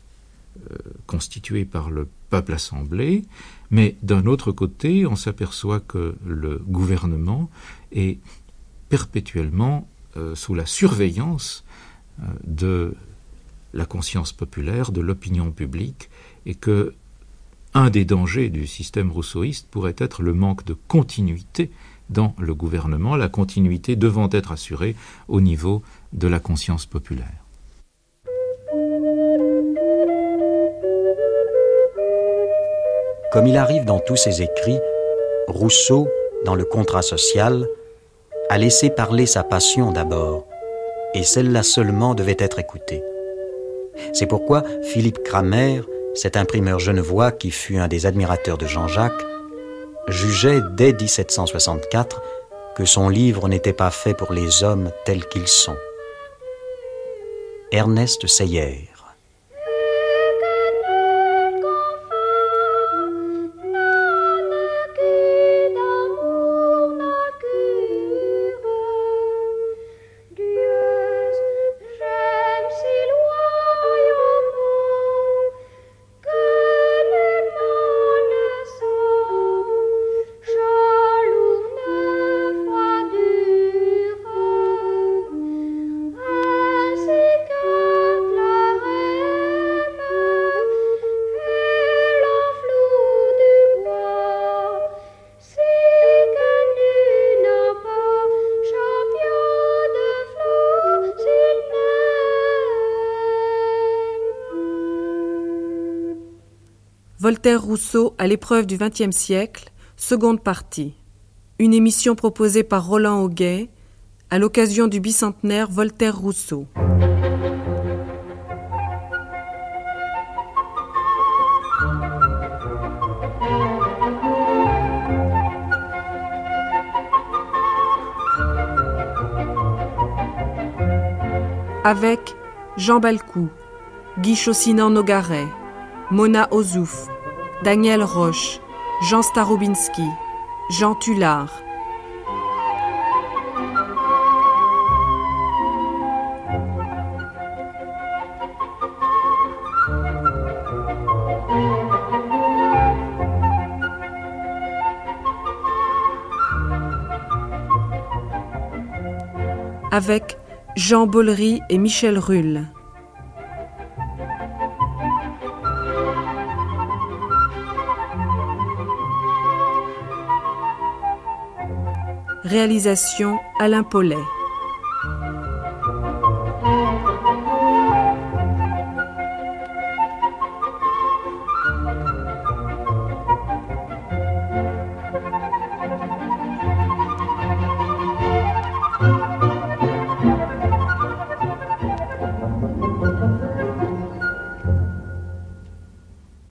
constitué par le peuple assemblé, mais d'un autre côté, on s'aperçoit que le gouvernement est perpétuellement euh, sous la surveillance euh, de la conscience populaire, de l'opinion publique, et que un des dangers du système rousseauiste pourrait être le manque de continuité dans le gouvernement, la continuité devant être assurée au niveau de la conscience populaire. Comme il arrive dans tous ses écrits, Rousseau, dans le contrat social, a laissé parler sa passion d'abord, et celle-là seulement devait être écoutée. C'est pourquoi Philippe Kramer, cet imprimeur genevois qui fut un des admirateurs de Jean-Jacques, jugeait dès 1764 que son livre n'était pas fait pour les hommes tels qu'ils sont. Ernest Seyer Rousseau à l'épreuve du XXe siècle, seconde partie. Une émission proposée par Roland Auguet à l'occasion du bicentenaire Voltaire Rousseau. Avec Jean Balcou, Guy Chaussinan-Nogaret, Mona Ozouf, Daniel Roche, Jean Starobinski, Jean Tullard. Avec Jean Bollery et Michel Rulle. Alain Paulet.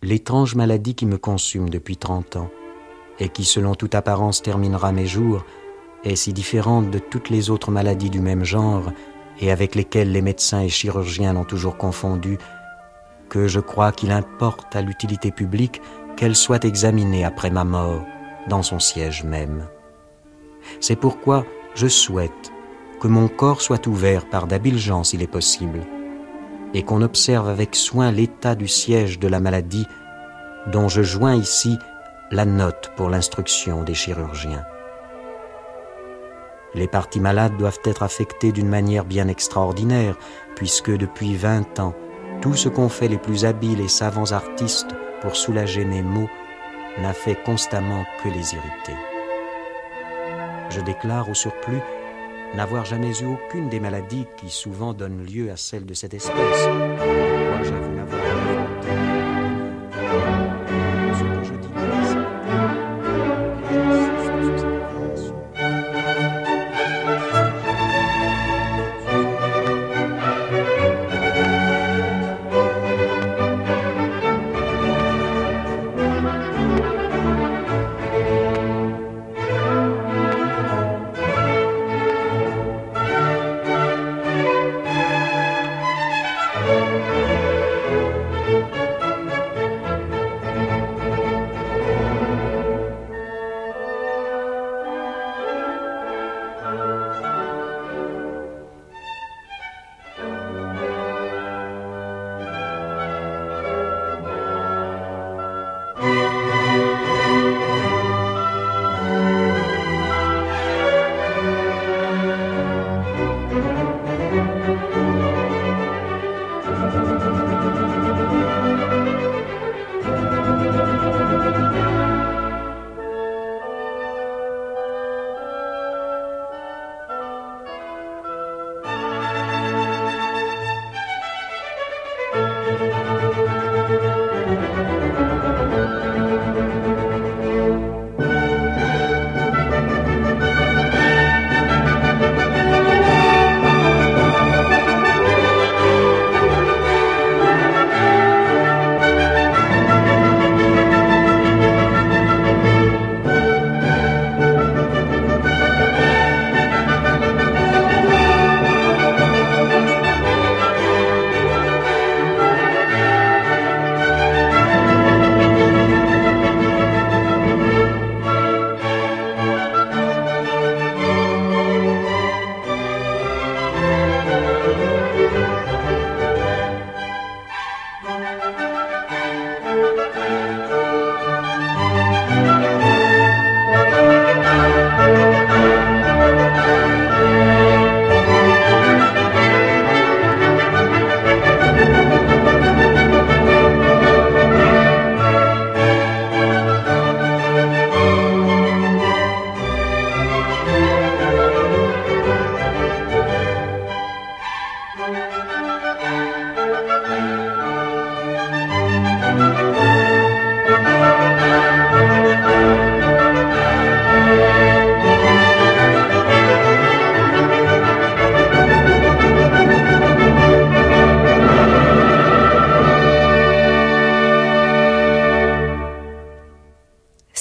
L'étrange maladie qui me consume depuis trente ans et qui, selon toute apparence, terminera mes jours, est si différente de toutes les autres maladies du même genre et avec lesquelles les médecins et chirurgiens l'ont toujours confondue, que je crois qu'il importe à l'utilité publique qu'elle soit examinée après ma mort dans son siège même. C'est pourquoi je souhaite que mon corps soit ouvert par d'habiles gens s'il est possible, et qu'on observe avec soin l'état du siège de la maladie dont je joins ici la note pour l'instruction des chirurgiens. Les parties malades doivent être affectées d'une manière bien extraordinaire, puisque depuis vingt ans, tout ce qu'ont fait les plus habiles et savants artistes pour soulager mes maux n'a fait constamment que les irriter. Je déclare au surplus n'avoir jamais eu aucune des maladies qui souvent donnent lieu à celles de cette espèce.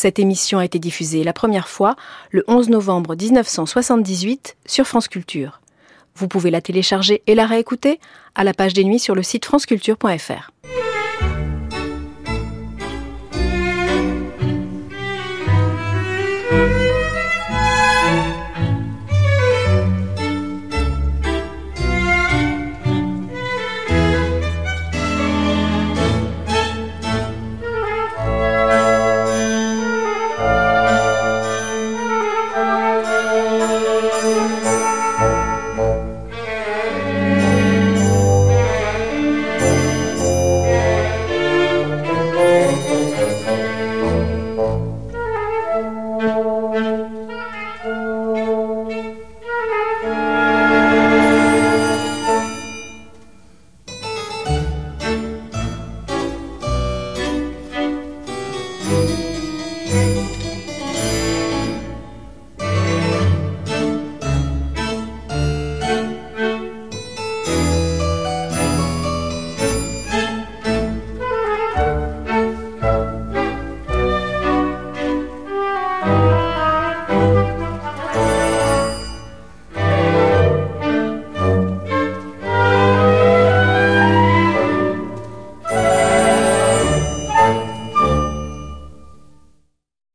Cette émission a été diffusée la première fois le 11 novembre 1978 sur France Culture. Vous pouvez la télécharger et la réécouter à la page des nuits sur le site franceculture.fr.